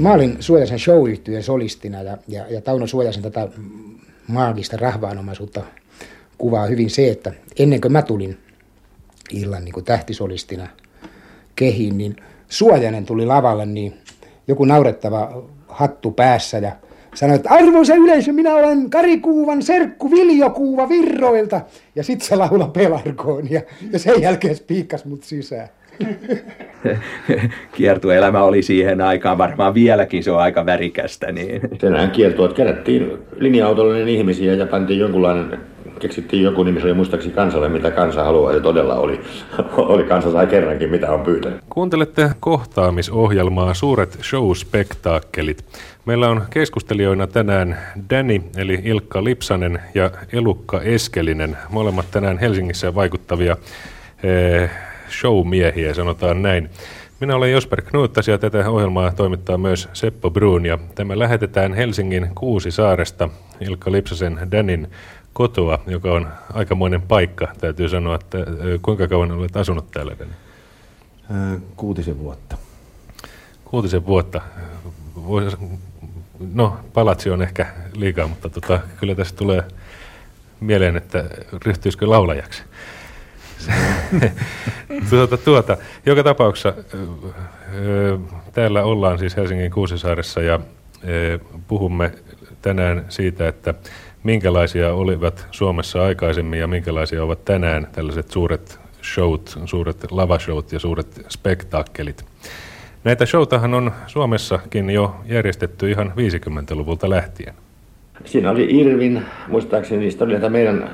Mä olin Suojasen show solistina ja, ja, ja Tauno Suojasen tätä maagista rahvaanomaisuutta kuvaa hyvin se, että ennen kuin mä tulin illan niin kuin tähtisolistina kehiin, niin Suojanen tuli lavalle, niin joku naurettava hattu päässä ja sanoi, että arvoisa yleisö, minä olen Karikuuvan serkku Viljokuuva Virroilta. Ja sitten se laula pelarkoon ja, ja sen jälkeen spiikkas mut sisään. kiertueelämä oli siihen aikaan varmaan vieläkin, se on aika värikästä. Niin. Tänään kiertueet kerättiin linja-autollinen ihmisiä ja pantiin jonkunlainen keksittiin joku nimi, se oli muistaakseni kansalle, mitä kansa haluaa, ja todella oli, oli kansa sai kerrankin, mitä on pyytänyt. Kuuntelette kohtaamisohjelmaa Suuret show-spektaakkelit. Meillä on keskustelijoina tänään Danny, eli Ilkka Lipsanen ja Elukka Eskelinen, molemmat tänään Helsingissä vaikuttavia eh, showmiehiä, sanotaan näin. Minä olen Josper Knuttas ja tätä ohjelmaa toimittaa myös Seppo Bruun ja tämä lähetetään Helsingin Kuusisaaresta Ilkka Lipsasen Danin kotoa, joka on aikamoinen paikka, täytyy sanoa, että kuinka kauan olet asunut täällä? Kuutisen vuotta. Kuutisen vuotta. No, palatsi on ehkä liikaa, mutta tota, kyllä tästä tulee mieleen, että ryhtyisikö laulajaksi. tuota, tuota. Joka tapauksessa täällä ollaan siis Helsingin Kuusisaaressa ja puhumme tänään siitä, että minkälaisia olivat Suomessa aikaisemmin ja minkälaisia ovat tänään tällaiset suuret showt, suuret lavashowt ja suuret spektaakkelit. Näitä showtahan on Suomessakin jo järjestetty ihan 50-luvulta lähtien. Siinä oli Irvin, muistaakseni niistä oli näitä meidän äh,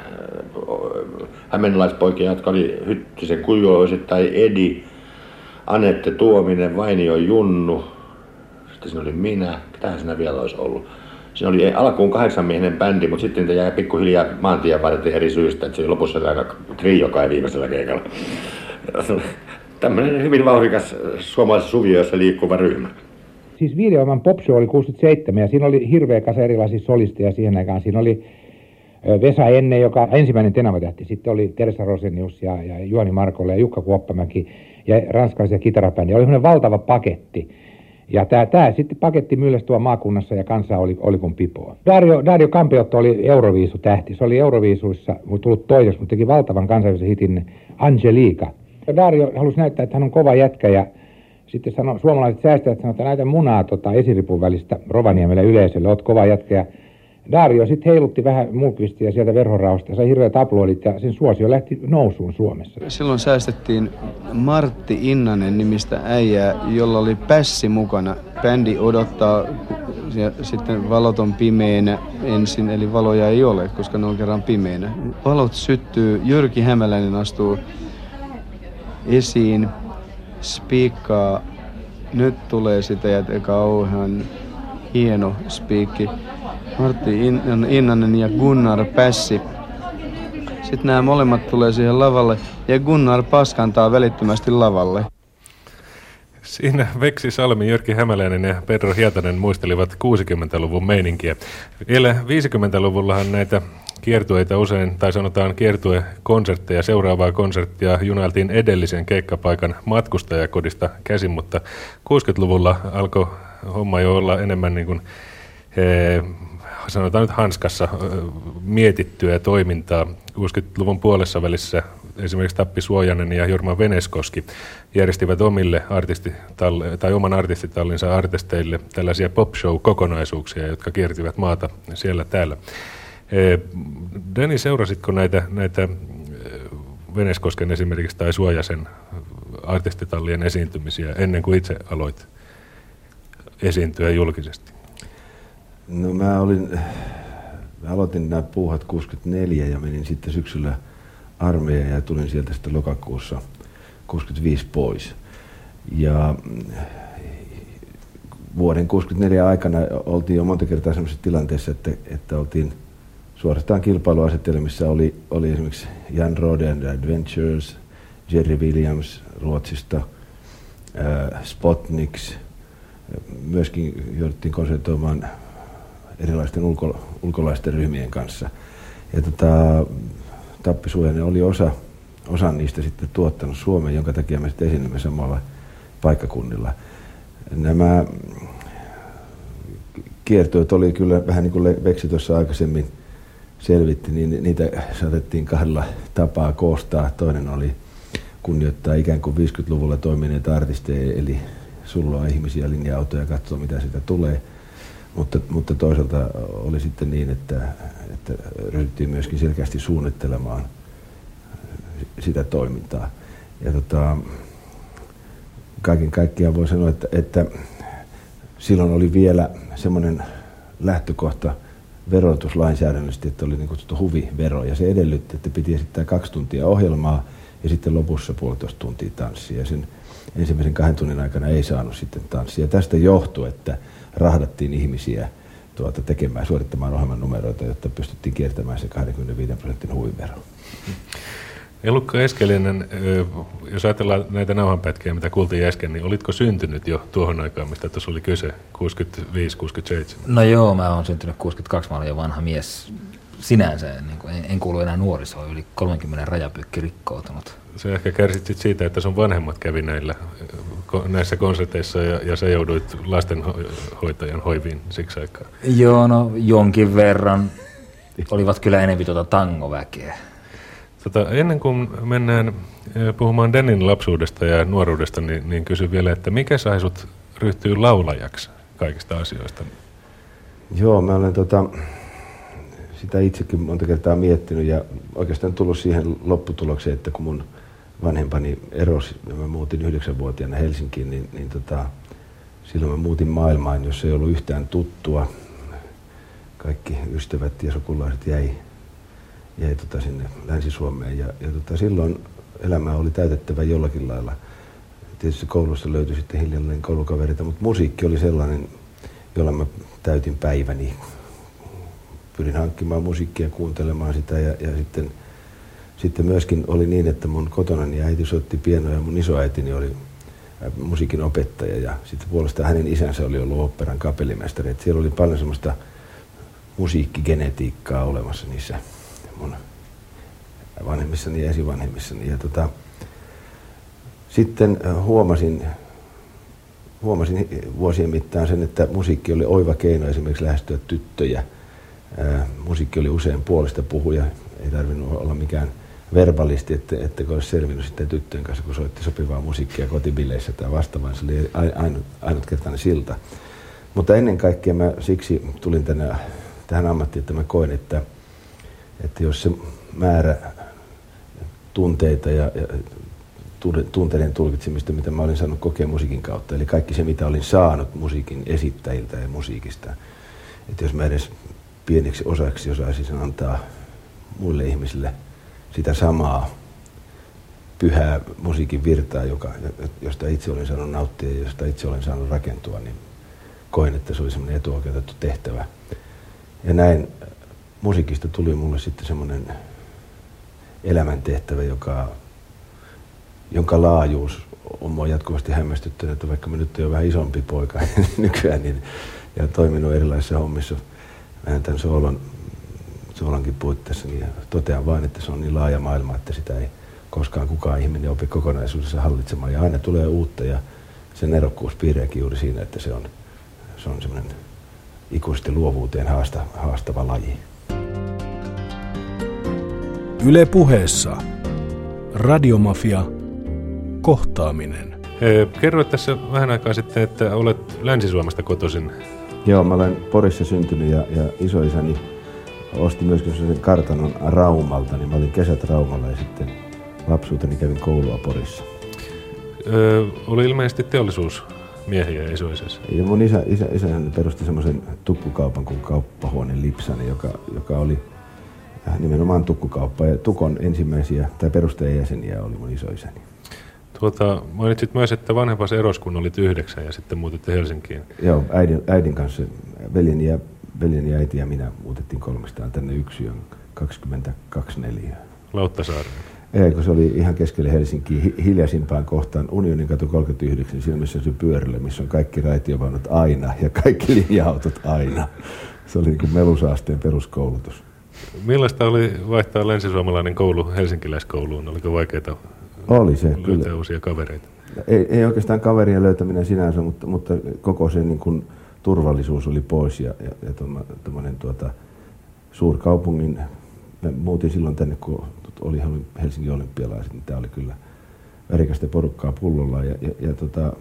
hämeenlaispoikia, jotka oli Hyttisen kujoiset tai Edi, Anette Tuominen, Vainio Junnu, sitten siinä oli minä, ketähän siinä vielä olisi ollut. Siinä oli alkuun kahdeksanmiehinen bändi, mutta sitten jäi pikkuhiljaa maantien varten eri syistä, että se oli lopussa aika trio kai viimeisellä keikalla. Tämmöinen hyvin vauhdikas suomalaisessa suvioissa liikkuva ryhmä. Siis Viideoman Popshow oli 67 ja siinä oli hirveä kasa erilaisia solisteja siihen aikaan. Siinä oli Vesa Enne, joka ensimmäinen tenavatähti. Sitten oli Teresa Rosenius ja, ja Juani Markolle ja Jukka Kuoppamäki ja ranskalaisia kitarabändi. Oli semmoinen valtava paketti. Ja tämä, tämä sitten paketti myllästyä maakunnassa ja kansa oli, oli kuin pipoa. Dario, Dario Campiotto oli Euroviisu-tähti. Se oli Euroviisuissa tullut toiseksi, mutta teki valtavan kansainvälisen hitin Angelica. Dario halusi näyttää, että hän on kova jätkä ja sitten sano, suomalaiset säästäjät sanoivat, että näitä munaa tota, esiripun välistä Rovaniemelle yleisölle, oot kova jätkä. Dario sitten heilutti vähän mulkvistiä sieltä verhoraosta sai hirveät aploidit ja sen suosio lähti nousuun Suomessa. Silloin säästettiin Martti Innanen nimistä äijää, jolla oli pässi mukana. Bändi odottaa ja sitten valot on pimeänä ensin, eli valoja ei ole, koska ne on kerran pimeänä. Valot syttyy, Jyrki Hämäläinen astuu esiin, spiikkaa, nyt tulee sitä ja kauhean hieno spiikki. Martti Innanen ja Gunnar Pässi. Sitten nämä molemmat tulee siihen lavalle ja Gunnar paskantaa välittömästi lavalle. Siinä Veksi Salmi, Jyrki Hämäläinen ja Pedro Hietanen muistelivat 60-luvun meininkiä. Vielä 50-luvullahan näitä kiertueita usein, tai sanotaan kiertuekonsertteja, seuraavaa konserttia junailtiin edellisen keikkapaikan matkustajakodista käsin, mutta 60-luvulla alkoi homma jo olla enemmän niin kuin, eh, sanotaan nyt hanskassa mietittyä toimintaa. 60-luvun puolessa välissä esimerkiksi Tappi Suojanen ja Jorma Veneskoski järjestivät omille artistitalle, tai oman artistitallinsa artisteille tällaisia pop show-kokonaisuuksia, jotka kiertivät maata siellä täällä. Deni, seurasitko näitä, näitä Veneskosken esimerkiksi tai Suojasen artistitallien esiintymisiä ennen kuin itse aloit esiintyä julkisesti? No mä olin, mä aloitin nämä puuhat 64 ja menin sitten syksyllä armeijaan ja tulin sieltä sitten lokakuussa 65 pois. Ja vuoden 64 aikana oltiin jo monta kertaa sellaisessa tilanteessa, että, että oltiin suorastaan kilpailuasetelmissa oli, oli esimerkiksi Jan Rode and Adventures, Jerry Williams Ruotsista, äh, Spotniks, myöskin jouduttiin konsertoimaan erilaisten ulko, ulkolaisten ryhmien kanssa. Ja tota, Tappi Suojanen oli osa, osa niistä sitten tuottanut Suomeen, jonka takia me sitten esiinnymme samalla paikkakunnilla. Nämä kiertueet oli kyllä vähän niin kuin Veksi tuossa aikaisemmin selvitti, niin niitä saatettiin kahdella tapaa koostaa. Toinen oli kunnioittaa ikään kuin 50-luvulla toimineita artisteja, eli sulloa ihmisiä linja-autoja ja katsoa, mitä sitä tulee. Mutta, mutta toisaalta oli sitten niin, että, että ryhdyttiin myöskin selkeästi suunnittelemaan sitä toimintaa. Ja tota, kaiken kaikkiaan voi sanoa, että, että silloin oli vielä semmoinen lähtökohta verotuslainsäädännöllisesti, että oli niin kutsuttu huvivero, ja se edellytti, että piti esittää kaksi tuntia ohjelmaa ja sitten lopussa puolitoista tuntia tanssia. Ja sen ensimmäisen kahden tunnin aikana ei saanut sitten tanssia. Tästä johtui, että rahdattiin ihmisiä tuota, tekemään, suorittamaan ohjelman numeroita, jotta pystyttiin kiertämään se 25 prosentin huvivero. Elukka Eskelinen, jos ajatellaan näitä nauhanpätkiä, mitä kuultiin äsken, niin olitko syntynyt jo tuohon aikaan, mistä tuossa oli kyse, 65-67? No joo, mä oon syntynyt 62, mä olen jo vanha mies sinänsä, niin kuin en, en kuulu enää nuorisoon, yli 30 rajapykki rikkoutunut. Se ehkä kärsit siitä, että sun vanhemmat kävi näillä, näissä konserteissa ja, ja sä jouduit lastenhoitajan hoiviin siksi aikaa. Joo, no jonkin verran. Olivat kyllä enemmän tuota tangoväkeä. Tota, ennen kuin mennään puhumaan Denin lapsuudesta ja nuoruudesta, niin, niin kysyn vielä, että mikä sai sut ryhtyä laulajaksi kaikista asioista? Joo, mä olen tota, sitä itsekin monta kertaa miettinyt ja oikeastaan tullut siihen lopputulokseen, että kun mun vanhempani erosi ja mä muutin yhdeksänvuotiaana Helsinkiin, niin, niin tota, silloin mä muutin maailmaan, jossa ei ollut yhtään tuttua. Kaikki ystävät ja sukulaiset jäi jäi tota sinne Länsi-Suomeen. Ja, ja tota, silloin elämä oli täytettävä jollakin lailla. Tietysti koulussa löytyi sitten hiljalleen koulukaverita, mutta musiikki oli sellainen, jolla mä täytin päiväni. Pyrin hankkimaan musiikkia, kuuntelemaan sitä ja, ja sitten, sitten myöskin oli niin, että mun kotonani äiti soitti pienoa ja mun isoäitini oli äh, musiikin opettaja ja sitten puolestaan hänen isänsä oli ollut operan kapellimestari. Siellä oli paljon semmoista musiikkigenetiikkaa olemassa niissä mun vanhemmissani ja esivanhemmissani. Ja tota, sitten äh, huomasin, huomasin vuosien mittaan sen, että musiikki oli oiva keino esimerkiksi lähestyä tyttöjä. Ää, äh, musiikki oli usein puolesta puhuja, ei tarvinnut olla mikään verbalisti, että, että olisi selvinnyt sitten tyttöjen kanssa, kun soitti sopivaa musiikkia kotibileissä tai vastaavaan. Se oli ainut, ainutkertainen silta. Mutta ennen kaikkea mä siksi tulin tänne, tähän ammattiin, että mä koin, että – että jos se määrä tunteita ja, ja tunteiden tulkitsemista, mitä mä olin saanut kokea musiikin kautta, eli kaikki se, mitä olin saanut musiikin esittäjiltä ja musiikista, että jos mä edes pieneksi osaksi osaisin sen antaa muille ihmisille sitä samaa pyhää musiikin virtaa, joka, josta itse olen saanut nauttia ja josta itse olen saanut rakentua, niin koin, että se oli semmoinen etuoikeutettu tehtävä. Ja näin musiikista tuli mulle sitten semmoinen elämäntehtävä, joka, jonka laajuus on mua jatkuvasti hämmästyttänyt, että vaikka mä nyt olen vähän isompi poika nykyään niin, ja toiminut erilaisissa hommissa vähän tämän soolon, soolonkin puitteissa, niin totean vain, että se on niin laaja maailma, että sitä ei koskaan kukaan ihminen opi kokonaisuudessa hallitsemaan ja aina tulee uutta ja sen erokkuus piireekin juuri siinä, että se on, se on semmoinen ikuisesti luovuuteen haasta, haastava laji. Yle puheessa. Radiomafia. Kohtaaminen. Kerroit tässä vähän aikaa sitten, että olet Länsi-Suomesta kotoisin. Joo, mä olen Porissa syntynyt ja, ja isoisäni osti myöskin sen kartanon Raumalta, niin mä olin kesät Raumalla ja sitten lapsuuteni kävin koulua Porissa. Öö, oli ilmeisesti teollisuusmiehiä isoisessa. Ja mun isä, isä, isä perusti semmoisen tukkukaupan kuin kauppahuone Lipsani, joka, joka oli nimenomaan tukkukauppa. Ja Tukon ensimmäisiä tai perustajajäseniä oli mun isoisäni. Tuota, mainitsit myös, että vanhempas eros, kun olit yhdeksän ja sitten muutitte Helsinkiin. Joo, äidin, äidin kanssa, veljeni ja, veljeni ja äiti ja minä muutettiin kolmestaan tänne yksi 22 neliöä. Lauttasaareen. Ei, kun se oli ihan keskelle Helsinkiä hiljaisimpaan kohtaan Unionin katu 39, siinä missä se pyörälle, missä on kaikki raitiovaunut aina ja kaikki linja-autot aina. Se oli niin kuin melusaasteen peruskoulutus. Millaista oli vaihtaa lensisuomalainen koulu helsinkiläiskouluun? Oliko vaikeaa oli se, löytää kyllä. uusia kavereita? Ei, ei oikeastaan kaverien löytäminen sinänsä, mutta, mutta koko se niin kuin turvallisuus oli pois ja, ja, ja tuommoinen tuota, suurkaupungin, me muutin silloin tänne, kun oli Helsingin olympialaiset, niin tämä oli kyllä värikästä porukkaa pullolla ja, ja, ja tota,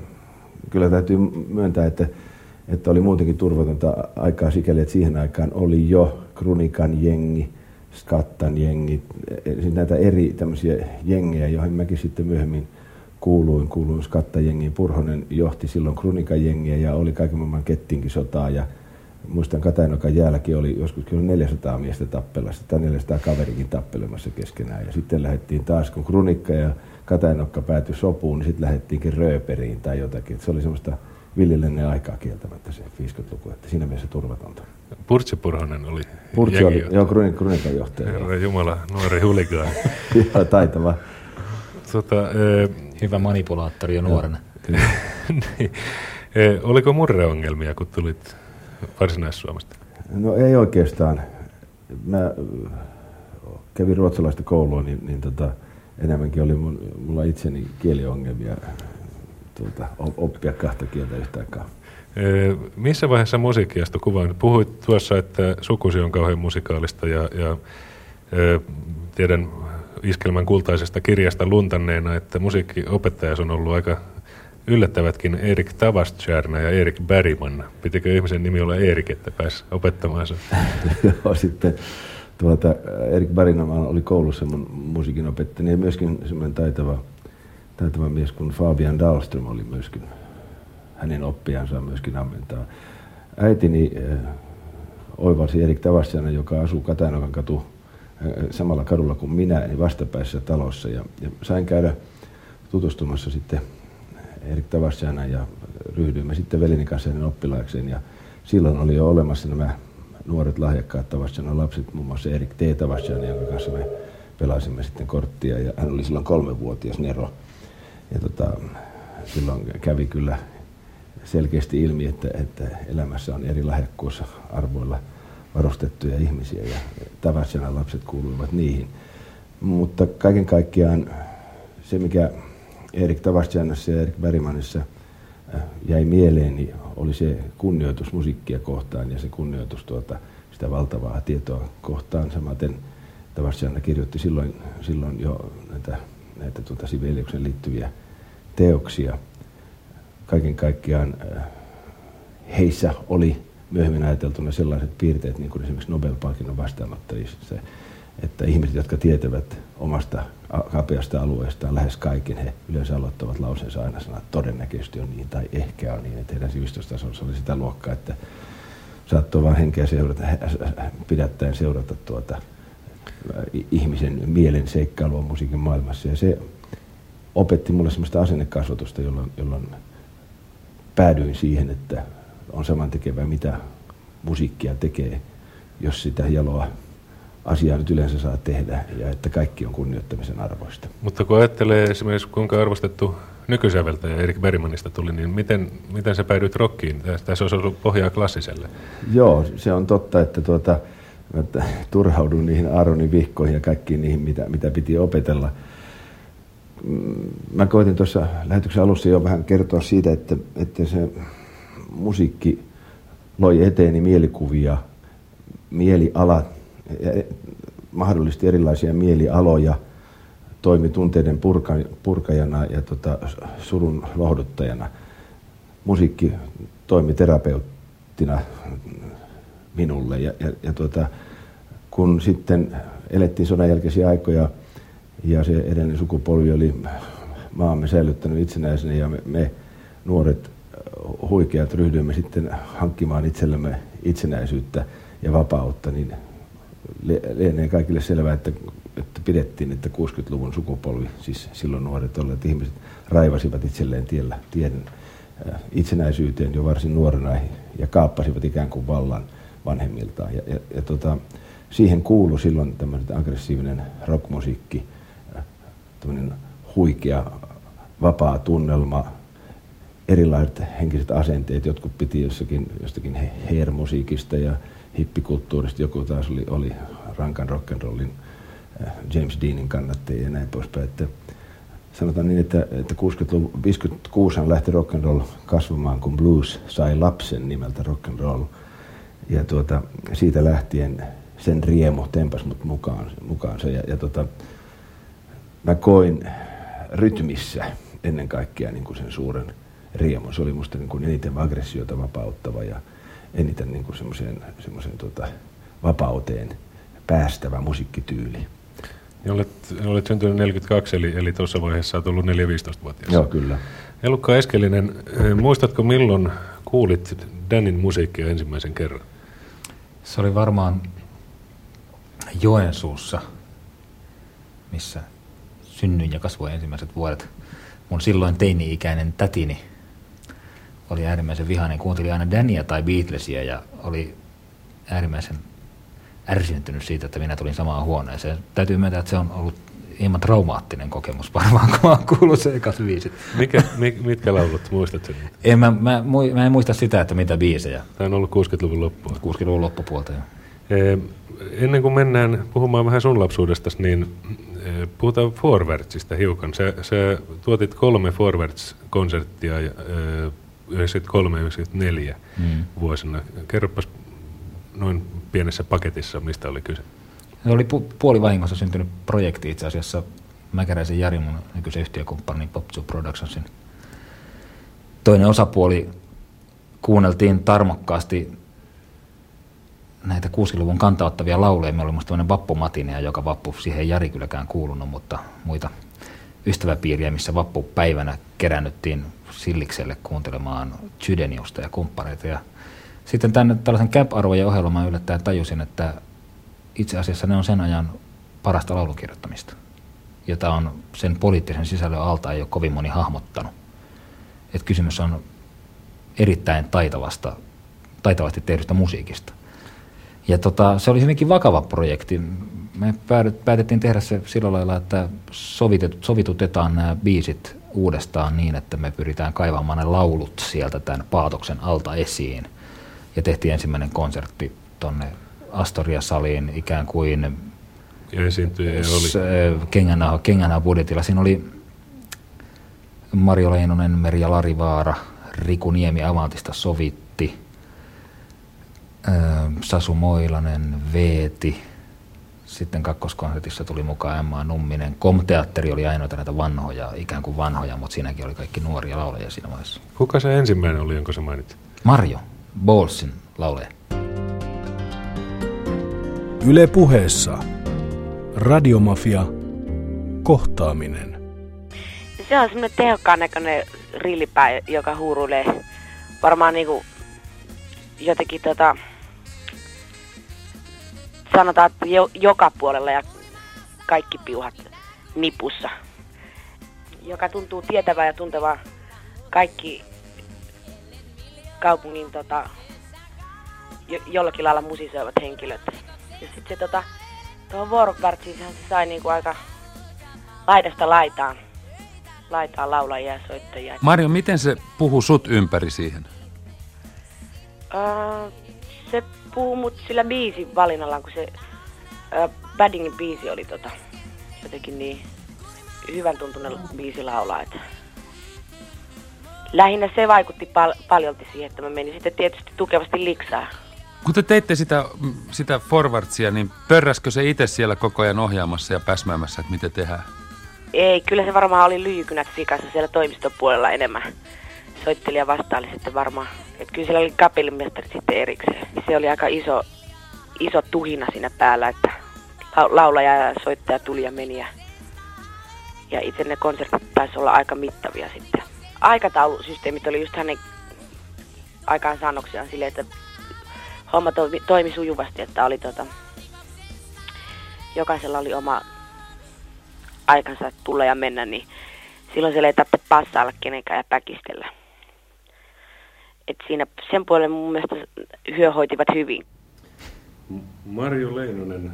kyllä täytyy myöntää, että, että oli muutenkin turvatonta aikaa sikäli, että siihen aikaan oli jo Krunikan jengi, Skattan jengi, siis näitä eri tämmöisiä jengejä, joihin mäkin sitten myöhemmin kuuluin, kuuluin Skatta-jengiin. Purhonen johti silloin Krunikan jengiä ja oli kaiken maailman kettinkin sotaa ja muistan Katainokan jälkeen oli joskus kyllä 400 miestä tappelassa tai 400 kaverikin tappelemassa keskenään. Ja sitten lähdettiin taas, kun Krunikka ja Katainokka päätyi sopuun, niin sitten lähdettiinkin rööperiin tai jotakin. Et se oli semmoista villillenne aikaa kieltämättä se 50-luku, että siinä mielessä turvatonta. Purtsi Purhonen oli Purtsi oli, joo, Krunikan johtaja. Herra Jumala, nuori huligaan. joo, taitava. Tota, e, Hyvä manipulaattori jo nuorena. niin. e, oliko murreongelmia, kun tulit Varsinais-Suomesta? No ei oikeastaan. Mä kävin ruotsalaista koulua, niin, niin tota, enemmänkin oli mun, mulla itseni kieliongelmia tuota, oppia kahta kieltä yhtä aikaa. Missä vaiheessa musiikki astui kuvaan? Puhuit tuossa, että sukusi on kauhean musikaalista ja, ja tiedän iskelmän kultaisesta kirjasta luntanneena, että musiikkiopettajas on ollut aika yllättävätkin Erik Tavastjärna ja Erik Bergman. Pitikö ihmisen nimi olla Erik, että pääsi opettamaan sen? Sitten tuota, Erik Bergman oli koulussa mun musiikin opettaja ja myöskin semmoinen taitava, taitava mies kuin Fabian Dahlström oli myöskin hänen oppiansa myöskin ammentaa. Äitini äh, oivalsi Erik Tavastjärna, joka asuu Katanokan katu äh, samalla kadulla kuin minä, niin vastapäisessä talossa. Ja, ja sain käydä tutustumassa sitten Erik Tavasjana ja ryhdyimme sitten velini kanssa hänen oppilaakseen. Ja silloin oli jo olemassa nämä nuoret lahjakkaat Tavasjana lapset, muun muassa Erik T. Tavasjana, jonka kanssa me pelasimme sitten korttia. Ja hän oli silloin kolmevuotias Nero. Ja tota, silloin kävi kyllä selkeästi ilmi, että, että elämässä on eri lahjakkuusarvoilla varustettuja ihmisiä ja Tavasjana lapset kuuluivat niihin. Mutta kaiken kaikkiaan se, mikä Erik Tavastjanassa ja Erik Bergmanissa äh, jäi mieleen, niin oli se kunnioitus musiikkia kohtaan ja se kunnioitus tuota, sitä valtavaa tietoa kohtaan. Samaten Tavastjana kirjoitti silloin, silloin jo näitä, näitä tuota Sibeliuksen liittyviä teoksia. Kaiken kaikkiaan äh, heissä oli myöhemmin ajateltuna sellaiset piirteet, niin kuin esimerkiksi Nobel-palkinnon vastaanottajissa, että ihmiset, jotka tietävät omasta kapeasta alueestaan lähes kaiken, he yleensä aloittavat lauseensa aina sanat todennäköisesti on niin tai ehkä on niin, että heidän sivistystasossa oli sitä luokkaa, että saattoi vain henkeä seurata, pidättäen seurata tuota, ihmisen mielen seikkailua musiikin maailmassa. Ja se opetti mulle sellaista asennekasvatusta, jolloin, jolloin päädyin siihen, että on saman tekevää, mitä musiikkia tekee, jos sitä jaloa asiaa nyt yleensä saa tehdä ja että kaikki on kunnioittamisen arvoista. Mutta kun ajattelee esimerkiksi kuinka arvostettu nykysäveltäjä Erik Bergmanista tuli, niin miten, miten sä päädyit rockiin? Tässä olisi ollut pohjaa klassiselle. Joo, se on totta, että, tuota, että turhaudun niihin Aaronin vihkoihin ja kaikkiin niihin, mitä, mitä piti opetella. Mm, mä koitin tuossa lähetyksen alussa jo vähän kertoa siitä, että, että se musiikki loi eteeni mielikuvia, mielialat ja mahdollisti erilaisia mielialoja, toimi tunteiden purka, purkajana ja tota, surun lohduttajana. Musiikki toimi terapeuttina minulle. Ja, ja, ja tota, kun sitten elettiin sodan jälkeisiä aikoja ja se edellinen sukupolvi oli maamme säilyttänyt itsenäisenä ja me, me nuoret huikeat ryhdyimme sitten hankkimaan itsellemme itsenäisyyttä ja vapautta, niin lienee kaikille selvää, että, että pidettiin, että 60-luvun sukupolvi, siis silloin nuoret olleet ihmiset, raivasivat itselleen tiellä, tien itsenäisyyteen jo varsin nuorena ja kaappasivat ikään kuin vallan vanhemmiltaan. Ja, ja, ja tota, siihen kuului silloin tämmöinen aggressiivinen rockmusiikki, äh, tämmöinen huikea, vapaa tunnelma, erilaiset henkiset asenteet, jotkut piti jossakin, jostakin heermusiikista ja hippikulttuurista, joku taas oli, oli rankan rock'n'rollin äh, James Deanin kannattajia ja näin poispäin. Että sanotaan niin, että, että 60-luvun, 56 lähti rock and roll kasvamaan, kun blues sai lapsen nimeltä rock and roll. Ja tuota, siitä lähtien sen riemu tempas mut mukaan, mukaansa. Ja, ja tota, mä koin rytmissä ennen kaikkea niin kuin sen suuren riemun. Se oli musta niin kuin eniten aggressiota vapauttava ja eniten niin kuin semmoiseen, semmoiseen tota, vapauteen päästävä musiikkityyli. Ja olet, olet syntynyt 42, eli, eli tuossa vaiheessa olet ollut 4-15-vuotias. Joo, kyllä. Elukka Eskelinen, muistatko milloin kuulit Danin musiikkia ensimmäisen kerran? Se oli varmaan Joensuussa, missä synnyin ja kasvoin ensimmäiset vuodet. Mun silloin teini-ikäinen tätini oli äärimmäisen vihainen, kuunteli aina Dania tai Beatlesia ja oli äärimmäisen ärsyyntynyt siitä, että minä tulin samaan huoneeseen. Täytyy myöntää, että se on ollut hieman traumaattinen kokemus varmaan, kun mä oon kuullut se ekas biisit. Mikä, mitkä laulut, muistatko En, mä, mä, mä, en muista sitä, että mitä biisejä. Tämä on ollut 60-luvun loppua. 60-luvun loppupuolta, joo. E, ennen kuin mennään puhumaan vähän sun lapsuudesta, niin puhutaan Forwardsista hiukan. Se, se tuotit kolme Forwards-konserttia e, 93-94 mm. vuosina. Kerropas noin pienessä paketissa, mistä oli kyse. Se oli pu- puolivahingossa syntynyt projekti itse asiassa Mäkäräisen Jari, mun nykyisen yhtiökumppanin Pop Productionsin. Toinen osapuoli kuunneltiin tarmokkaasti näitä 60-luvun kantauttavia lauleja. Me oli musta tämmöinen vappumatinea, joka vappu siihen ei Jari kylläkään kuulunut, mutta muita ystäväpiiriä, missä vappupäivänä kerännyttiin Sillikselle kuuntelemaan Chydeniusta ja kumppaneita. Ja sitten tämän, tällaisen cap-arvojen ohjelman yllättäen tajusin, että itse asiassa ne on sen ajan parasta laulukirjoittamista, jota on sen poliittisen sisällön alta ei ole kovin moni hahmottanut. Et kysymys on erittäin taitavasta, taitavasti tehdystä musiikista. Ja tota, se oli hyvinkin vakava projekti. Me päätettiin tehdä se sillä lailla, että sovitutetaan nämä biisit uudestaan niin, että me pyritään kaivamaan ne laulut sieltä tämän paatoksen alta esiin. Ja tehtiin ensimmäinen konsertti tonne Astoria-saliin ikään kuin ja esiintyjä oli. Kengänä, kengänä budjetilla. Siinä oli Marjo Leinonen, Merja Larivaara, Riku Niemi Avantista sovitti, Sasu Moilanen, Veeti, sitten kakkoskonsertissa tuli mukaan Emma Numminen. Komteatteri oli ainoita näitä vanhoja, ikään kuin vanhoja, mutta siinäkin oli kaikki nuoria laulajia siinä vaiheessa. Kuka se ensimmäinen oli, jonka sä mainit? Marjo, Bolsin lauleja. Yle puheessa. Radiomafia. Kohtaaminen. Se on semmoinen tehokkaan näköinen rillipää, joka huuruilee varmaan niinku jotenkin tota, sanotaan, että jo, joka puolella ja kaikki piuhat nipussa. Joka tuntuu tietävää ja tuntevaa kaikki kaupungin tota, jo, jollakin lailla musisoivat henkilöt. Ja sitten se tota, tuohon vuorovärtsiin se sai niinku aika laidasta laitaan. Laitaan laulajia ja soittajia. Marjo, miten se puhuu sut ympäri siihen? Uh, se puhuu mut sillä biisin valinnallaan, kun se uh, Baddingin biisi oli tota, jotenkin niin hyvän tuntunen biisi laulaa, että lähinnä se vaikutti pal- paljolti siihen, että mä menin sitten tietysti tukevasti liksaa. Kun te teitte sitä, sitä forwardsia, niin pörräskö se itse siellä koko ajan ohjaamassa ja päsmäämässä, että miten tehdään? Ei, kyllä se varmaan oli lyijykynät fikassa siellä toimistopuolella enemmän. Soittelija vastaili sitten varmaan. Että kyllä siellä oli kapellimestari sitten erikseen. Se oli aika iso, iso tuhina siinä päällä, että laulaja ja soittaja tuli ja meni. Ja, ja itse ne konsertit taisi olla aika mittavia sitten. Aikataulusysteemit oli just hänen aikaansaannoksiaan silleen, että homma toimi, toimi sujuvasti, että oli tota, jokaisella oli oma aikansa tulla ja mennä, niin silloin siellä ei tarvitse passailla kenenkään ja päkistellä. Et siinä sen puolen mun mielestä hyöhoitivat hyvin. Marjo Leinonen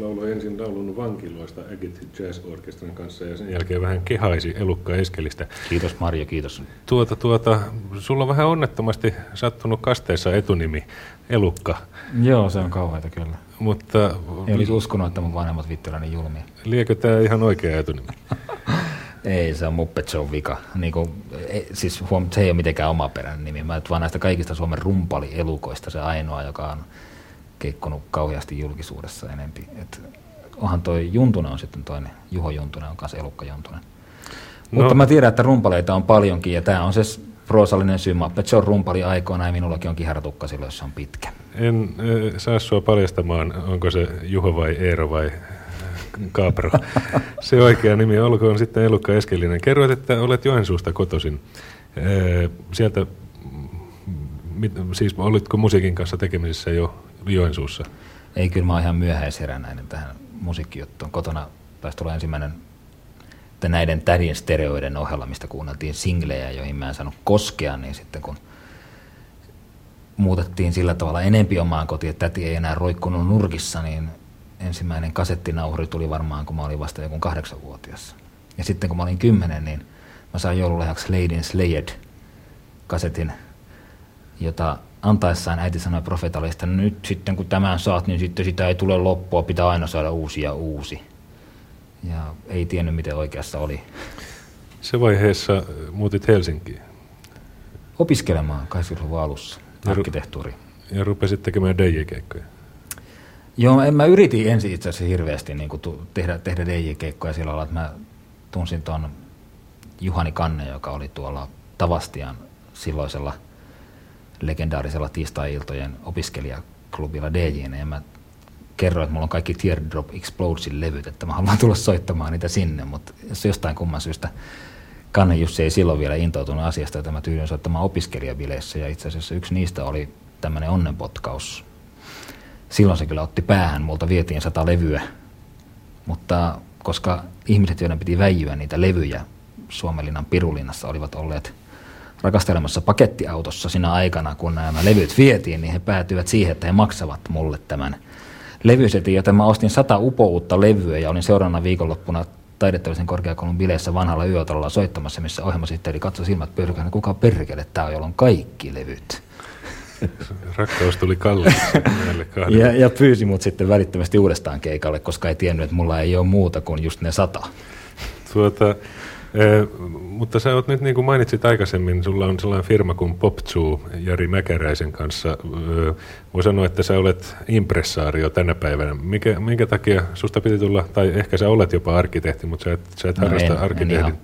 lauloi ensin laulun vankiloista Agit Jazz Orkestran kanssa ja sen jälkeen vähän kehaisi Elukka Eskelistä. Kiitos Marjo, kiitos. Tuota, tuota, sulla on vähän onnettomasti sattunut kasteessa etunimi Elukka. Joo, se on kauheita kyllä. Mutta... Ei olisi uskonut, että mun vanhemmat vittuilla niin julmia. Liekö tämä ihan oikea etunimi? Ei, se on Muppet Show vika. Niin kuin, ei, siis huom, se ei ole mitenkään omaperäinen nimi. Mä vaan näistä kaikista Suomen rumpali-elukoista se ainoa, joka on keikkonut kauheasti julkisuudessa enempi. Et onhan toi Juntunen on sitten toinen, Juho Juntunen on kanssa elukka Juntunen. No. Mutta mä tiedän, että rumpaleita on paljonkin ja tämä on se proosallinen syy. Muppet Show rumpali aikoina ja minullakin on kiharatukka silloin, jos se on pitkä. En äh, saa sua paljastamaan, onko se Juho vai Eero vai Capro. Se oikea nimi olkoon sitten Elukka Eskelinen. Kerroit, että olet Joensuusta kotoisin. Sieltä, siis olitko musiikin kanssa tekemisissä jo Joensuussa? Ei, kyllä mä oon ihan myöhäisheränäinen tähän musiikkijuttuun. Kotona taisi tulla ensimmäinen että näiden tädin stereoiden ohella, mistä kuunneltiin singlejä, joihin mä en saanut koskea, niin sitten kun muutettiin sillä tavalla enempi omaan kotiin, että täti ei enää roikkunut nurkissa, niin ensimmäinen kasettinauhuri tuli varmaan, kun mä olin vasta joku kahdeksanvuotias. Ja sitten kun mä olin kymmenen, niin mä sain joululehjaksi Lady Slayed kasetin, jota antaessaan äiti sanoi profeetalle, että nyt sitten kun tämän saat, niin sitten sitä ei tule loppua, pitää aina saada uusi ja uusi. Ja ei tiennyt, miten oikeassa oli. Se vaiheessa muutit Helsinkiin? Opiskelemaan 80-luvun alussa, arkkitehtuuri. Ja rupesit tekemään DJ-keikkoja? Joo, en, mä yritin ensin itse asiassa hirveästi niin kuin tehdä, tehdä DJ-keikkoja sillä lailla, että mä tunsin tuon Juhani Kanne, joka oli tuolla Tavastian silloisella legendaarisella tiistai-iltojen opiskelijaklubilla DJnä, ja mä kerroin, että mulla on kaikki Teardrop Explodesin levyt, että mä haluan tulla soittamaan niitä sinne, mutta jos jostain kumman syystä Kanne Jussi ei silloin vielä intoutunut asiasta, että mä tyydyin soittamaan opiskelijabileissä, ja itse asiassa yksi niistä oli tämmöinen onnenpotkaus. Silloin se kyllä otti päähän, multa vietiin sata levyä, mutta koska ihmiset, joiden piti väijyä niitä levyjä Suomenlinnan Pirulinnassa, olivat olleet rakastelemassa pakettiautossa siinä aikana, kun nämä levyt vietiin, niin he päätyivät siihen, että he maksavat mulle tämän levysetin, joten mä ostin sata upouutta levyä ja olin seuraavana viikonloppuna taidettavisen korkeakoulun bileissä vanhalla yötalolla soittamassa, missä ohjelmasihteeri katsoi silmät pyrkään, kuka perkele tämä on, jolla on kaikki levyt. Rakkaus tuli kalliiksi ja, ja pyysi mut sitten välittömästi uudestaan keikalle, koska ei tiennyt, että mulla ei ole muuta kuin just ne sata. Tuota, eh, mutta sä oot nyt, niin kuin mainitsit aikaisemmin, sulla on sellainen firma kuin Popzoo Jari Mäkäräisen kanssa. Eh, voi sanoa, että sä olet impressaario tänä päivänä. Mikä, minkä takia susta piti tulla, tai ehkä sä olet jopa arkkitehti, mutta sä et, sä et no harrasta en, arkkitehdin en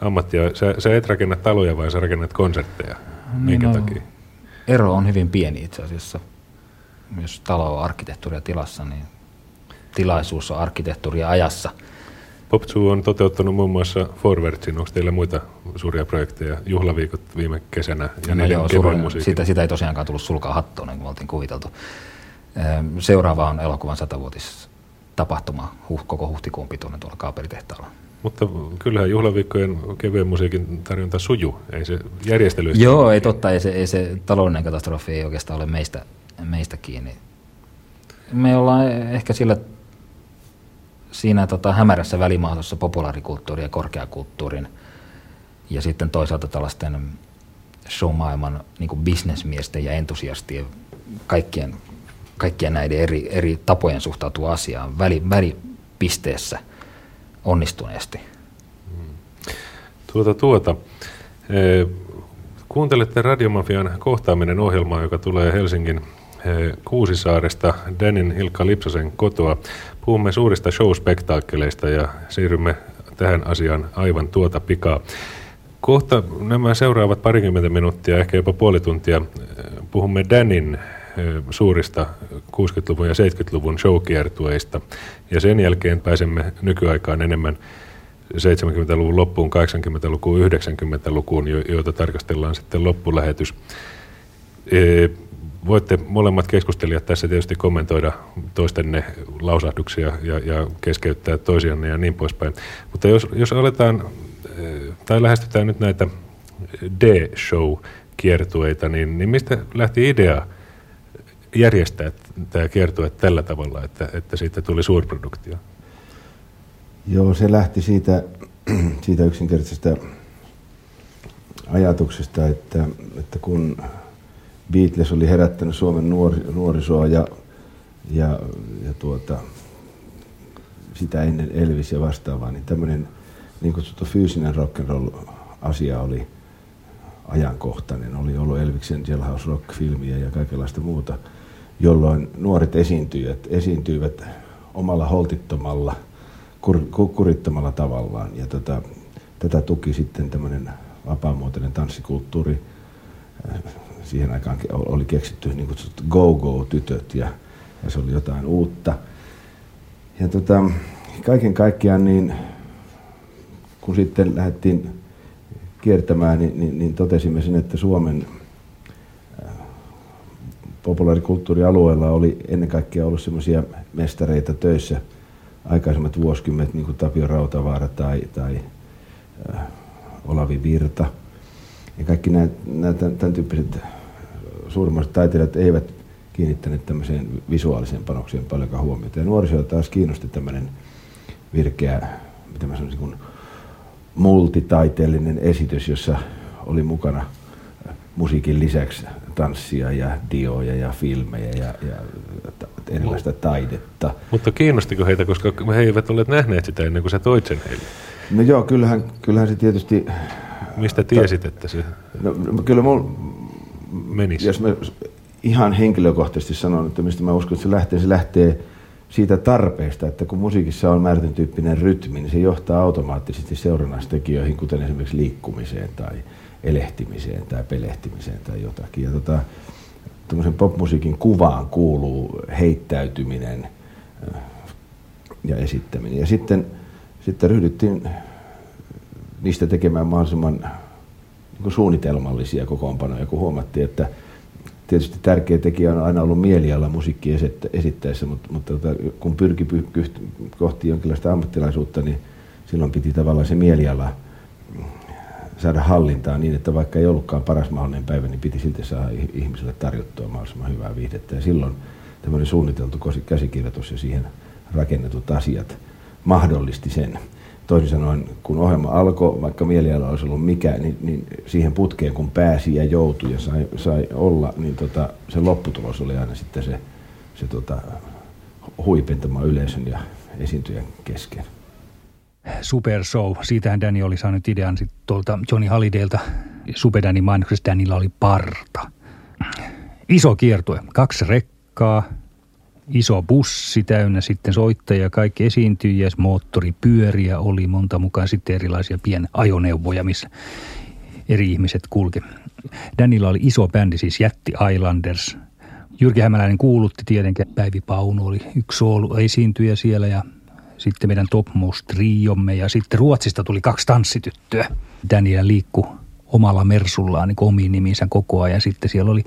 ammattia. Sä, sä et rakenna taloja, vai sä rakennat konsertteja. Minkä no, takia? ero on hyvin pieni itse asiassa. Jos talo on arkkitehtuuria tilassa, niin tilaisuus on arkkitehtuuria ajassa. Popzoo on toteuttanut muun muassa Forwardsin. Onko teillä muita suuria projekteja? Juhlaviikot viime kesänä ja no joo, suurin, sitä, sitä ei tosiaankaan tullut sulkaa hattoon, niin kuin me oltiin kuviteltu. Seuraava on elokuvan satavuotis tapahtuma koko huhtikuun pituinen tuolla kaaperitehtaalla. Mutta kyllähän juhlaviikkojen kevyen musiikin tarjonta suju, ei se järjestely. Joo, ei totta, ei se, ei se taloudellinen katastrofi ei oikeastaan ole meistä, meistä kiinni. Me ollaan ehkä sillä siinä tota, hämärässä välimaastossa populaarikulttuurin ja korkeakulttuurin ja sitten toisaalta tällaisten showmaailman niin bisnesmiesten ja entusiastien kaikkien, kaikkien näiden eri, eri tapojen suhtautua asiaan väli, välipisteessä – onnistuneesti. Tuota, tuota. E, kuuntelette Radiomafian kohtaaminen ohjelmaa, joka tulee Helsingin Kuusisaaresta Danin Hilkka Lipsasen kotoa. Puhumme suurista showspektaakkeleista ja siirrymme tähän asiaan aivan tuota pikaa. Kohta nämä seuraavat parikymmentä minuuttia, ehkä jopa puoli tuntia, puhumme Danin suurista 60-luvun ja 70-luvun showkiertueista. Ja sen jälkeen pääsemme nykyaikaan enemmän 70-luvun loppuun, 80-lukuun, 90-lukuun, joita tarkastellaan sitten loppulähetys. Voitte molemmat keskustelijat tässä tietysti kommentoida toistenne lausahduksia ja, ja keskeyttää toisianne ja niin poispäin. Mutta jos, jos aletaan, tai lähestytään nyt näitä D-show-kiertueita, niin, niin mistä lähti idea – järjestää tämä kiertue tällä tavalla, että, että siitä tuli suurproduktio? Joo, se lähti siitä, siitä yksinkertaisesta ajatuksesta, että, että kun Beatles oli herättänyt Suomen nuori, nuorisoa ja, ja, ja tuota, sitä ennen Elvis ja vastaavaa, niin tämmöinen niin kutsuttu fyysinen rock'n'roll asia oli ajankohtainen. Oli ollut Elviksen Jailhouse Rock-filmiä ja kaikenlaista muuta, jolloin nuoret esiintyjät esiintyivät omalla holtittomalla, kur, kurittomalla tavallaan. Ja tota, tätä tuki sitten tämmöinen vapaamuotoinen tanssikulttuuri. Siihen aikaan oli keksitty niin go-go-tytöt ja, ja se oli jotain uutta. Ja tota, kaiken kaikkiaan niin kun sitten lähdettiin kiertämään, niin, niin, niin totesimme sen, että Suomen äh, populaarikulttuurialueella oli ennen kaikkea ollut semmoisia mestareita töissä aikaisemmat vuosikymmenet, niin kuin Tapio Rautavaara tai, tai äh, Olavi Virta. Ja kaikki nämä, nämä tämän, tämän tyyppiset suurimmat taiteilijat eivät kiinnittäneet tämmöiseen visuaaliseen panokseen paljonkaan huomiota. Ja nuorisoa taas kiinnosti tämmöinen virkeä, mitä mä sanoisin, kuin multitaiteellinen esitys, jossa oli mukana musiikin lisäksi tanssia ja dioja ja filmejä ja, ja erilaista taidetta. Mutta kiinnostiko heitä, koska he eivät olleet nähneet sitä ennen kuin sä toit sen heille? No joo, kyllähän, kyllähän se tietysti... Mistä tiesit, että se no, kyllä mul, menisi? Jos mä ihan henkilökohtaisesti sanon, että mistä mä uskon, että se lähtee, se lähtee siitä tarpeesta, että kun musiikissa on määrätyn tyyppinen rytmi, niin se johtaa automaattisesti seurannaistekijöihin, kuten esimerkiksi liikkumiseen tai elehtimiseen tai pelehtimiseen tai jotakin. Ja tota, popmusiikin kuvaan kuuluu heittäytyminen äh, ja esittäminen. Ja sitten, sitten ryhdyttiin niistä tekemään mahdollisimman niin suunnitelmallisia kokoonpanoja, kun huomattiin, että tietysti tärkeä tekijä on aina ollut mieliala musiikki esittäessä, mutta, mutta kun pyrki kohti jonkinlaista ammattilaisuutta, niin silloin piti tavallaan se mieliala saada hallintaan niin, että vaikka ei ollutkaan paras mahdollinen päivä, niin piti silti saada ihmisille tarjottua mahdollisimman hyvää viihdettä. Ja silloin tämmöinen suunniteltu käsikirjoitus ja siihen rakennetut asiat mahdollisti sen toisin sanoen, kun ohjelma alkoi, vaikka mieliala olisi ollut mikä, niin, niin siihen putkeen kun pääsi ja joutui ja sai, sai olla, niin tota, se lopputulos oli aina sitten se, se tota, huipentama yleisön ja esiintyjän kesken. Super Show, siitähän Danny oli saanut idean sit tuolta Johnny Hallidaylta. Super Danny mainoksessa Dannylla oli parta. Iso kiertue, kaksi rekkaa, iso bussi täynnä sitten soittajia, kaikki esiintyjiä, moottoripyöriä oli monta mukaan sitten erilaisia pienajoneuvoja, missä eri ihmiset kulki. Danilla oli iso bändi, siis Jätti Islanders. Jyrki Hämäläinen kuulutti tietenkin, Päivi Paunu oli yksi soolu esiintyjä siellä ja sitten meidän Topmost Triomme ja sitten Ruotsista tuli kaksi tanssityttöä. Daniel liikku omalla mersullaan niin omiin niminsä koko ajan. Sitten siellä oli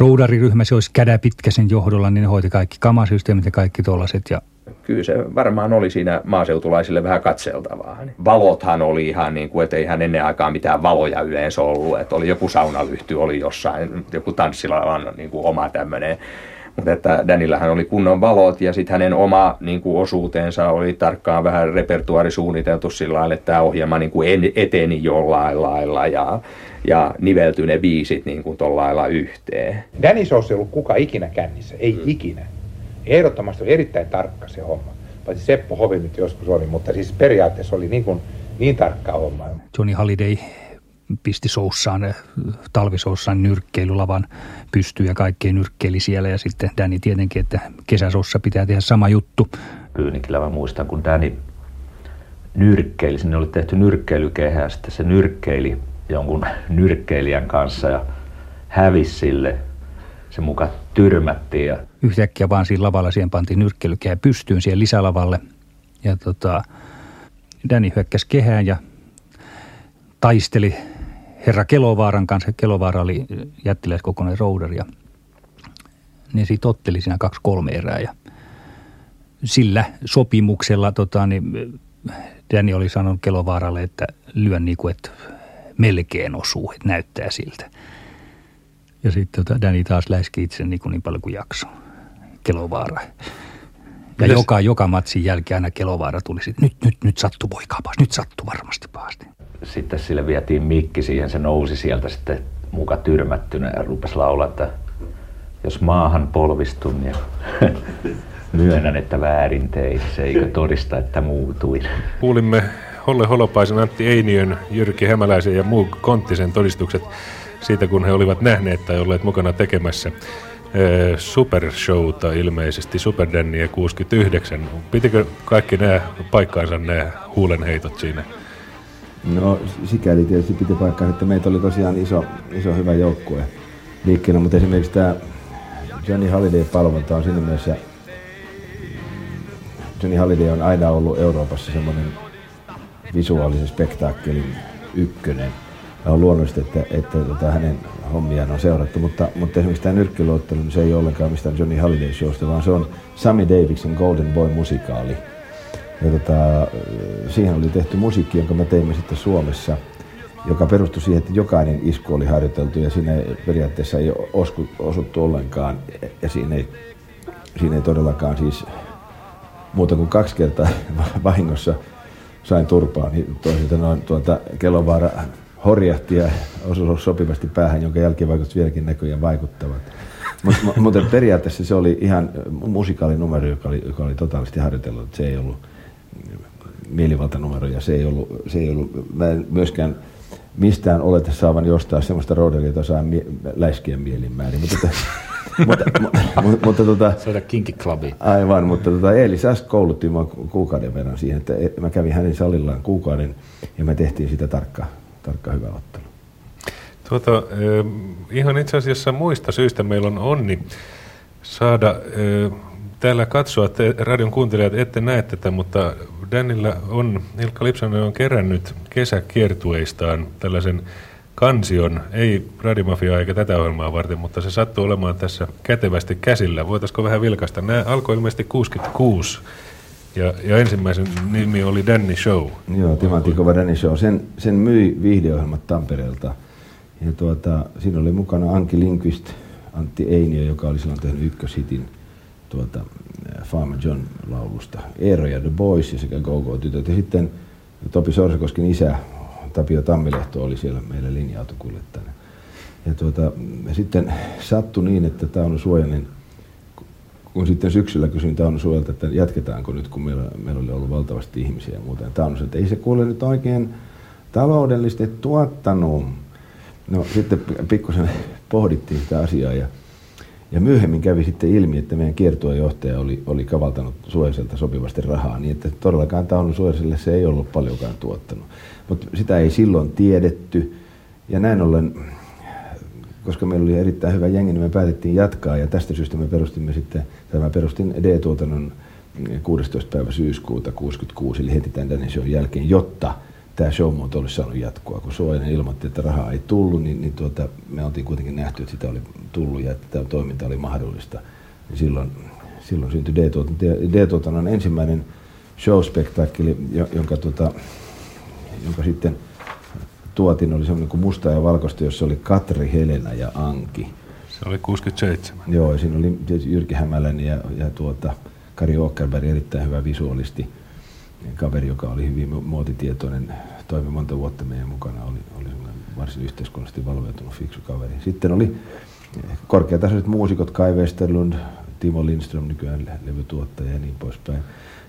roudariryhmä, se olisi kädä pitkäsen johdolla, niin ne hoiti kaikki kamasysteemit ja kaikki tuollaiset. Ja kyllä se varmaan oli siinä maaseutulaisille vähän katseltavaa. Valothan oli ihan niin kuin, että eihän ennen aikaa mitään valoja yleensä ollut. Että oli joku saunalyhty, oli jossain, joku tanssilavan niin kuin oma tämmöinen mutta että Danillähän oli kunnon valot ja sitten hänen oma niin kuin osuutensa oli tarkkaan vähän repertuaari suunniteltu sillä lailla, että tämä ohjelma niin kuin eteni jollain lailla ja, ja niveltyi ne biisit niin kuin lailla yhteen. Danny Showssa ei ollut kuka ikinä kännissä, ei hmm. ikinä. Ehdottomasti oli erittäin tarkka se homma. Paitsi Seppo Hovi nyt joskus oli, mutta siis periaatteessa oli niin, kuin, niin tarkka homma. Johnny Halliday pisti soussaan, eh, talvisoussaan nyrkkeilylavan pystyy ja kaikkea nyrkkeili siellä. Ja sitten Danny tietenkin, että kesäsossa pitää tehdä sama juttu. Pyynikillä mä muistan, kun Danny nyrkkeili, sinne oli tehty nyrkkeilykehä ja sitten se nyrkkeili jonkun nyrkkeilijän kanssa ja hävisi sille. Se muka tyrmättiin. Ja... Yhtäkkiä vaan siinä lavalla siihen pantiin nyrkkeilykehä pystyyn siihen lisälavalle. Ja tota, Danny hyökkäsi kehään ja taisteli herra Kelovaaran kanssa. Kelovaara oli jättiläiskokoinen rouder ja ne siitä otteli siinä kaksi kolme erää ja sillä sopimuksella tota, niin Danny oli sanonut Kelovaaralle, että lyön niin kuin, että melkein osuu, että näyttää siltä. Ja sitten tota, Danny taas läski itse niin, kuin niin paljon kuin jaksoi. Kelovaara. Ja Mitäs? joka, joka matsin jälkeen aina Kelovaara tuli sitten, nyt, nyt, nyt sattu poikaapas, nyt sattu varmasti pahasti sitten sille vietiin mikki siihen, se nousi sieltä sitten muka tyrmättynä ja rupesi laulaa, että jos maahan polvistun ja myönnän, että väärin tein, se eikö todista, että muutuin. Kuulimme Holle Holopaisen, Antti Einiön, Jyrki Hämäläisen ja muu Konttisen todistukset siitä, kun he olivat nähneet tai olleet mukana tekemässä supershowta ilmeisesti, Superdänniä 69. Pitikö kaikki nämä paikkaansa nämä huulenheitot siinä? No sikäli tietysti piti paikkaa, että meitä oli tosiaan iso, iso hyvä joukkue liikkeellä, mutta esimerkiksi tämä Johnny Holiday-palvonta on siinä mielessä, Johnny Holiday on aina ollut Euroopassa semmoinen visuaalisen spektaakkelin ykkönen. Ja on luonnollista, että, että tota, hänen hommiaan on seurattu, mutta, mutta esimerkiksi tämä nyrkkiluottelu, niin se ei ollenkaan mistään Johnny Holiday showsta, vaan se on Sammy Davisin Golden Boy-musikaali. Ja tota, siihen oli tehty musiikki, jonka me teimme sitten Suomessa, joka perustui siihen, että jokainen isku oli harjoiteltu ja siinä periaatteessa ei osku, osuttu ollenkaan. Ja siinä ei, siinä ei todellakaan siis muuta kuin kaksi kertaa vahingossa sain turpaa, niin toisilta noin tuota Kelovaara horjahti ja osui sopivasti päähän, jonka jälkivaikutukset vieläkin näköjään vaikuttavat. Mutta mut, periaatteessa se oli ihan musikalinumero, joka oli, joka oli totaalisesti harjoitellut. Se ei ollut mielivaltanumero ja se ei ollut, se ei ollut mä en myöskään mistään oleta saavan jostain sellaista roodelia, jota saa mie- läiskien mielinmäärin. Mutta, mutta, mutta, mutta tota, Soida kinkkiklubi. Aivan, mutta tota, Eeli Säsk koulutti minua kuukauden verran siihen, että mä kävin hänen salillaan kuukauden ja me tehtiin sitä tarkka, tarkka hyvä ottelu. Tuota, eh, ihan itse asiassa muista syistä meillä on onni saada eh, täällä katsoa, te radion kuuntelijat ette näe tätä, mutta Danilla on, Ilkka Lipsanen on kerännyt kesäkiertueistaan tällaisen kansion, ei Radiomafiaa eikä tätä ohjelmaa varten, mutta se sattuu olemaan tässä kätevästi käsillä. Voitaisiko vähän vilkaista? Nämä alkoi ilmeisesti 66 ja, ja ensimmäisen nimi oli Danny Show. Joo, Timantikova Danny Show. Sen, sen myi viihdeohjelmat Tampereelta. Ja tuota, siinä oli mukana Anki Linkvist, Antti Einio, joka oli silloin tehnyt ykköshitin tuota, Farmer John laulusta. Eero ja The Boys ja sekä Go-Go-tytöt. Ja sitten Topi Sorsakosken isä Tapio Tammilehto oli siellä meillä linja-autokuljettajana. Ja tuota, sitten sattui niin, että Tauno Suojanen, kun sitten syksyllä kysyin Tauno Suojalta, että jatketaanko nyt, kun meillä, meillä oli ollut valtavasti ihmisiä ja muuta. Ja Tauno sanoi, että ei se kuule nyt oikein taloudellisesti tuottanut. No sitten pikkusen pohdittiin sitä asiaa ja, ja myöhemmin kävi sitten ilmi, että meidän kiertuejohtaja oli, oli kavaltanut Suojaselta sopivasti rahaa, niin että todellakaan Tauno Suojaselle se ei ollut paljonkaan tuottanut. Mutta sitä ei silloin tiedetty ja näin ollen, koska meillä oli erittäin hyvä jengi, niin me päätettiin jatkaa ja tästä syystä me perustimme sitten, tai mä perustin D-tuotannon 16. päivä syyskuuta 66, eli heti tämän Show jälkeen, jotta tämä showmuoto olisi saanut jatkua. Kun Suojainen ilmoitti, että rahaa ei tullut, niin, niin tuota, me oltiin kuitenkin nähty, että sitä oli tullut ja että tämä toiminta oli mahdollista. Niin silloin, silloin syntyi D-tuotannon ensimmäinen showspektaakkeli, jonka, tuota, jonka sitten tuotin, oli semmoinen kuin musta ja valkoista, jossa oli Katri, Helena ja Anki. Se oli 67. Joo, siinä oli Jyrki Hämäläinen ja, ja tuota, Kari Åkerberg, erittäin hyvä visuaalisti kaveri, joka oli hyvin muotitietoinen, toimi monta vuotta meidän mukana, oli, oli varsin yhteiskunnallisesti valveutunut fiksu kaveri. Sitten oli korkeatasoiset muusikot, Kai Westerlund, Timo Lindström, nykyään levytuottaja ja niin poispäin.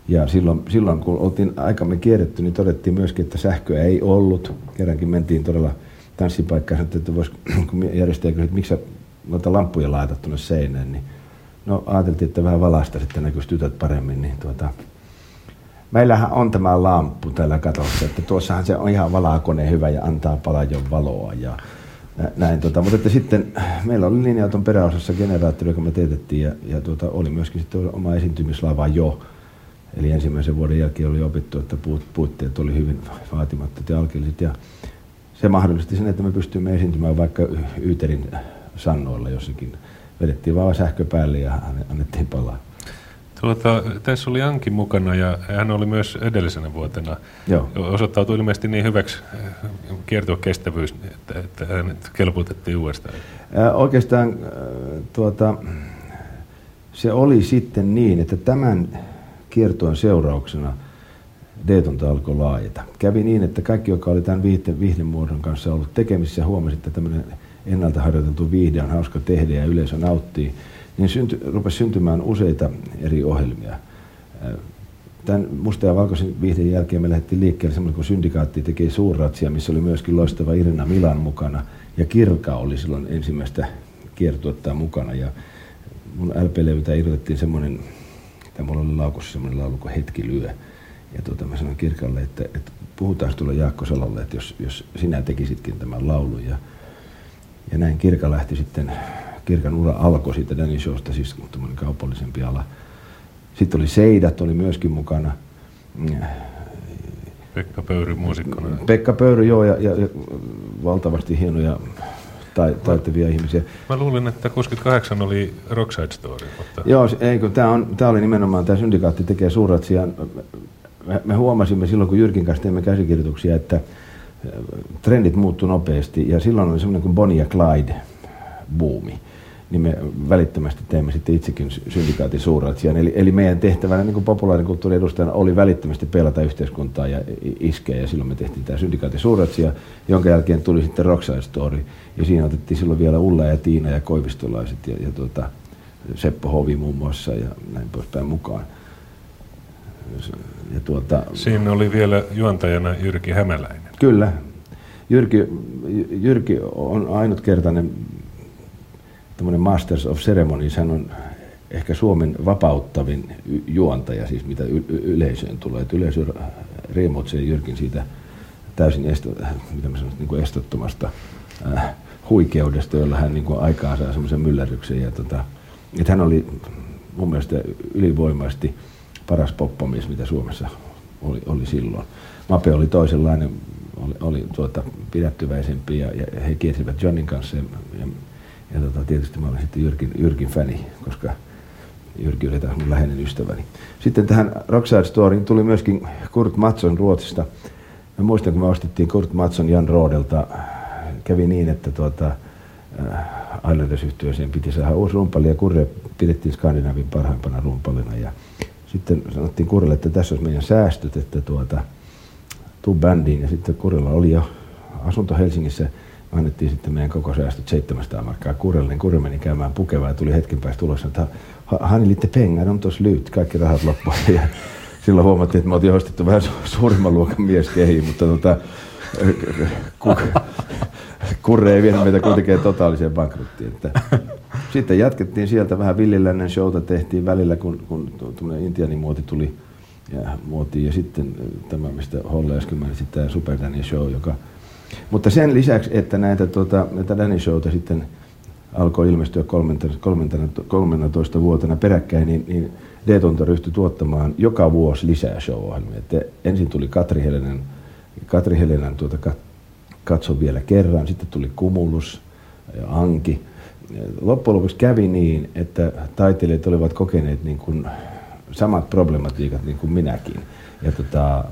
Ja silloin, silloin kun oltiin aikamme kierretty, niin todettiin myöskin, että sähköä ei ollut. Kerrankin mentiin todella tanssipaikkaan, että vois, kun järjestäjä että miksi noita lampuja laitat tuonne seinään, niin no ajateltiin, että vähän valasta sitten näkyisi tytöt paremmin, niin tuota, meillähän on tämä lamppu täällä katossa, että tuossahan se on ihan valakone hyvä ja antaa paljon valoa ja näin. Tota, mutta että sitten meillä oli linja-auton peräosassa generaattori, joka me teetettiin ja, ja tuota, oli myöskin sitten oma esiintymislava jo. Eli ensimmäisen vuoden jälkeen oli opittu, että puut, puitteet oli hyvin vaatimattomat ja alkeelliset. Ja se mahdollisti sen, että me pystyimme esiintymään vaikka Yyterin sannoilla jossakin. Vedettiin vaan sähkö päälle ja annettiin palaa. Tuota, tässä oli Anki mukana ja hän oli myös edellisenä vuotena. Joo. Osoittautui ilmeisesti niin hyväksi kiertua kestävyys, että, että hänet kelpuutettiin uudestaan. Ää, oikeastaan tuota, se oli sitten niin, että tämän kiertojen seurauksena Daytonta alkoi laajeta. Kävi niin, että kaikki, jotka oli tämän viihde, viihdemuodon kanssa ollut tekemisissä, huomasi, että tämmöinen ennalta harjoiteltu viihde on hauska tehdä ja yleisö nauttii, niin synty, rupesi syntymään useita eri ohjelmia. tämän musta ja valkoisen viihteen jälkeen me lähdettiin liikkeelle semmoinen kuin Syndikaatti teki suurratsia, missä oli myöskin loistava Irina Milan mukana. Ja Kirka oli silloin ensimmäistä kiertuetta mukana. Ja mun LP-levyltä irrotettiin semmoinen, tai mulla oli laukussa semmoinen laulu kuin Hetki lyö. Ja tuota, mä sanoin Kirkalle, että, että puhutaan tulla Jaakko Salolle, että jos, jos sinä tekisitkin tämän laulun. Ja, ja näin Kirka lähti sitten, Kirkan ura alkoi siitä Danny Showsta, siis kaupallisempi ala. Sitten oli Seidat, oli myöskin mukana. Pekka Pöyry muusikkona. Pekka Pöyry, joo, ja, ja, ja valtavasti hienoja tai, taitavia ihmisiä. Mä luulin, että 68 oli Rockside Story. Mutta... Joo, ei kun tämä, on, tämä oli nimenomaan, tämä syndikaatti tekee suurratsia. Me, me huomasimme silloin, kun Jyrkin kanssa teemme käsikirjoituksia, että trendit muuttu nopeasti ja silloin oli semmoinen kuin Bonnie ja Clyde buumi niin me välittömästi teemme sitten itsekin syndikaatin suurratsian. Eli, eli meidän tehtävänä niin populaarikulttuurin edustajana oli välittömästi pelata yhteiskuntaa ja iskeä, ja silloin me tehtiin tämä syndikaatin suurratsia, jonka jälkeen tuli sitten Rockside Story, ja siinä otettiin silloin vielä Ulla ja Tiina ja Koivistolaiset ja, ja tuota, Seppo Hovi muun muassa ja näin poispäin mukaan. Ja tuota, Siinä oli vielä juontajana Jyrki Hämäläinen. Kyllä. Jyrki, Jyrki on ainutkertainen tämmöinen Masters of Ceremonies, hän on ehkä Suomen vapauttavin juontaja, siis mitä yleisöön tulee. Että yleisö riemoitsee Jyrkin siitä täysin esto, mitä mä sanon, niin kuin estottomasta äh, huikeudesta, jolla hän niin aikaa saa semmoisen myllerryksen. Ja tota, että hän oli mun mielestä ylivoimaisesti paras poppamies, mitä Suomessa oli, oli silloin. Mape oli toisenlainen, oli, oli tuota, pidättyväisempi ja, ja he kiersivät Johnin kanssa ja, ja ja tota, tietysti mä olen sitten Jyrkin, Jyrkin fani, koska Jyrki oli taas mun läheinen ystäväni. Sitten tähän Rockside Storyin tuli myöskin Kurt Matson Ruotsista. Mä muistan, kun me ostettiin Kurt Matson Jan Roodelta, kävi niin, että tuota, äh, Islanders-yhtiöseen piti saada uusi rumpali ja Kurre pidettiin Skandinavin parhaimpana rumpalina. Ja sitten sanottiin Kurrelle, että tässä olisi meidän säästöt, että tuota, tuu bändiin. Ja sitten Kurrella oli jo asunto Helsingissä annettiin sitten meidän koko säästöt 700 markkaa kurelle, niin kurre meni käymään pukevaa ja tuli hetken päästä tulossa, että hän liitte pengaa, on tuossa lyhyt, kaikki rahat loppuivat. Ja silloin huomattiin, että me oltiin ostettu vähän suurimman luokan mies kehiin, mutta tota, kurre ei vienyt meitä kuitenkin totaaliseen bankruttiin. Että sitten jatkettiin sieltä vähän villilännen showta tehtiin välillä, kun, kun intianimuoti tuli ja muotiin. Ja sitten tämä, mistä Holle äsken mainitsi, tämä Super Danny Show, joka – mutta sen lisäksi, että näitä, tuota, näitä Danny Showta sitten alkoi ilmestyä 13 vuotena peräkkäin, niin, niin Detonta ryhtyi tuottamaan joka vuosi lisää show-ohjelmia. Että ensin tuli Katri Helenen, Katri Helenen tuota, katso vielä kerran, sitten tuli Kumulus ja Anki. Loppujen lopuksi kävi niin, että taiteilijat olivat kokeneet niin kuin samat problematiikat niin kuin minäkin. Ja, tota,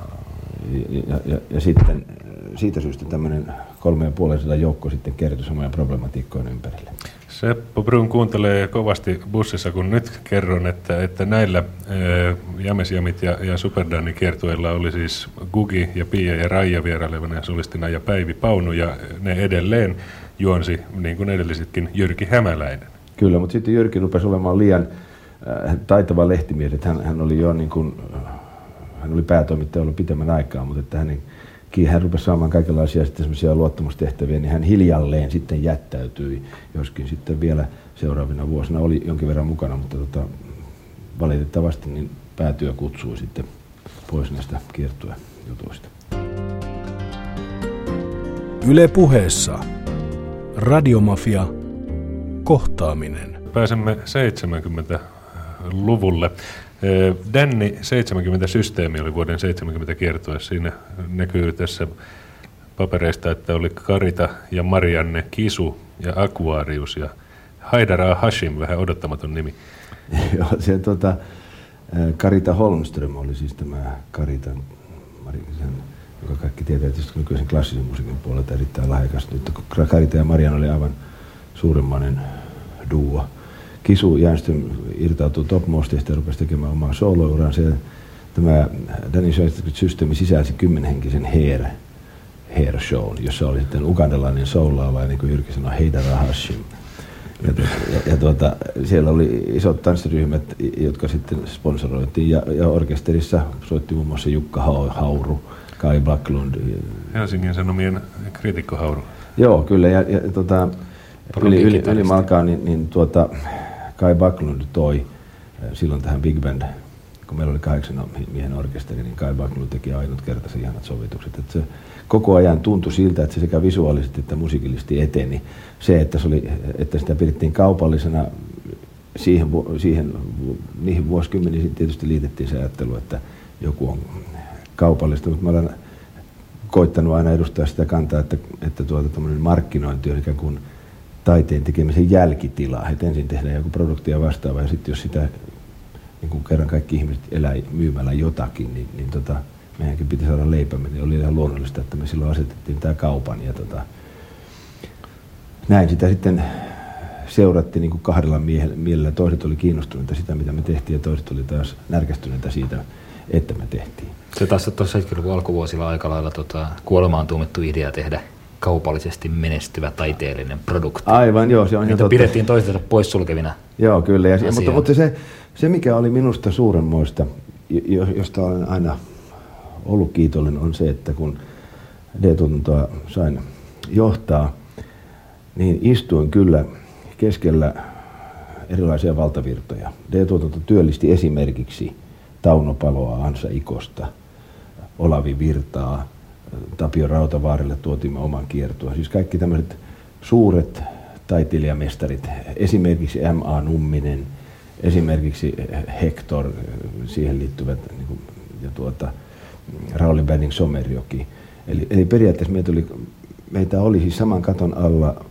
ja, ja, ja sitten siitä syystä tämmöinen kolme ja puolen joukko sitten kertoi samoja problematiikkojen ympärille. Seppo Brun kuuntelee kovasti bussissa, kun nyt kerron, että, että näillä ää, Jamesjamit ja, ja Superdani kiertueilla oli siis Gugi ja Pia ja Raija vierailevana solistina ja Päivi Paunu ja ne edelleen juonsi, niin kuin edellisitkin, Jyrki Hämäläinen. Kyllä, mutta sitten Jyrki rupesi olemaan liian äh, taitava lehtimies, että hän, hän oli jo niin kuin, hän oli päätoimittaja ollut pitemmän aikaa, mutta että hänen hän rupesi saamaan kaikenlaisia sitten semmoisia luottamustehtäviä, niin hän hiljalleen sitten jättäytyi, joskin sitten vielä seuraavina vuosina oli jonkin verran mukana, mutta tota, valitettavasti niin päätyö kutsui sitten pois näistä kiertuejutuista. Yle puheessa. Radiomafia. Kohtaaminen. Pääsemme 70-luvulle. Danny 70-systeemi oli vuoden 70 kiertue. Siinä näkyy tässä papereista, että oli Karita ja Marianne Kisu ja Aquarius ja Haidara Hashim, vähän odottamaton nimi. Joo, se tota, Karita Holmström oli siis tämä Karita, joka kaikki tietää tietysti nykyisen klassisen musiikin puolelta erittäin lahjakas. Nyt Karita ja Marianne oli aivan suurimmainen duo. Kisu Jänström irtautui Top Mostista ja rupesi tekemään omaa soolouransa. Tämä Danny systeemi sisälsi kymmenhenkisen hair, hair show, jossa oli sitten ugandalainen soulaava, niin kuin Jyrki sanoi, Heidara Hashim. Ja, ja, ja tuota, siellä oli isot tanssiryhmät, jotka sitten sponsoroitiin. Ja, ja orkesterissa soitti muun muassa Jukka Hauru, Kai Backlund. Helsingin Sanomien kriitikkohauru. Joo, kyllä. Ja, ja tuota, yli, yli, yli malkaa, niin, niin tuota, Kai Backlund toi silloin tähän Big Band kun meillä oli kahdeksan miehen orkesteri, niin Kai Backlund teki ainutkertaisen ihanat sovitukset. Että se koko ajan tuntui siltä, että se sekä visuaalisesti että musiikillisesti eteni. Se, että, se oli, että sitä pidettiin kaupallisena, siihen, siihen, niihin vuosikymmeniin tietysti liitettiin se ajattelu, että joku on kaupallista, mutta mä olen koittanut aina edustaa sitä kantaa, että, että tuota, markkinointi on ikään kuin taiteen tekemisen jälkitila. Että ensin tehdään joku produkti ja vastaava ja sitten jos sitä niin kun kerran kaikki ihmiset elää myymällä jotakin, niin, niin tota, meidänkin piti saada leipämme, niin oli ihan luonnollista, että me silloin asetettiin tämä kaupan. Ja tota, näin sitä sitten seurattiin niin kahdella mielellä. Toiset oli kiinnostuneita sitä, mitä me tehtiin, ja toiset oli taas närkästyneitä siitä, että me tehtiin. Se taas tuossa 70-luvun alkuvuosilla aika lailla tota, kuolemaan tuomittu idea tehdä kaupallisesti menestyvä taiteellinen produkti. Aivan, joo, se on ihan totta. pidettiin toistensa poissulkevina Joo, kyllä. Ja, mutta, mutta se, se, mikä oli minusta suuremmoista, josta olen aina ollut kiitollinen, on se, että kun D-tuotantoa sain johtaa, niin istuin kyllä keskellä erilaisia valtavirtoja. D-tuotanto työllisti esimerkiksi Tauno Paloa, Ansa Ikosta, Olavi Virtaa, Tapio Rautavaarille tuotimme oman kiertoa. Siis kaikki tämmöiset suuret taiteilijamestarit, esimerkiksi M.A. Numminen – esimerkiksi Hector, siihen liittyvät niin kuin, ja tuota, Rauli Benning Somerjoki. Eli, eli periaatteessa meitä oli, meitä oli siis saman katon alla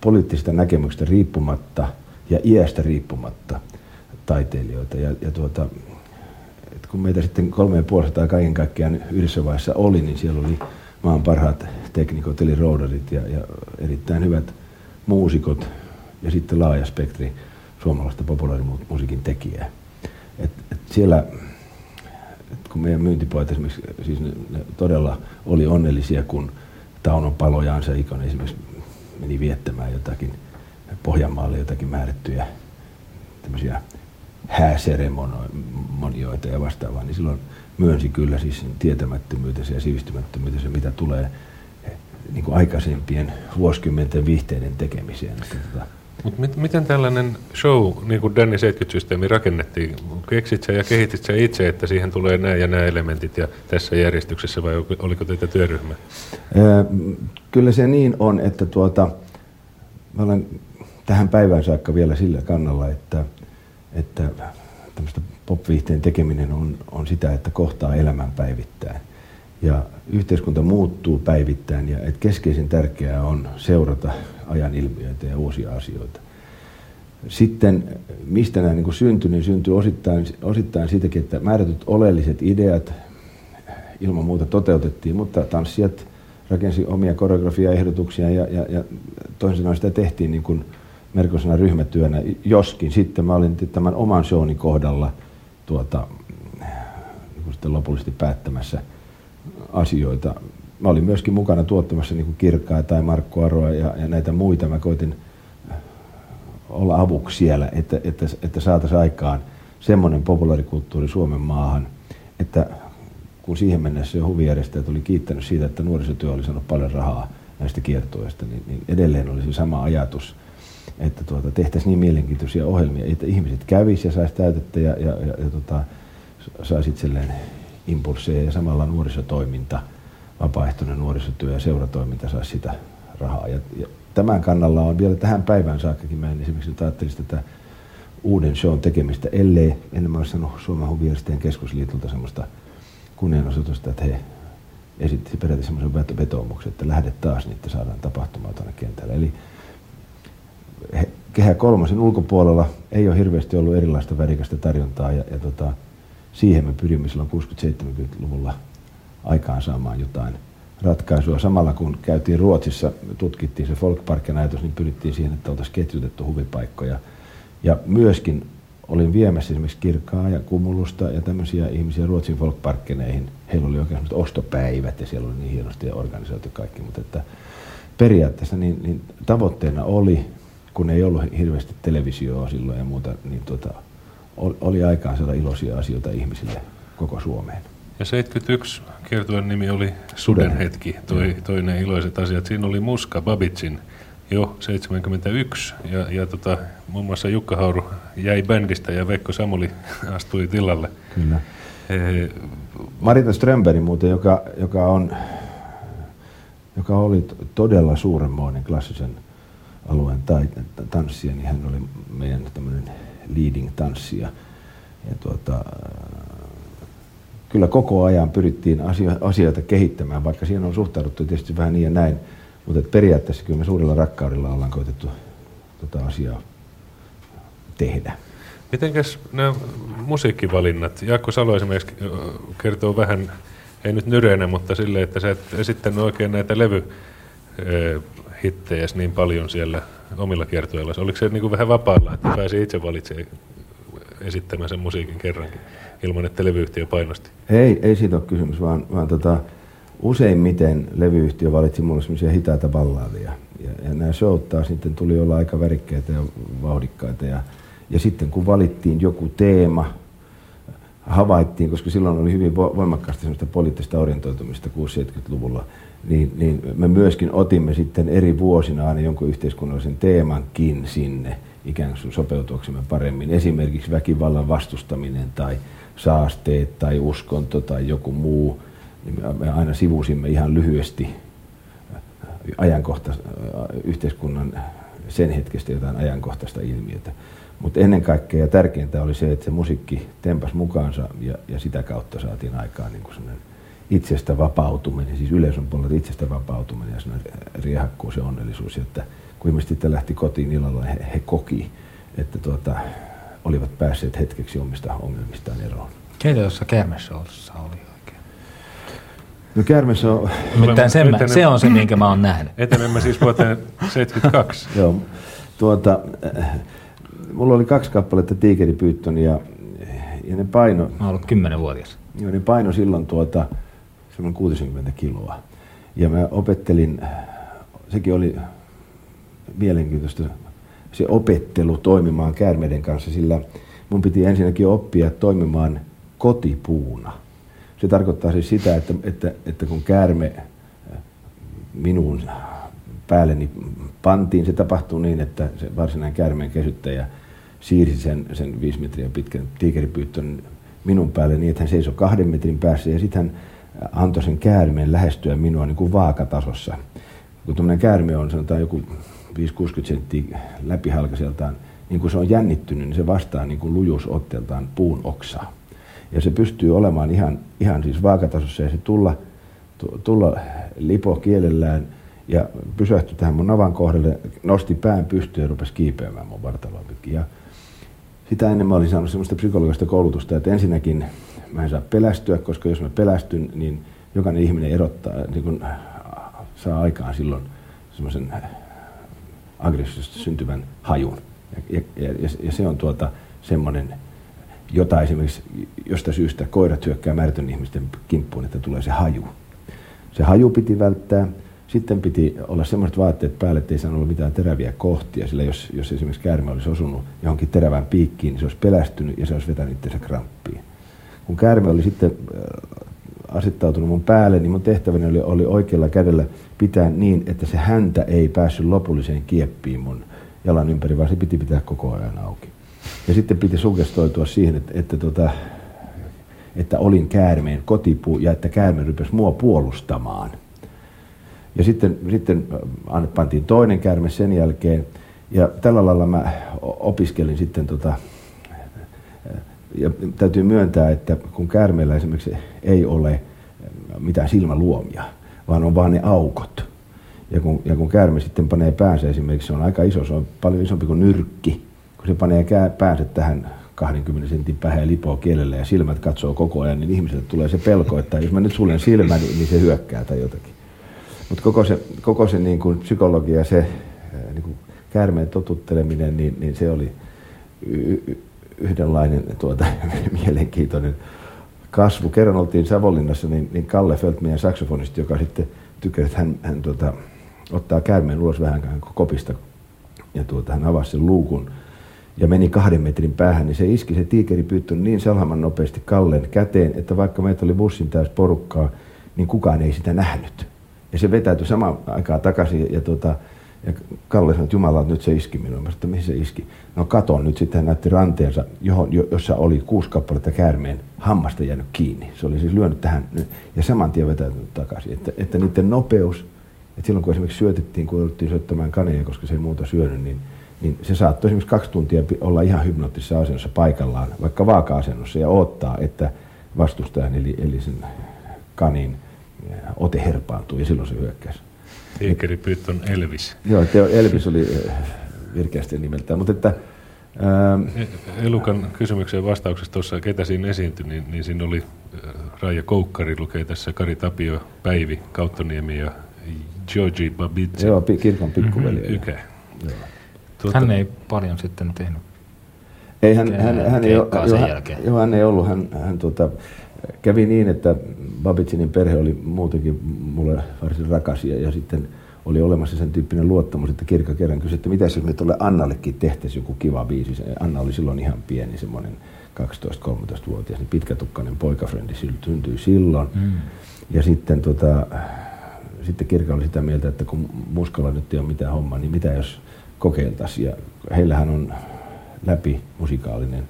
poliittisista näkemyksistä riippumatta ja iästä riippumatta taiteilijoita. Ja, ja tuota, et kun meitä sitten kolme ja puolisataa kaiken kaikkiaan yhdessä vaiheessa oli, niin siellä oli maan parhaat teknikot eli roudarit ja, ja erittäin hyvät muusikot ja sitten laaja spektri suomalaista populaarimusiikin tekijää. Et, et siellä, et kun meidän myyntipojat esimerkiksi, siis ne, ne todella oli onnellisia, kun Taunon palojaan se ikon esimerkiksi meni viettämään jotakin Pohjanmaalle jotakin määrättyjä tämmöisiä hääseremonioita ja vastaavaa, niin silloin myönsi kyllä siis tietämättömyytensä ja sivistymättömyytensä, mitä tulee niin kuin aikaisempien vuosikymmenten vihteiden tekemiseen. Tota, mutta mit, miten tällainen show, niin kuin Danny 70-systeemi rakennettiin? Keksit sä ja kehitit sä itse, että siihen tulee nämä ja nämä elementit ja tässä järjestyksessä vai oliko teitä työryhmä? Kyllä se niin on, että tuota, mä olen tähän päivään saakka vielä sillä kannalla, että, että tämmöistä pop-viihteen tekeminen on, on sitä, että kohtaa elämän päivittäin. Ja yhteiskunta muuttuu päivittäin ja että keskeisen tärkeää on seurata ajan ilmiöitä ja uusia asioita. Sitten mistä nämä niin syntyi, niin syntyi osittain, osittain siitäkin, että määrätyt oleelliset ideat ilman muuta toteutettiin, mutta tanssijat rakensi omia koreografia-ehdotuksia ja, ja, ja toisin sanoen sitä tehtiin niin kuin melkoisena ryhmätyönä, joskin. Sitten mä olin tämän oman showni kohdalla tuota, niin sitten lopullisesti päättämässä asioita. Mä olin myöskin mukana tuottamassa niin kuin Kirkkaa tai Markku Aroa ja, ja näitä muita. Mä koitin olla avuksi siellä, että, että, että saataisiin aikaan semmoinen populaarikulttuuri Suomen maahan, että kun siihen mennessä jo huvijärjestäjät oli kiittänyt siitä, että nuorisotyö oli saanut paljon rahaa näistä kiertoista, niin, niin edelleen olisi sama ajatus, että tuota, tehtäisiin niin mielenkiintoisia ohjelmia, että ihmiset kävisi ja saisi täytettä ja, ja, ja, ja tuota, saisi itselleen impulseja ja samalla nuorisotoiminta – vapaaehtoinen nuorisotyö ja seuratoiminta saisi sitä rahaa. Ja, ja tämän kannalla on vielä tähän päivään saakkakin. Mä en esimerkiksi nyt ajattelisi tätä uuden shown tekemistä, ellei ennen mä olisi sanonut Suomen huvijärjestöjen keskusliitolta semmoista kunnianosoitusta, että he esitti peräti semmoisen vetoomuksen, että lähde taas, niin että saadaan tapahtumaa tuonne kentälle. Eli kehä kolmosen ulkopuolella ei ole hirveästi ollut erilaista värikästä tarjontaa ja, ja tota, siihen me pyrimme silloin 60-70-luvulla aikaansaamaan jotain ratkaisua. Samalla kun käytiin Ruotsissa, tutkittiin se Folkparken ajatus, niin pyrittiin siihen, että oltaisiin ketjutettu huvipaikkoja. Ja myöskin olin viemässä esimerkiksi Kirkkaa ja Kumulusta ja tämmöisiä ihmisiä Ruotsin folkparkkeneihin. Heillä oli oikein ostopäivät ja siellä oli niin hienosti organisoitu kaikki, mutta että periaatteessa niin, niin tavoitteena oli kun ei ollut hirveästi televisioa silloin ja muuta, niin tuota, oli aikaan saada iloisia asioita ihmisille koko Suomeen. Ja 71 kertoen nimi oli Sudenhetki, toi, toi ne iloiset asiat. Siinä oli Muska Babitsin jo 71 ja, ja tota, muun muassa Jukka Hauru jäi bändistä ja Vekko Samuli astui tilalle. Kyllä. E- Marita Strömberg muuten, joka, joka, on, joka oli todella suuremmoinen klassisen alueen tai, tanssija, niin hän oli meidän tämmöinen leading tanssija. Ja tuota, kyllä koko ajan pyrittiin asioita kehittämään, vaikka siihen on suhtauduttu tietysti vähän niin ja näin. Mutta periaatteessa kyllä me suurella rakkaudella ollaan koitettu tota asiaa tehdä. Mitenkäs nämä musiikkivalinnat? Jaakko Salo esimerkiksi kertoo vähän, ei nyt nyreenä, mutta sille, että sä et esittänyt oikein näitä levyhittejä niin paljon siellä omilla kiertueilla. Oliko se niin kuin vähän vapaalla, että pääsi itse valitsemaan esittämään sen musiikin kerrankin ilman, että levyyhtiö painosti? Ei, ei siitä ole kysymys, vaan, vaan tota, useimmiten levyyhtiö valitsi mulle semmoisia hitaita balladeja. Ja, ja nämä showt taas sitten tuli olla aika värikkäitä ja vauhdikkaita. Ja, ja sitten kun valittiin joku teema, havaittiin, koska silloin oli hyvin voimakkaasti semmoista poliittista orientoitumista 60-70-luvulla, niin, niin me myöskin otimme sitten eri vuosina aina jonkun yhteiskunnallisen teemankin sinne ikään kuin sopeutuaksemme paremmin. Esimerkiksi väkivallan vastustaminen tai saasteet tai uskonto tai joku muu. Me aina sivusimme ihan lyhyesti ajankohta, yhteiskunnan sen hetkestä jotain ajankohtaista ilmiötä. Mutta ennen kaikkea ja tärkeintä oli se, että se musiikki tempas mukaansa ja, ja sitä kautta saatiin aikaan niin kuin itsestä vapautuminen, siis yleisön puolelta itsestä vapautuminen ja sellainen riehakkuus ja onnellisuus, että kun ihmiset sitten lähti kotiin illalla, he, he koki, että tuota, olivat päässeet hetkeksi omista ongelmistaan eroon. Keitä tuossa Kärmessoulussa oli oikein? No Kärmessä on... Nimittäin sen mä, se on se, minkä mä oon nähnyt. Etenemme siis vuoteen 72. Joo. Tuota, mulla oli kaksi kappaletta Tiikeripyyttön ja, ja ne paino... Mä oon ollut kymmenenvuotias. Joo, ne paino silloin tuota, semmoinen 60 kiloa. Ja mä opettelin, sekin oli mielenkiintoista, se opettelu toimimaan käärmeiden kanssa, sillä mun piti ensinnäkin oppia toimimaan kotipuuna. Se tarkoittaa siis sitä, että, että, että kun käärme minun päälleni pantiin, se tapahtui niin, että se varsinainen käärmeen kesyttäjä siirsi sen, sen viisi metriä pitkän tiikeripyyttön minun päälle niin, että hän seisoi kahden metrin päässä ja sitten hän antoi sen käärmeen lähestyä minua niin kuin vaakatasossa. Kun tuommoinen käärme on sanotaan joku 5-60 senttiä läpihalkaiseltaan, niin kun se on jännittynyt, niin se vastaa niin kuin lujuusotteeltaan puun oksaa. Ja se pystyy olemaan ihan, ihan siis vaakatasossa ja se tulla, tulla lipo kielellään ja pysähtyi tähän mun navan kohdalle, nosti pään pystyyn ja rupesi kiipeämään mun vartaloa pitkin. Ja sitä ennen mä olin saanut semmoista psykologista koulutusta, että ensinnäkin mä en saa pelästyä, koska jos mä pelästyn, niin jokainen ihminen erottaa, niin kun saa aikaan silloin semmoisen aggressiosta syntyvän hajun. Ja, ja, ja, ja se on tuota semmoinen, jota esimerkiksi josta syystä koirat hyökkää määrätön ihmisten kimppuun, että tulee se haju. Se haju piti välttää. Sitten piti olla semmoiset vaatteet päälle, että ei saanut olla mitään teräviä kohtia, sillä jos, jos esimerkiksi käärme olisi osunut johonkin terävään piikkiin, niin se olisi pelästynyt ja se olisi vetänyt itsensä kramppiin. Kun käärme oli sitten äh, asettautunut mun päälle, niin mun tehtäväni oli, oli oikealla kädellä pitää niin, että se häntä ei päässyt lopulliseen kieppiin mun jalan ympäri, vaan se piti pitää koko ajan auki. Ja sitten piti sugestoitua siihen, että, että, tota, että olin käärmeen kotipuu ja että käärme rupesi mua puolustamaan. Ja sitten, sitten pantiin toinen käärme sen jälkeen. Ja tällä lailla mä opiskelin sitten tota, ja täytyy myöntää, että kun käärmeellä esimerkiksi ei ole mitään silmäluomia, vaan on vaan ne aukot. Ja kun, ja kun käärme sitten panee päänsä esimerkiksi, se on aika iso, se on paljon isompi kuin nyrkki. Kun se panee kää, päänsä tähän 20 sentin päähän ja lipoo kielelle ja silmät katsoo koko ajan, niin ihmiselle tulee se pelko, että jos mä nyt suljen silmän, niin, se hyökkää tai jotakin. Mutta koko se, koko se niin kuin psykologia, se niin kuin käärmeen totutteleminen, niin, niin se oli yhdenlainen tuota, mielenkiintoinen kasvu. Kerran oltiin Savonlinnassa, niin, niin Kalle Felt, meidän saksofonisti, joka sitten tykkäsi, että hän, hän tuota, ottaa käärmeen ulos vähän kopista ja tuota, hän avasi sen luukun ja meni kahden metrin päähän, niin se iski se tiikeripyyttö niin salhaman nopeasti Kallen käteen, että vaikka meitä oli bussin täys porukkaa, niin kukaan ei sitä nähnyt. Ja se vetäytyi samaan aikaan takaisin ja, tuota, ja Kalle sanoi, että Jumala, nyt se iski minua. Mä sanoin, mihin se iski? No katon nyt sitten hän näytti ranteensa, johon, jossa oli kuusi kappaletta käärmeen hammasta jäänyt kiinni. Se oli siis lyönyt tähän ja saman tien vetäytynyt takaisin. Että, että niiden nopeus, että silloin kun esimerkiksi syötettiin, kun jouduttiin syöttämään kaneja, koska se ei muuta syönyt, niin, niin se saattoi esimerkiksi kaksi tuntia olla ihan hypnoottisessa asennossa paikallaan, vaikka vaaka-asennossa, ja odottaa, että vastustajan eli, eli sen kanin ote herpaantuu, ja silloin se hyökkäsi. Tiikeripyyt on Elvis. Joo, Teo Elvis oli eh, virkeästi nimeltään, mutta että... Ää... E- Elukan kysymykseen vastauksessa tuossa, ketä siinä esiintyi, niin, niin siinä oli Raija Koukkari lukee tässä, Kari Tapio, Päivi, Kauttoniemi ja Georgi Babitse. Joo, kirkon pikkuveli. Mm-hmm, Ykä. Tuota, hän ei paljon sitten tehnyt ei, hän, hän, hän, ei, jo, hän, jo, hän ei ollut. Hän, hän tuota, kävi niin, että Babitsinin perhe oli muutenkin mulle varsin rakas ja, ja sitten oli olemassa sen tyyppinen luottamus, että Kirkka kerran kysyi, että mitä jos me tuolle Annallekin tehtäisiin joku kiva biisi. Anna oli silloin ihan pieni, semmoinen 12-13-vuotias, niin pitkätukkainen poikafrendi syntyi silloin. Mm. Ja sitten, tota, sitten Kirkka oli sitä mieltä, että kun muskalla nyt ei ole mitään hommaa, niin mitä jos kokeiltaisiin. Ja heillähän on läpi musikaalinen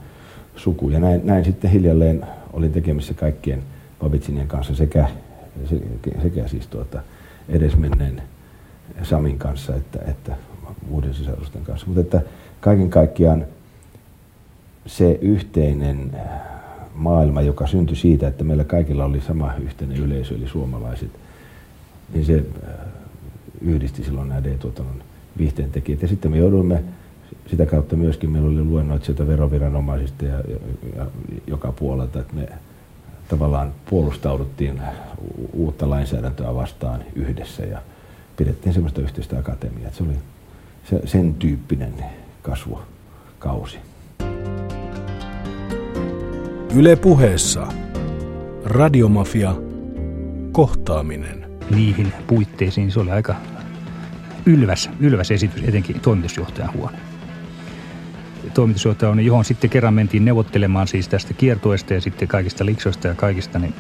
suku. Ja näin, näin sitten hiljalleen olin tekemissä kaikkien Babitsinien kanssa sekä, sekä siis tuota edesmenneen Samin kanssa että, että muiden sisarusten kanssa. Mutta että kaiken kaikkiaan se yhteinen maailma, joka syntyi siitä, että meillä kaikilla oli sama yhteinen yleisö, eli suomalaiset, niin se äh, yhdisti silloin nämä D-tuotannon viihteen tekijät. Ja sitten me jouduimme sitä kautta myöskin, meillä oli luennoitsijoita veroviranomaisista ja, ja, ja joka puolelta, että me tavallaan puolustauduttiin uutta lainsäädäntöä vastaan yhdessä ja pidettiin semmoista yhteistä akatemiaa. Se oli se, sen tyyppinen kasvukausi. Yle puheessa. Radiomafia. Kohtaaminen. Niihin puitteisiin se oli aika ylväs, ylväs esitys, etenkin toimitusjohtajan huone toimitusjohtaja on, johon sitten kerran mentiin neuvottelemaan siis tästä kiertoesta ja sitten kaikista liksoista ja kaikista, niin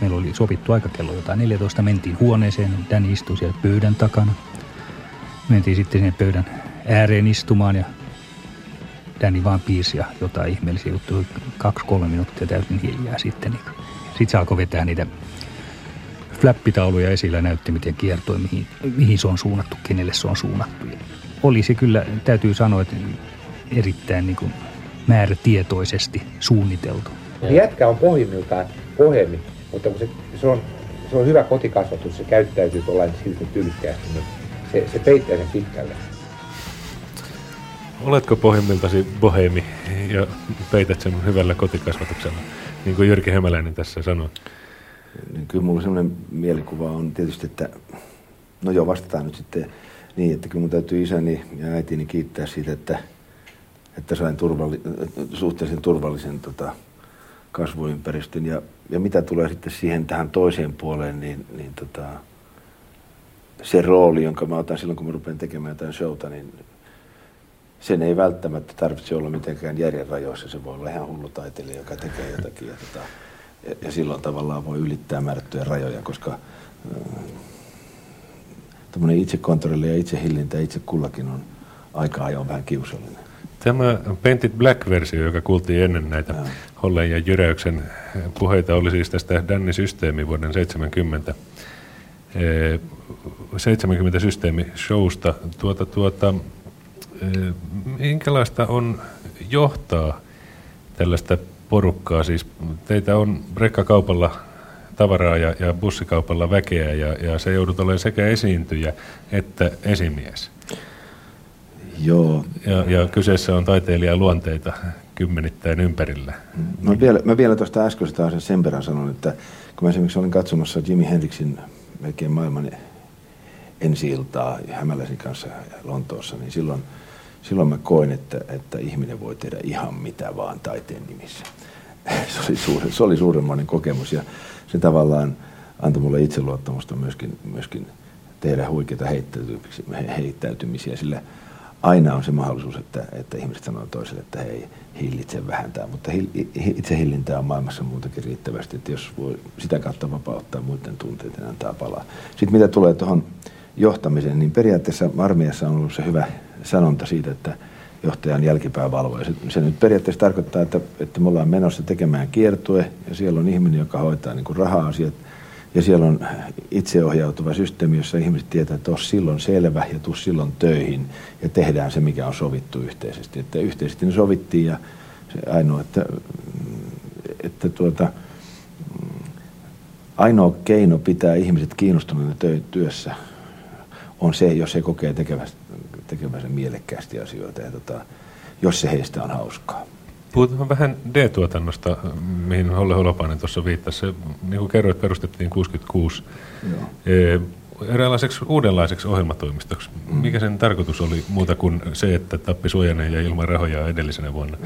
meillä oli sovittu aikakello jotain 14, mentiin huoneeseen, niin Danny istui siellä pöydän takana. Mentiin sitten sinne pöydän ääreen istumaan ja Danny vaan piisi ja jotain ihmeellisiä juttuja, kaksi-kolme minuuttia täysin hiljaa sitten. Niin sitten se alkoi vetää niitä flappitauluja esillä ja näytti, miten kiertoi, mihin, mihin se on suunnattu, kenelle se on suunnattu. Oli se kyllä, täytyy sanoa, että erittäin niin kuin määrätietoisesti suunniteltu. Jätkä on pohjimmiltaan pohjemmi, mutta kun se, se, on, se on hyvä kotikasvatus, se käyttäytyy tuollainen silti tylkkäästi, niin se, se peittää sen pitkälle. Oletko pohjimmiltasi bohemi ja peität sen hyvällä kotikasvatuksella, niin kuin Jyrki Hämäläinen tässä sanoi? Niin kyllä mulla sellainen mielikuva on tietysti, että no joo, vastataan nyt sitten niin, että kyllä mun täytyy isäni ja äitini kiittää siitä, että että sain turvalli, suhteellisen turvallisen tota, kasvuympäristön. Ja, ja mitä tulee sitten siihen tähän toiseen puoleen, niin, niin tota, se rooli, jonka mä otan silloin, kun mä rupean tekemään jotain showta, niin sen ei välttämättä tarvitse olla mitenkään järjen rajoissa. Se voi olla ihan hullu taiteilija, joka tekee jotakin. Ja, tota, ja, ja silloin tavallaan voi ylittää määrättyjä rajoja, koska äh, itsekontrolli ja itsehillintä itse kullakin on aika ajoin vähän kiusallinen. Tämä Painted Black-versio, joka kuultiin ennen näitä Hollen ja Jyräyksen puheita, oli siis tästä Danny-systeemi vuoden 70 70 systeemi showsta. Tuota, tuota, minkälaista on johtaa tällaista porukkaa? Siis teitä on rekkakaupalla tavaraa ja, ja bussikaupalla väkeä ja, ja se joudut olemaan sekä esiintyjä että esimies. Joo. Ja, ja kyseessä on taiteilijan luonteita kymmenittäin ympärillä. Mä vielä, mä vielä tuosta äskeisestä asiasta sen verran sanon, että kun mä esimerkiksi olin katsomassa Jimi Hendrixin melkein maailman ensi-iltaa Hämäläisen kanssa Lontoossa, niin silloin, silloin mä koin, että, että ihminen voi tehdä ihan mitä vaan taiteen nimissä. Se oli, suuri, se oli suuremmoinen kokemus ja se tavallaan antoi mulle itseluottamusta myöskin, myöskin tehdä huikeita heittäytymisiä, heittäytymisiä sillä aina on se mahdollisuus, että, että ihmiset sanoo toiselle, että hei, hillitse vähän tämä, mutta itse hillintää on maailmassa muutakin riittävästi, että jos voi sitä kautta vapauttaa muiden tunteita, niin antaa palaa. Sitten mitä tulee tuohon johtamiseen, niin periaatteessa armeijassa on ollut se hyvä sanonta siitä, että johtajan jälkipää valvoo. Se, se nyt periaatteessa tarkoittaa, että, että me ollaan menossa tekemään kiertue ja siellä on ihminen, joka hoitaa niin kuin raha-asiat ja siellä on itseohjautuva systeemi, jossa ihmiset tietää, että tos silloin selvä ja tuu silloin töihin ja tehdään se, mikä on sovittu yhteisesti. Että yhteisesti ne sovittiin ja se ainoa, että, että tuota, ainoa keino pitää ihmiset kiinnostuneena työssä on se, jos he kokee tekevänsä, tekevänsä mielekkäästi asioita ja tota, jos se heistä on hauskaa. Puhutaan vähän D-tuotannosta, mihin Holle Holopainen tuossa viittasi. Se, niin kuin kerroit, perustettiin 66 Joo. Eräänlaiseksi uudenlaiseksi ohjelmatoimistoksi. Mikä sen tarkoitus oli muuta kuin se, että tappi suojaneen ja ilman rahoja edellisenä vuonna?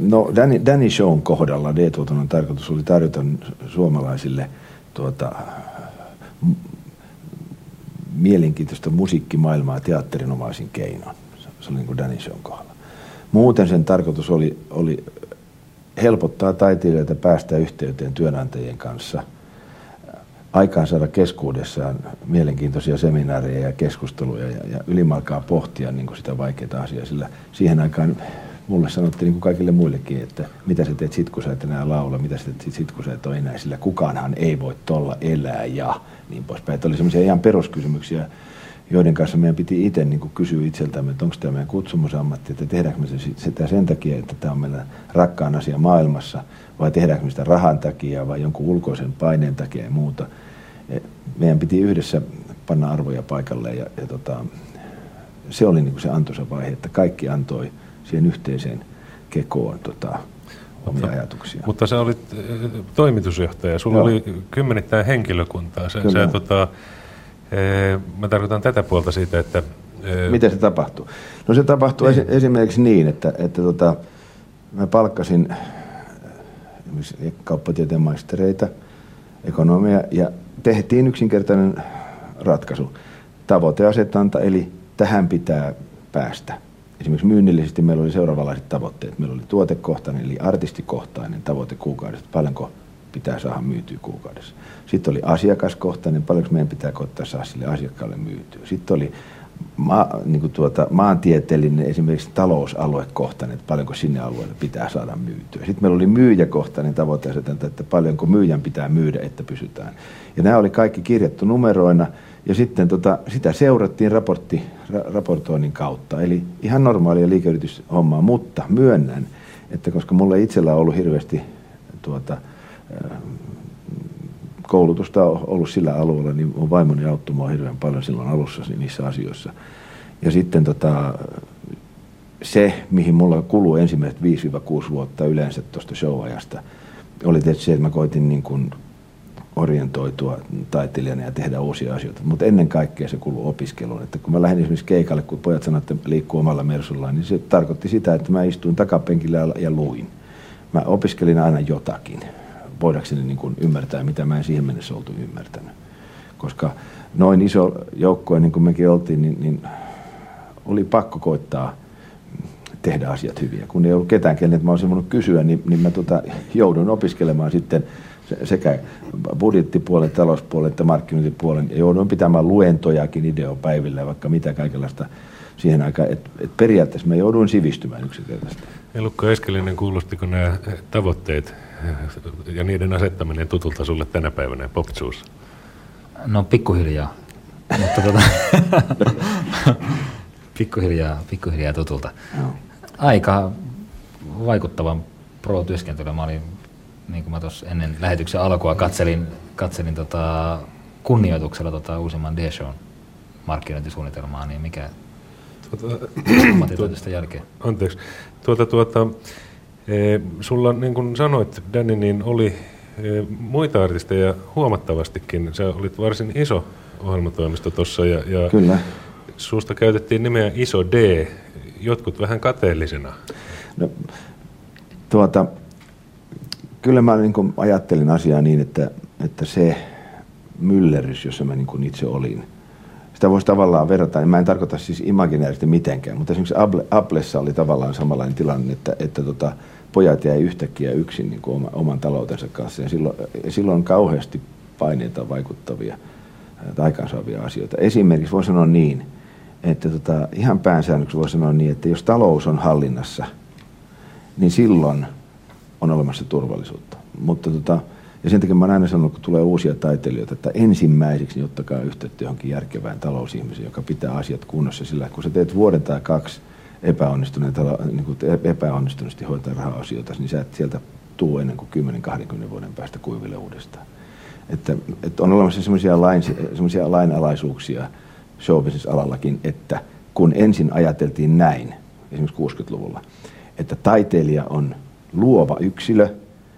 No Danny, Danny Shown kohdalla D-tuotannon tarkoitus oli tarjota suomalaisille tuota, mielenkiintoista musiikkimaailmaa teatterinomaisin keinoin. Se oli niin kuin Danny Shown kohdalla. Muuten sen tarkoitus oli, oli helpottaa taiteilijoita päästä yhteyteen työnantajien kanssa, aikaan saada keskuudessaan mielenkiintoisia seminaareja ja keskusteluja ja, ja ylimalkaa pohtia niin kuin sitä vaikeaa asiaa, sillä siihen aikaan mulle sanottiin niin kuin kaikille muillekin, että mitä sä teet sit, kun sä et enää laula, mitä sä teet sit, kun sä et ole enää, sillä kukaanhan ei voi tolla elää ja niin poispäin. Että oli semmoisia ihan peruskysymyksiä, joiden kanssa meidän piti itse niin kysyä itseltämme, että onko tämä meidän kutsumusammatti, että tehdäänkö me sitä sen takia, että tämä on meillä rakkaan asia maailmassa, vai tehdäänkö me sitä rahan takia vai jonkun ulkoisen paineen takia ja muuta. E, meidän piti yhdessä panna arvoja paikalle ja, ja tota, se oli niin se antoisa vaihe, että kaikki antoi siihen yhteiseen kekoon tota, omia mutta, ajatuksia. Mutta sä olit toimitusjohtaja, sulla Joo. oli kymmenittäin henkilökuntaa. Sä, sä, tota, Mä tarkoitan tätä puolta siitä, että... Miten se tapahtuu? No se tapahtuu niin. esimerkiksi niin, että, että tota, mä palkkasin kauppatieteen maistereita, ekonomia, ja tehtiin yksinkertainen ratkaisu. Tavoiteasetanta, eli tähän pitää päästä. Esimerkiksi myynnillisesti meillä oli seuraavanlaiset tavoitteet. Meillä oli tuotekohtainen, eli artistikohtainen tavoite kuukaudesta. Paljonko pitää saada myytyä kuukaudessa. Sitten oli asiakaskohtainen, paljonko meidän pitää koittaa saada sille asiakkaalle myytyä. Sitten oli ma, niin kuin tuota, maantieteellinen esimerkiksi talousaluekohtainen, että paljonko sinne alueelle pitää saada myytyä. Sitten meillä oli myyjäkohtainen tavoite, että paljonko myyjän pitää myydä, että pysytään. Ja nämä oli kaikki kirjattu numeroina ja sitten tota, sitä seurattiin raportti, ra, raportoinnin kautta. Eli ihan normaalia liikeyrityshommaa, mutta myönnän, että koska mulla itsellä on ollut hirveästi tuota, koulutusta on ollut sillä alueella, niin on vaimoni auttoi mua hirveän paljon silloin alussa niissä asioissa. Ja sitten tota, se, mihin mulla kuluu ensimmäiset 5-6 vuotta yleensä tuosta show-ajasta, oli tietysti se, että mä koitin niin kuin orientoitua taiteilijana ja tehdä uusia asioita. Mutta ennen kaikkea se kuuluu opiskeluun. Että kun mä lähdin esimerkiksi keikalle, kun pojat sanoivat, että liikkuu omalla mersullaan, niin se tarkoitti sitä, että mä istuin takapenkillä ja luin. Mä opiskelin aina jotakin voidakseni niin kuin ymmärtää, mitä mä en siihen mennessä oltu ymmärtänyt. Koska noin iso joukkue, niin kuin mekin oltiin, niin, niin oli pakko koittaa tehdä asiat hyviä. Kun ei ollut ketään, kenet mä olisin voinut kysyä, niin, niin mä tota, joudun opiskelemaan sitten sekä budjettipuolen, talouspuolen että markkinointipuolen. Ja jouduin pitämään luentojakin ideopäivillä vaikka mitä kaikenlaista siihen aikaan. Et, et periaatteessa mä jouduin sivistymään yksinkertaisesti. Elukka Eskelinen, kuulostiko nämä tavoitteet ja niiden asettaminen tutulta sulle tänä päivänä Popjuice? No pikkuhiljaa. Mutta tota, pikkuhiljaa, pikkuhiljaa tutulta. Aika vaikuttavan pro-työskentelyä. Mä olin, niin kuin mä tuossa ennen lähetyksen alkua katselin, katselin tota kunnioituksella tota uusimman D-shown markkinointisuunnitelmaa, niin mikä tuota, tuota, jälkeen. Anteeksi. Tuota, tuota, sulla, niin kuin sanoit, Danny, niin oli e, muita artisteja huomattavastikin. Sä olit varsin iso ohjelmatoimisto tuossa ja, ja Kyllä. suusta käytettiin nimeä Iso D, jotkut vähän kateellisena. No, tuota, kyllä mä niin kuin ajattelin asiaa niin, että, että se myllerys, jossa mä niin kuin itse olin, sitä voisi tavallaan verrata, niin mä en tarkoita siis imaginäärisesti mitenkään, mutta esimerkiksi Apple, Applessa oli tavallaan samanlainen tilanne, että, että tota, pojat jäi yhtäkkiä yksin niin kuin oma, oman taloutensa kanssa ja silloin, ja silloin kauheasti paineita vaikuttavia tai aikaansaavia asioita. Esimerkiksi voi sanoa niin, että tota, ihan päänsäännöksi voi sanoa niin, että jos talous on hallinnassa, niin silloin on olemassa turvallisuutta. Mutta tota, ja sen takia mä oon aina sanonut, kun tulee uusia taiteilijoita, että ensimmäiseksi niin ottakaa yhteyttä johonkin järkevään talousihmiseen, joka pitää asiat kunnossa. Sillä kun sä teet vuoden tai kaksi epäonnistuneita, niin kuin epäonnistuneesti hoitaa raha-asioita, niin sä et sieltä tuu ennen kuin 10-20 vuoden päästä kuiville uudestaan. Että, että on olemassa sellaisia, lain, sellaisia lainalaisuuksia showbusiness-alallakin, että kun ensin ajateltiin näin, esimerkiksi 60-luvulla, että taiteilija on luova yksilö,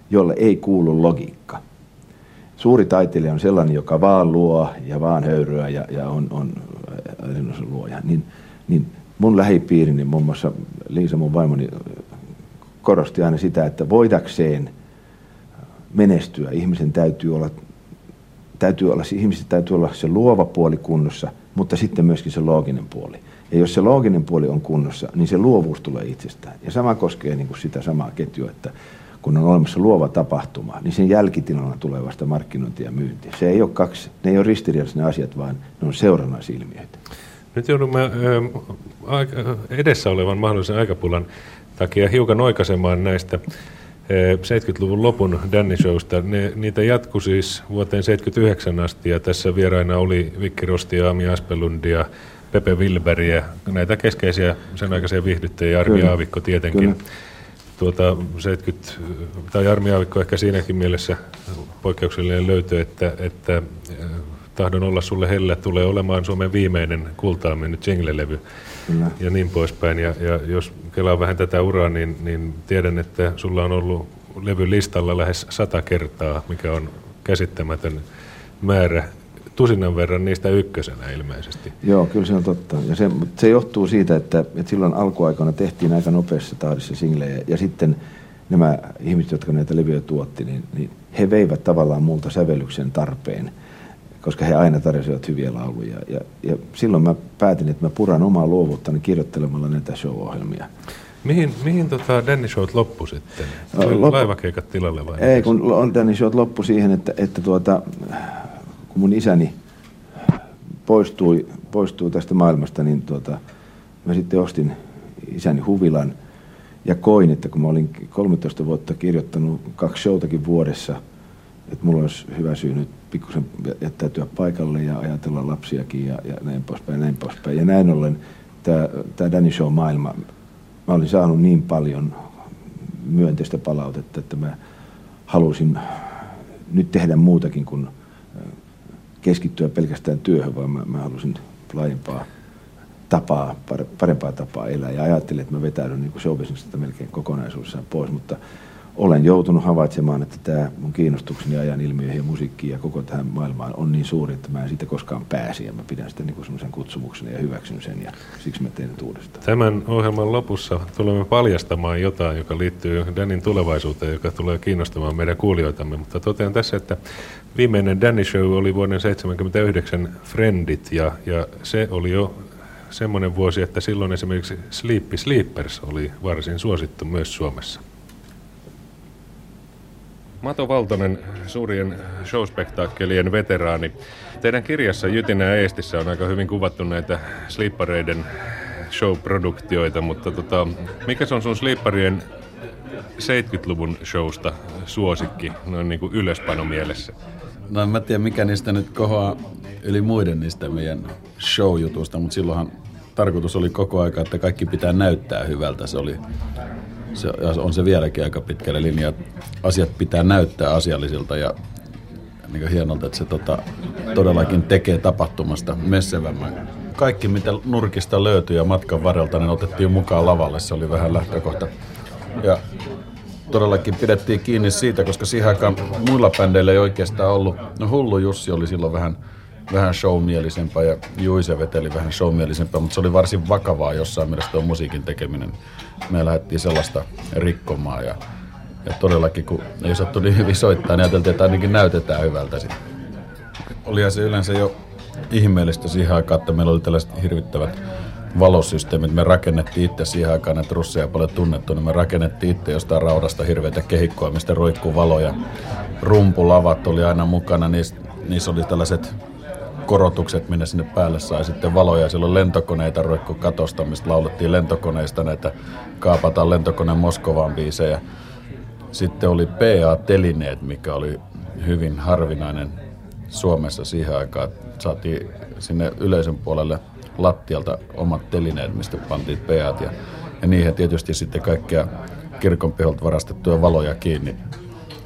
jolle ei kuulu logiikka. Suuri taiteilija on sellainen, joka vaan luo ja vaan höyryä ja, ja on, on luoja. Niin, niin mun lähipiirini, muun muassa Liisa, mun vaimoni, korosti aina sitä, että voidakseen menestyä, ihmisen täytyy olla, täytyy olla, ihmisen täytyy olla se luova puoli kunnossa, mutta sitten myöskin se looginen puoli. Ja jos se looginen puoli on kunnossa, niin se luovuus tulee itsestään. Ja sama koskee niin kuin sitä samaa ketjua, että kun on olemassa luova tapahtuma, niin sen jälkitilana tulee vasta markkinointi ja myynti. Se ei ole kaksi, ne ei ole ristiriidassa ne asiat, vaan ne on seurannaisilmiöitä. Nyt joudumme edessä olevan mahdollisen aikapulan takia hiukan oikaisemaan näistä 70-luvun lopun Danny Showsta. Ne, niitä jatkui siis vuoteen 79 asti ja tässä vieraina oli Vikki Rosti, Aami Aspelundia, Pepe Wilberiä, näitä keskeisiä sen aikaisia viihdyttäjiä, Armi Aavikko tietenkin. Kyllä tuota, 70, tai Armi Aavikko ehkä siinäkin mielessä poikkeuksellinen löytö, että, että äh, tahdon olla sulle hellä tulee olemaan Suomen viimeinen kultaan mennyt jingle-levy Kyllä. ja niin poispäin. Ja, ja jos kelaa vähän tätä uraa, niin, niin tiedän, että sulla on ollut levy listalla lähes sata kertaa, mikä on käsittämätön määrä tusinan verran niistä ykkösenä ilmeisesti. Joo, kyllä se on totta. Ja se, se johtuu siitä, että, että silloin alkuaikoina tehtiin aika nopeassa tahdissa singlejä ja sitten nämä ihmiset, jotka näitä levyjä tuotti, niin, niin he veivät tavallaan multa sävellyksen tarpeen, koska he aina tarjosivat hyviä lauluja. Ja, ja silloin mä päätin, että mä puran omaa luovuuttani kirjoittelemalla näitä show-ohjelmia. Mihin, mihin tota Danny Showt loppu sitten? Loppu, Laivakeikat tilalle vai? Ei, kun on Danny Showt loppu siihen, että, että tuota, kun mun isäni poistui, poistui tästä maailmasta, niin tuota, mä sitten ostin isäni huvilan ja koin, että kun mä olin 13 vuotta kirjoittanut kaksi showtakin vuodessa, että mulla olisi hyvä syy nyt pikkusen jättäytyä paikalle ja ajatella lapsiakin ja, ja näin poispäin ja näin poispäin. Ja näin ollen tämä Danny Show-maailma, mä olin saanut niin paljon myönteistä palautetta, että mä halusin nyt tehdä muutakin kuin keskittyä pelkästään työhön, vaan mä, mä halusin laajempaa tapaa, parempaa tapaa elää. Ja ajattelin, että mä vetäydyn niin showbusinessista melkein kokonaisuudessaan pois, mutta olen joutunut havaitsemaan, että tämä mun kiinnostukseni ajan ilmiöihin ja musiikkiin ja koko tähän maailmaan on niin suuri, että mä en siitä koskaan pääsi ja mä pidän sitä niin semmoisen kutsumuksen ja hyväksyn sen ja siksi mä teen uudestaan. Tämän ohjelman lopussa tulemme paljastamaan jotain, joka liittyy Danin tulevaisuuteen, joka tulee kiinnostamaan meidän kuulijoitamme, mutta totean tässä, että viimeinen Danny Show oli vuoden 1979 Friendit ja, ja se oli jo semmoinen vuosi, että silloin esimerkiksi Sleepy Sleepers oli varsin suosittu myös Suomessa. Mato Valtonen, suurien showspektaakkelien veteraani. Teidän kirjassa Jytinä Eestissä on aika hyvin kuvattu näitä slippareiden show-produktioita, mutta tota, mikä se on sun slipparien 70-luvun showsta suosikki noin niin kuin ylöspano mielessä? No en mä tiedä mikä niistä nyt kohoaa yli muiden niistä meidän show-jutusta, mutta silloinhan tarkoitus oli koko aika, että kaikki pitää näyttää hyvältä. Se oli se on se vieläkin aika pitkälle linja. Asiat pitää näyttää asiallisilta ja niin hienolta, että se tota, todellakin tekee tapahtumasta messevämmän. Kaikki, mitä nurkista löytyi ja matkan varrelta, niin otettiin mukaan lavalle. Se oli vähän lähtökohta. Ja todellakin pidettiin kiinni siitä, koska siihen aikaan muilla bändeillä ei oikeastaan ollut. No Hullu Jussi oli silloin vähän, vähän showmielisempää ja Juise veteli vähän showmielisempää, mutta se oli varsin vakavaa jossain mielessä tuo musiikin tekeminen. Me lähdettiin sellaista rikkomaan ja, ja todellakin kun ei osattu niin hyvin soittaa, niin ajateltiin, että ainakin näytetään hyvältä sitten. Olihan se yleensä jo ihmeellistä siihen aikaan, että meillä oli tällaiset hirvittävät valosysteemit. Me rakennettiin itse siihen aikaan, että russeja paljon tunnettu, niin me rakennettiin itse jostain raudasta hirveitä kehikkoa, mistä roikkuu valoja. Rumpulavat oli aina mukana, niissä, niissä oli tällaiset korotukset, minne sinne päälle sai sitten valoja. Silloin lentokoneita roikku katosta, mistä laulettiin lentokoneista näitä Kaapataan lentokoneen Moskovaan biisejä. Sitten oli PA-telineet, mikä oli hyvin harvinainen Suomessa siihen aikaan. Saatiin sinne yleisön puolelle lattialta omat telineet, mistä pantiin PAt ja, ja niihin tietysti sitten kaikkia kirkonpiholta varastettuja valoja kiinni.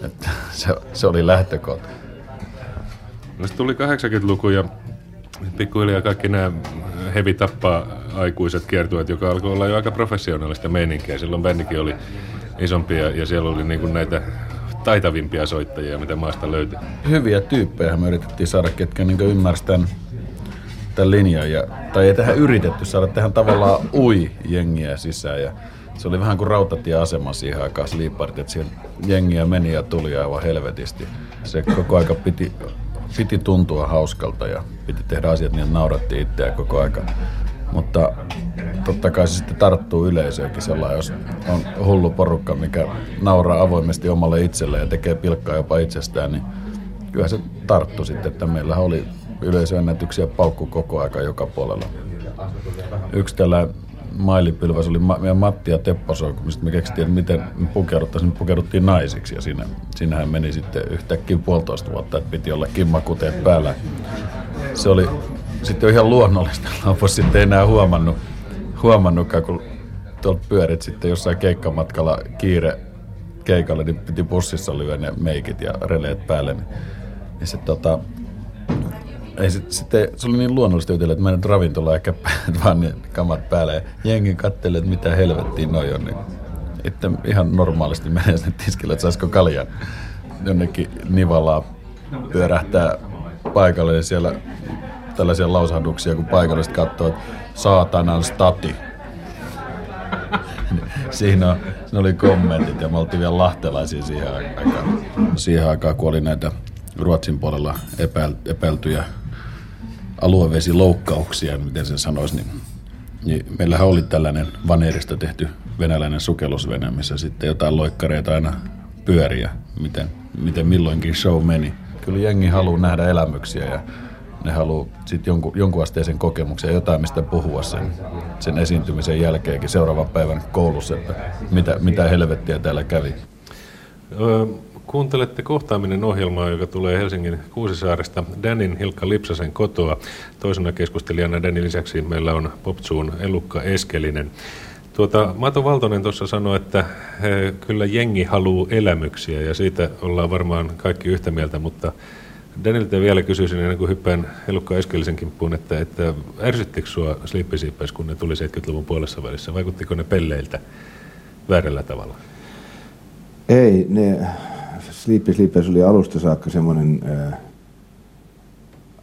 Että se, se oli lähtökohta. No se tuli 80-luku ja pikkuhiljaa kaikki nämä hevi tappaa aikuiset kiertueet, joka alkoi olla jo aika professionaalista meininkiä. Silloin bändikin oli isompia ja siellä oli niin kuin näitä taitavimpia soittajia, mitä maasta löytyi. Hyviä tyyppejä me yritettiin saada, ketkä niin ymmärsivät tämän, tämän linjan. Ja, tai ei tähän yritetty saada, tähän tavallaan ui jengiä sisään. Ja se oli vähän kuin rautatieasema siihen aikaan Sleepart, että siellä jengiä meni ja tuli aivan helvetisti. Se koko aika piti, piti tuntua hauskalta ja piti tehdä asiat niin, että naurattiin itseä koko aika. Mutta totta kai se sitten tarttuu yleisöönkin sellainen, jos on hullu porukka, mikä nauraa avoimesti omalle itselle ja tekee pilkkaa jopa itsestään, niin kyllä se tarttu sitten, että meillä oli yleisöennätyksiä paukku koko aika joka puolella. Yksi tällä mailipylväs oli meidän Matti ja Teppo mistä me keksittiin, että miten me pukeuduttaisiin, me pukeuduttiin naisiksi ja siinä, siinähän meni sitten yhtäkkiä puolitoista vuotta, että piti olla kimmakuteet päällä. Se oli sitten ihan luonnollista. Lopussa sitten enää huomannut, huomannutkaan, kun tuolla pyörit sitten jossain keikkamatkalla kiire keikalle, niin piti bussissa lyödä ne meikit ja releet päälle. Niin, niin se, tota, ei sit, sitten, se oli niin luonnollista jutella, että menet ravintolaan ehkä vaan ne kamat päälle ja jengi kattelee, että mitä helvettiin noi on. Niin, että ihan normaalisti menee sinne tiskille, että saisiko kaljan jonnekin nivalaa pyörähtää paikalle ja siellä tällaisia lausahduksia, kun paikalliset katsoo, että saatanan stati. siinä, on, siinä oli kommentit ja me oltiin vielä lahtelaisia siihen aikaan. Siihen aikaan, kun oli näitä Ruotsin puolella epäil, epäiltyjä aluevesiloukkauksia, miten sen sanoisi, niin, niin meillähän oli tällainen vaneerista tehty venäläinen sukellusvene, missä sitten jotain loikkareita aina pyöriä, miten, miten milloinkin show meni. Kyllä jengi haluaa nähdä elämyksiä ja ne haluaa sitten jonkun, jonkun asteisen kokemuksen ja jotain, mistä puhua sen, sen esiintymisen jälkeenkin seuraavan päivän koulussa, että mitä, mitä helvettiä täällä kävi. Öö, kuuntelette kohtaaminen ohjelmaa, joka tulee Helsingin Kuusisaaresta Danin Hilkka Lipsasen kotoa. Toisena keskustelijana Danin lisäksi meillä on Popsuun Elukka Eskelinen. Tuota, Mato Valtonen tuossa sanoi, että he, kyllä jengi haluaa elämyksiä ja siitä ollaan varmaan kaikki yhtä mieltä, mutta Danilta vielä kysyisin ennen kuin hyppään Elukka Eskelisen kimppuun, että, että ärsyttikö sinua Sleepy kun ne tuli 70-luvun puolessa välissä? Vaikuttiko ne pelleiltä väärällä tavalla? Ei, ne Sleepy Sleepers oli alusta saakka semmoinen äh,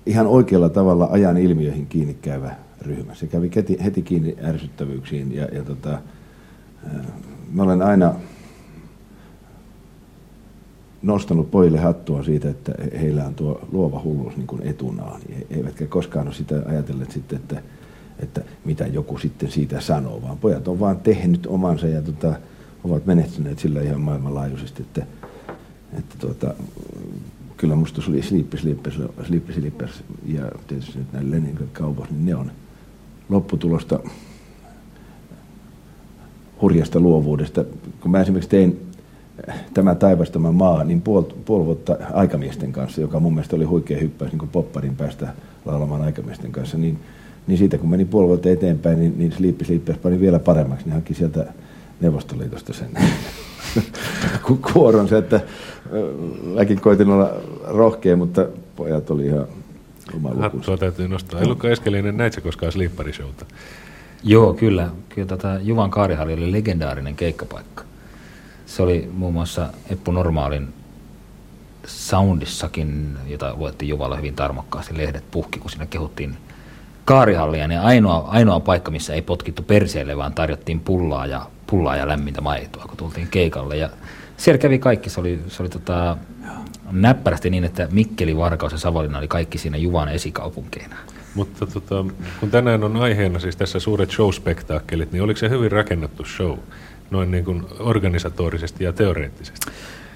ihan oikealla tavalla ajan ilmiöihin kiinni käyvä ryhmä. Se kävi heti, heti kiinni ärsyttävyyksiin ja, ja tota, äh, mä olen aina nostanut pojille hattua siitä, että heillä on tuo luova hulluus niin kuin etunaan. Eivätkä koskaan ole sitä ajatelleet sitten, että, että mitä joku sitten siitä sanoo, vaan pojat on vaan tehnyt omansa ja tota, ovat menestyneet sillä ihan maailmanlaajuisesti, että, että tuota, kyllä musta oli Sleepy Sleepers, Sleepy Sleepers ja tietysti nyt näin Leningrad Cowboys, niin ne on lopputulosta hurjasta luovuudesta. Kun mä esimerkiksi tein tämä taivastama maa, niin puoli, puoli vuotta aikamiesten kanssa, joka mun mielestä oli huikea hyppäys niin popparin päästä laulamaan aikamiesten kanssa, niin, niin siitä kun meni puoli vuotta eteenpäin, niin, niin Sleepy Sleepers pani vielä paremmaksi, niin haki sieltä Neuvostoliitosta sen kuoron se, että mäkin koitin olla rohkea, mutta pojat oli ihan Hattua täytyy nostaa. Elukka Eskelinen, näit sä koskaan Sleeparishowta? Joo, kyllä. Kyllä tota Juvan Kaarihalli oli legendaarinen keikkapaikka. Se oli muun muassa Eppu Normaalin Soundissakin, jota luettiin Juvalla hyvin tarmokkaasti, lehdet puhki, kun siinä kehuttiin kaarihallia, niin ainoa, ainoa paikka, missä ei potkittu perseelle, vaan tarjottiin pullaa ja, pullaa ja lämmintä maitoa, kun tultiin keikalle. Ja siellä kävi kaikki, se oli, se oli tota, näppärästi niin, että Mikkeli, Varkaus ja Savonlinna oli kaikki siinä Juvan esikaupunkeina. Mutta tota, kun tänään on aiheena siis tässä suuret show-spektaakkelit, niin oliko se hyvin rakennettu show, noin niin kuin organisatorisesti ja teoreettisesti?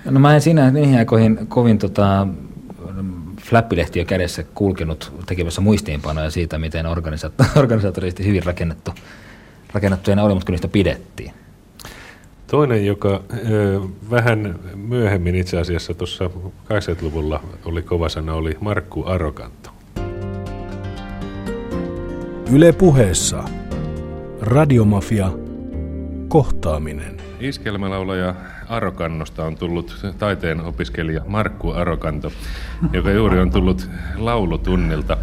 No mä en siinä niihin aikoihin kovin tota, flappilehtiö kädessä kulkenut tekemässä muistiinpanoja siitä, miten organisatorisesti hyvin rakennettu, rakennettuja ne oli, mutta kyllä niistä pidettiin. Toinen, joka ö, vähän myöhemmin itse asiassa tuossa 80-luvulla oli kova sana, oli Markku Arokanto. Yle puheessa. Radiomafia. Kohtaaminen. Iskelmälaulaja Arokannosta on tullut taiteen opiskelija Markku Arokanto, joka juuri on tullut laulutunnilta.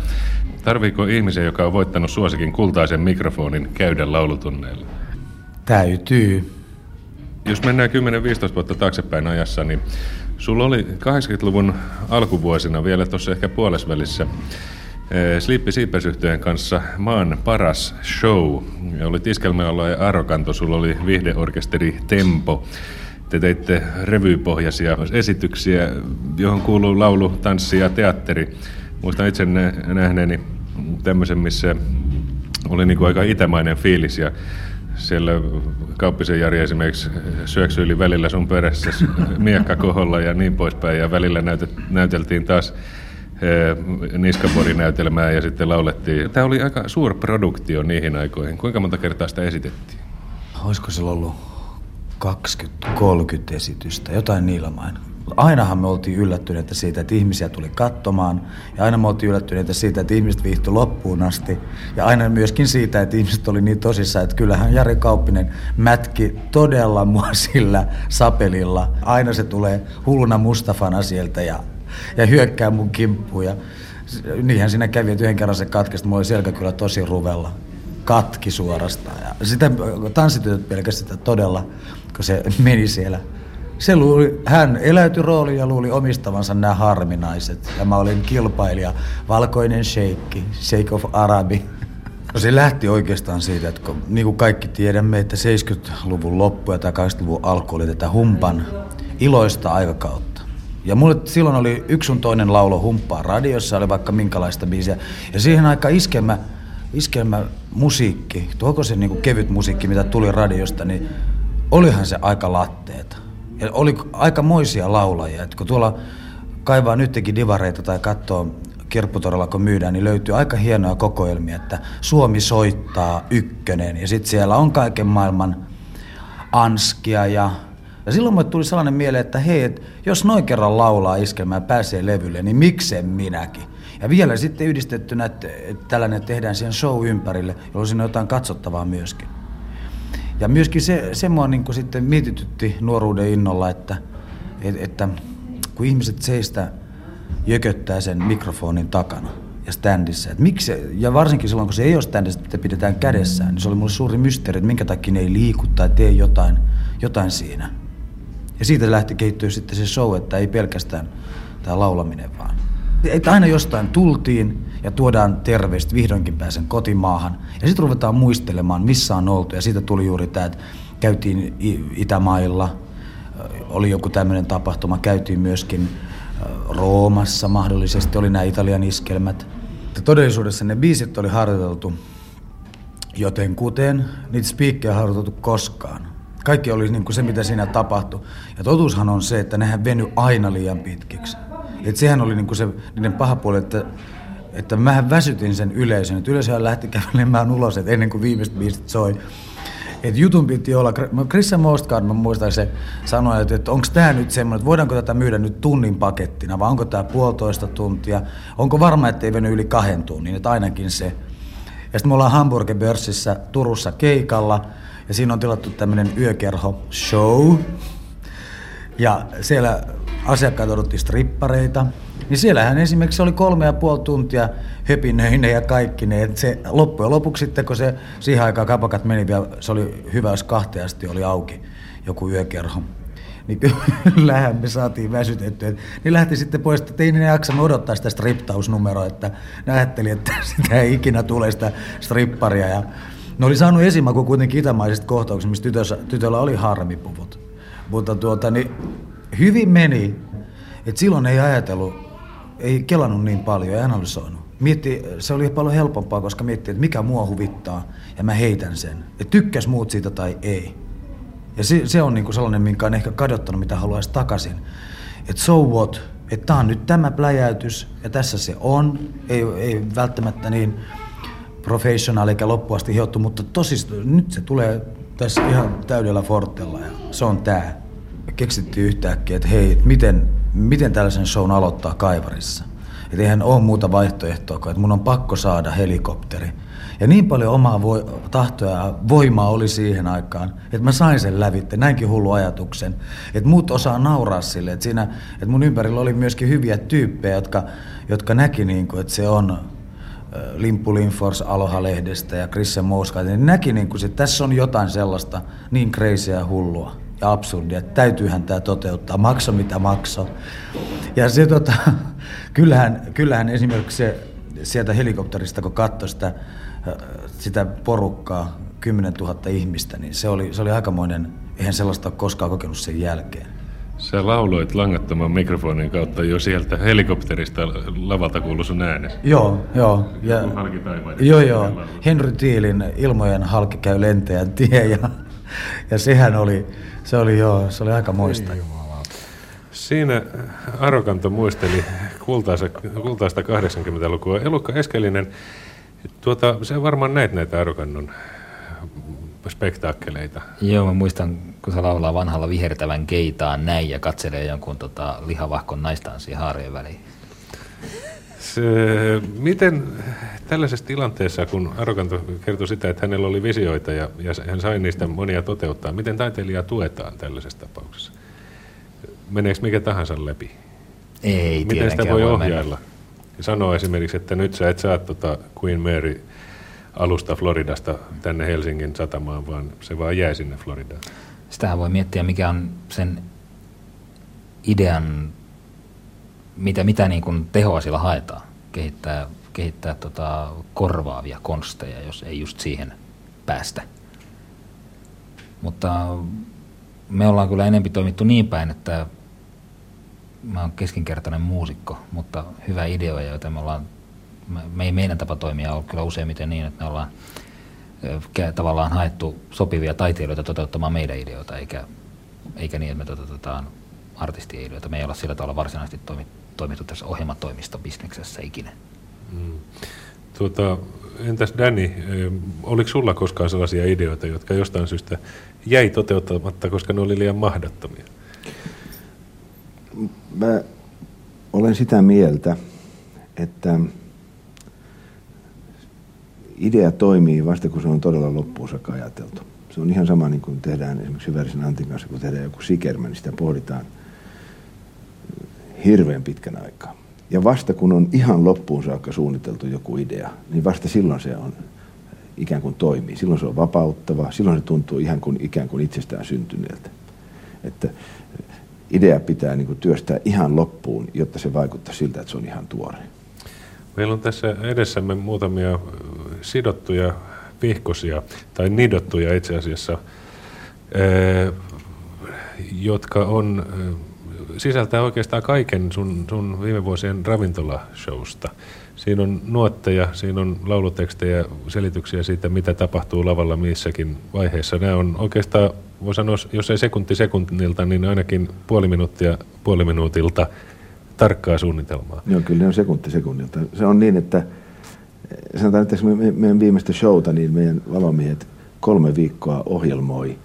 Tarviiko ihmisen, joka on voittanut suosikin kultaisen mikrofonin, käydä laulutunneilla? Täytyy. Jos mennään 10-15 vuotta taaksepäin ajassa, niin sulla oli 80-luvun alkuvuosina vielä tuossa ehkä puolesvälissä Slippi Siipesyhtyeen kanssa maan paras show. Olit iskelmäalla ja Arokanto, sulla oli viihdeorkesteri Tempo. Te teitte revypohjaisia esityksiä, johon kuuluu laulu, tanssi ja teatteri. Muistan itse nähneeni tämmöisen, missä oli niin kuin aika itämainen fiilis ja siellä Kauppisen Jari esimerkiksi syöksyili välillä sun perässä miekkakoholla ja niin poispäin ja välillä näyteltiin taas niskaporinäytelmää ja sitten laulettiin. Tämä oli aika suuri produktio niihin aikoihin. Kuinka monta kertaa sitä esitettiin? Olisiko se ollut 20-30 esitystä, jotain niilmain. Ainahan me oltiin yllättyneitä siitä, että ihmisiä tuli katsomaan. Ja aina me oltiin yllättyneitä siitä, että ihmiset viihtyi loppuun asti. Ja aina myöskin siitä, että ihmiset oli niin tosissaan, että kyllähän Jari Kauppinen mätki todella mua sillä sapelilla. Aina se tulee hulluna Mustafana sieltä ja ja hyökkää mun kimppuun. Ja niinhän siinä kävi, että yhden kerran se katkesi, mulla oli selkä kyllä tosi ruvella. Katki suorastaan. Ja sitä tanssityöt pelkästään todella, kun se meni siellä. Se luuli, hän eläytyi rooliin ja luuli omistavansa nämä harminaiset. Ja mä olin kilpailija, valkoinen sheikki, Sheikh of Arabi. No se lähti oikeastaan siitä, että kun, niin kuin kaikki tiedämme, että 70-luvun loppu ja 80-luvun alku oli tätä humpan iloista aikakautta ja mulle silloin oli yksi sun toinen laulo humppaa radiossa, oli vaikka minkälaista biisiä. Ja siihen aika iskelmä, iskelmä musiikki, tuoko se niinku kevyt musiikki, mitä tuli radiosta, niin olihan se aika latteeta. Ja oli aika moisia laulajia. Et kun tuolla kaivaa nytkin divareita tai katsoo kirpputorilla, kun myydään, niin löytyy aika hienoja kokoelmia, että Suomi soittaa ykkönen. Ja sitten siellä on kaiken maailman anskia ja ja silloin mulle tuli sellainen mieleen, että hei, et jos noin kerran laulaa iskelmään pääsee levylle, niin miksen minäkin? Ja vielä sitten yhdistettynä, että, että tällainen tehdään siihen show ympärille, jolloin siinä on jotain katsottavaa myöskin. Ja myöskin se, se mua niin sitten mietitytti nuoruuden innolla, että, että kun ihmiset seistä jököttää sen mikrofonin takana ja standissa, että miksi se, ja varsinkin silloin kun se ei ole standissa, että pidetään kädessään, niin se oli mulle suuri mysteeri, että minkä takia ne ei liiku tai tee jotain, jotain siinä. Ja siitä lähti kehittyä sitten se show, että ei pelkästään tämä laulaminen vaan. Että aina jostain tultiin ja tuodaan terveistä vihdoinkin pääsen kotimaahan. Ja sitten ruvetaan muistelemaan, missä on oltu. Ja siitä tuli juuri tämä, että käytiin Itämailla, oli joku tämmöinen tapahtuma, käytiin myöskin Roomassa mahdollisesti, oli nämä Italian iskelmät. Todellisuudessa ne biisit oli harjoiteltu joten kuten niitä spiikkejä harjoiteltu koskaan. Kaikki oli niin kuin se, mitä siinä tapahtui. Ja totuushan on se, että nehän veny aina liian pitkiksi. Et sehän oli niin kuin se niiden paha puoli, että, että mähän väsytin sen yleisön. Että yleisö lähti kävelemään ulos, että ennen kuin viimeiset biisit soi. Että jutun piti olla, Christian Mostgaard, mä muistan, se sanoi, että, että onko tämä nyt semmoinen, että voidaanko tätä myydä nyt tunnin pakettina, vai onko tämä puolitoista tuntia, onko varma, että ei veny yli kahden tunnin, että ainakin se. Ja sitten me ollaan Hamburger Börsissä Turussa keikalla, ja siinä on tilattu tämmöinen yökerho show. Ja siellä asiakkaat odotti strippareita. Niin siellähän esimerkiksi oli kolme ja puoli tuntia höpinöinen ja kaikki ne. Et se loppujen lopuksi sitten, kun se siihen aikaan kapakat meni vielä, se oli hyvä, jos kahteen oli auki joku yökerho. Niin kyllähän me saatiin väsytettyä. Niin lähti sitten pois, että ei ne jaksanut odottaa sitä striptausnumeroa, että ne ajatteli, että sitä ei ikinä tule sitä stripparia. Ja ne oli saanut esimaku kuitenkin itämaisista kohtauksista, missä tytössä, tytöllä oli harmipuvut. Mutta tuota, niin hyvin meni. Et silloin ei ajatellut, ei kelannut niin paljon, ei analysoinut. Mietti, se oli paljon helpompaa, koska mietti, että mikä mua huvittaa ja mä heitän sen. Että tykkäs muut siitä tai ei. Ja se, se on niinku sellainen, minkä on ehkä kadottanut, mitä haluaisi takaisin. Että so what? Että tää on nyt tämä pläjäytys ja tässä se on. Ei, ei välttämättä niin professional eikä loppuasti hiottu, mutta tosi nyt se tulee tässä ihan täydellä fortella ja se on tää. Keksittiin yhtäkkiä, että hei, et miten, miten tällaisen shown aloittaa Kaivarissa. Että eihän ole muuta vaihtoehtoa kuin, että mun on pakko saada helikopteri. Ja niin paljon omaa voi, tahtoa ja voimaa oli siihen aikaan, että mä sain sen lävitte, näinkin hullu ajatuksen. Että muut osaa nauraa sille, että, siinä, että mun ympärillä oli myöskin hyviä tyyppejä, jotka, jotka näki, niin kuin, että se on Limpu Linfors Aloha-lehdestä ja Christian Mouska, niin näki, niin kuin, että tässä on jotain sellaista niin crazyä ja hullua ja absurdia, että täytyyhän tämä toteuttaa, makso mitä makso. Ja se tota, kyllähän, kyllähän esimerkiksi se, sieltä helikopterista, kun katsoi sitä, sitä porukkaa, 10 000 ihmistä, niin se oli, se oli aikamoinen, eihän sellaista ole koskaan kokenut sen jälkeen. Sä lauloit langattoman mikrofonin kautta jo sieltä helikopterista lavalta kuului sun äänes. Joo, joo. Ja, joo, joo. Henry Thielin Ilmojen halki käy lentäjän tie ja, ja sehän oli, se oli joo, se oli aika moista. Siinä Arokanto muisteli kultaista, kultaista 80-lukua. Elukka Eskelinen, tuota, se varmaan näit näitä Arokannon spektaakkeleita. Joo, mä muistan, kun se laulaa vanhalla vihertävän keitaan näin ja katselee jonkun tota, lihavahkon naistanssia haareen väliin. Se, miten tällaisessa tilanteessa, kun Arokanto kertoi sitä, että hänellä oli visioita ja, ja hän sai niistä monia toteuttaa, miten taiteilijaa tuetaan tällaisessa tapauksessa? Meneekö mikä tahansa läpi? Ei Miten sitä voi voi ohjailla? Ja sanoa esimerkiksi, että nyt sä et saa tota Queen Mary alusta Floridasta tänne Helsingin satamaan, vaan se vaan jää sinne Floridaan. Sitähän voi miettiä, mikä on sen idean, mitä, mitä niin kuin tehoa sillä haetaan. Kehittää, kehittää tota korvaavia konsteja, jos ei just siihen päästä. Mutta me ollaan kyllä enempi toimittu niin päin, että mä oon keskinkertainen muusikko, mutta hyvä ideoja, joita me ollaan, me ei meidän tapa toimia ole kyllä useimmiten niin, että me ollaan tavallaan haettu sopivia taiteilijoita toteuttamaan meidän ideoita, eikä, eikä niin, että me toteutetaan artistien ideoita. Me ei olla sillä tavalla varsinaisesti toimi, toimittu tässä ohjelmatoimistobisneksessä ikinä. Mm. Tuota, entäs Danny, ö, oliko sulla koskaan sellaisia ideoita, jotka jostain syystä jäi toteuttamatta, koska ne oli liian mahdottomia? Mä olen sitä mieltä, että idea toimii vasta kun se on todella loppuun saakka ajateltu. Se on ihan sama niin kuin tehdään esimerkiksi Hyverisen Antin kanssa, kun tehdään joku sikermä, niin sitä pohditaan hirveän pitkän aikaa. Ja vasta kun on ihan loppuun saakka suunniteltu joku idea, niin vasta silloin se on ikään kuin toimii. Silloin se on vapauttava, silloin se tuntuu ihan kuin ikään kuin itsestään syntyneeltä. Että idea pitää niin kuin työstää ihan loppuun, jotta se vaikuttaa siltä, että se on ihan tuore. Meillä on tässä edessämme muutamia sidottuja vihkosia, tai nidottuja itse asiassa, jotka on, sisältää oikeastaan kaiken sun, sun viime vuosien ravintolashowsta. Siinä on nuotteja, siinä on laulutekstejä, selityksiä siitä, mitä tapahtuu lavalla missäkin vaiheessa. Nämä on oikeastaan, voi sanoa, jos ei sekunti sekunnilta, niin ainakin puoli minuuttia puoli minuutilta tarkkaa suunnitelmaa. Joo, kyllä ne on sekunti sekunnilta. Se on niin, että sanotaan, että me, meidän viimeistä showta, niin meidän valomiehet kolme viikkoa ohjelmoi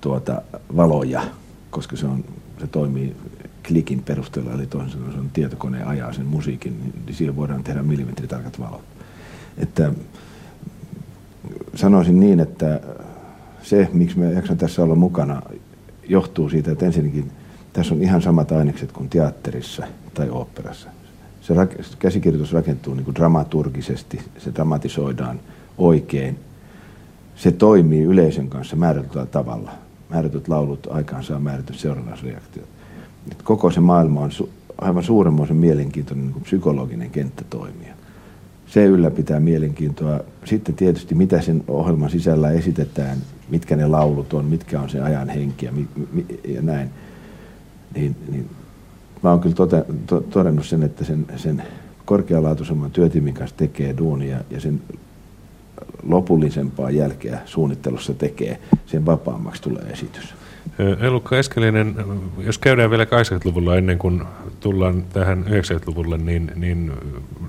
tuota valoja, koska se, on, se toimii klikin perusteella, eli toisin sanoen on tietokone ajaa sen musiikin, niin siihen voidaan tehdä millimetritarkat valot. Että sanoisin niin, että se, miksi me jaksan tässä olla mukana, johtuu siitä, että ensinnäkin tässä on ihan samat ainekset kuin teatterissa tai oopperassa. Se rak- käsikirjoitus rakentuu niin kuin dramaturgisesti, se dramatisoidaan oikein. Se toimii yleisön kanssa määrätyllä tavalla. Määrätyt laulut aikaansaa määrätyt seurannusreaktiot. Koko se maailma on su- aivan suuremmoisen mielenkiintoinen niin psykologinen kenttä toimia. Se ylläpitää mielenkiintoa. Sitten tietysti mitä sen ohjelman sisällä esitetään, mitkä ne laulut on, mitkä on se ajan henki ja, mi- mi- ja näin. Niin, niin mä oon kyllä tote, to, todennut sen, että sen, sen korkealaatuisemman työtimin kanssa tekee duunia ja sen lopullisempaa jälkeä suunnittelussa tekee, sen vapaammaksi tulee esitys. Elukka Eskelinen, jos käydään vielä 80-luvulla ennen kuin tullaan tähän 90-luvulle, niin, niin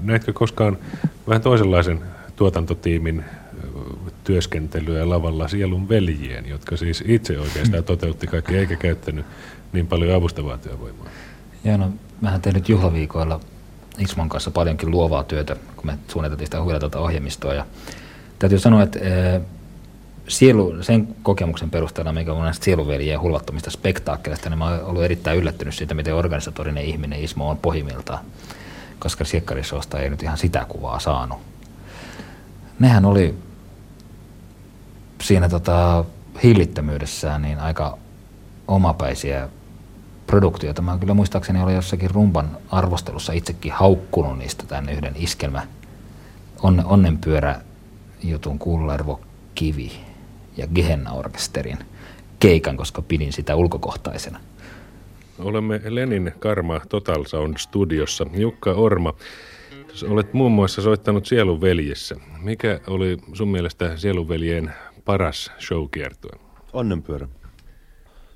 näetkö koskaan vähän toisenlaisen tuotantotiimin työskentelyä lavalla sielun veljien, jotka siis itse oikeastaan toteutti kaikki eikä käyttänyt niin paljon avustavaa työvoimaa? Joo, no mähän tehnyt juhlaviikoilla Ismon kanssa paljonkin luovaa työtä, kun me suunniteltiin sitä huilatonta ohjelmistoa. Ja täytyy sanoa, että sielu, sen kokemuksen perusteella, mikä on näistä sieluveljien hulvattomista spektaakkelista, niin mä oon ollut erittäin yllättynyt siitä, miten organisatorinen ihminen Ismo on pohjimmiltaan, koska Siekkarisoosta ei nyt ihan sitä kuvaa saanut. Nehän oli siinä tota, hillittömyydessään niin aika omapäisiä produktioita. Mä kyllä muistaakseni olen jossakin rumban arvostelussa itsekin haukkunut niistä tänne yhden iskelmä on, onnenpyörä jutun Kullervo Kivi ja Gehenna-orkesterin keikan, koska pidin sitä ulkokohtaisena. Olemme Lenin Karma Total Sound studiossa. Jukka Orma, olet muun muassa soittanut Sielun veljessä. Mikä oli sun mielestä Sielun veljien paras showkiertue? Onnenpyörä.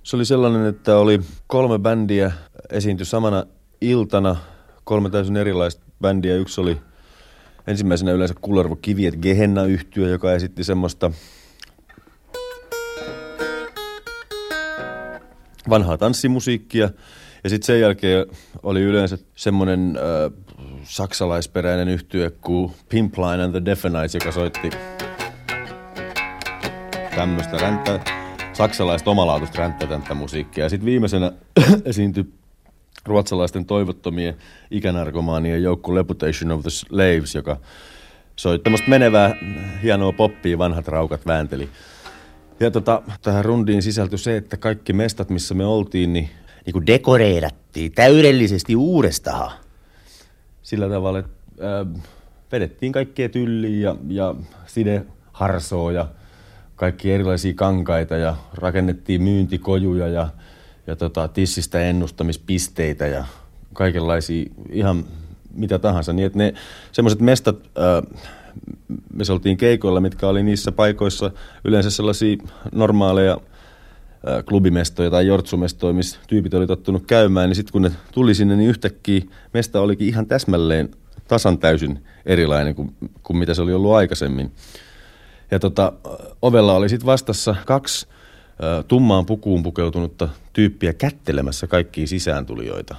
Se oli sellainen, että oli kolme bändiä esiintyi samana iltana, kolme täysin erilaista bändiä. Yksi oli ensimmäisenä yleensä Kullervo Kiviet gehenna yhtyö joka esitti semmoista vanhaa tanssimusiikkia. Ja sitten sen jälkeen oli yleensä semmoinen äh, saksalaisperäinen yhtye kuin Pimpline and the Defenites, joka soitti tämmöistä ränttää, saksalaista omalaatuista ränttätäntä musiikkia. Ja sitten viimeisenä esiintyi ruotsalaisten toivottomien ikänarkomaanien joukko Reputation of the Slaves, joka soi tämmöistä menevää hienoa poppia, vanhat raukat väänteli. Ja tota, tähän rundiin sisältyi se, että kaikki mestat, missä me oltiin, niin, niin kuin dekoreerattiin täydellisesti uudestaan. Sillä tavalla, että äh, vedettiin kaikkea tylliä ja, ja sideharsoa ja kaikki erilaisia kankaita ja rakennettiin myyntikojuja ja, ja tota, tissistä ennustamispisteitä ja kaikenlaisia ihan mitä tahansa. Niin, että ne semmoiset mestat, äh, me oltiin keikoilla, mitkä oli niissä paikoissa yleensä sellaisia normaaleja klubimestoja tai jortsumestoja, missä tyypit oli tottunut käymään, niin sitten kun ne tuli sinne, niin yhtäkkiä mesta olikin ihan täsmälleen tasan täysin erilainen kuin, kuin mitä se oli ollut aikaisemmin. Ja tota, ovella oli sitten vastassa kaksi tummaan pukuun pukeutunutta tyyppiä kättelemässä kaikkia sisääntulijoita.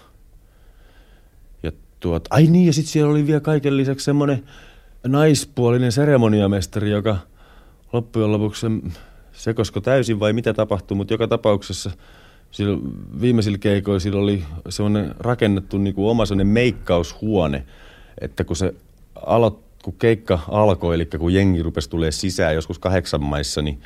Ja tuot, ai niin, ja sitten siellä oli vielä kaiken lisäksi semmoinen naispuolinen seremoniamestari, joka loppujen lopuksi sekosko täysin vai mitä tapahtui, mutta joka tapauksessa sillä viimeisillä keikoilla sillä oli semmoinen rakennettu niin kuin oma semmoinen meikkaushuone, että kun se aloitti kun keikka alkoi, eli kun jengi rupesi tulee sisään joskus kahdeksan maissa, niin,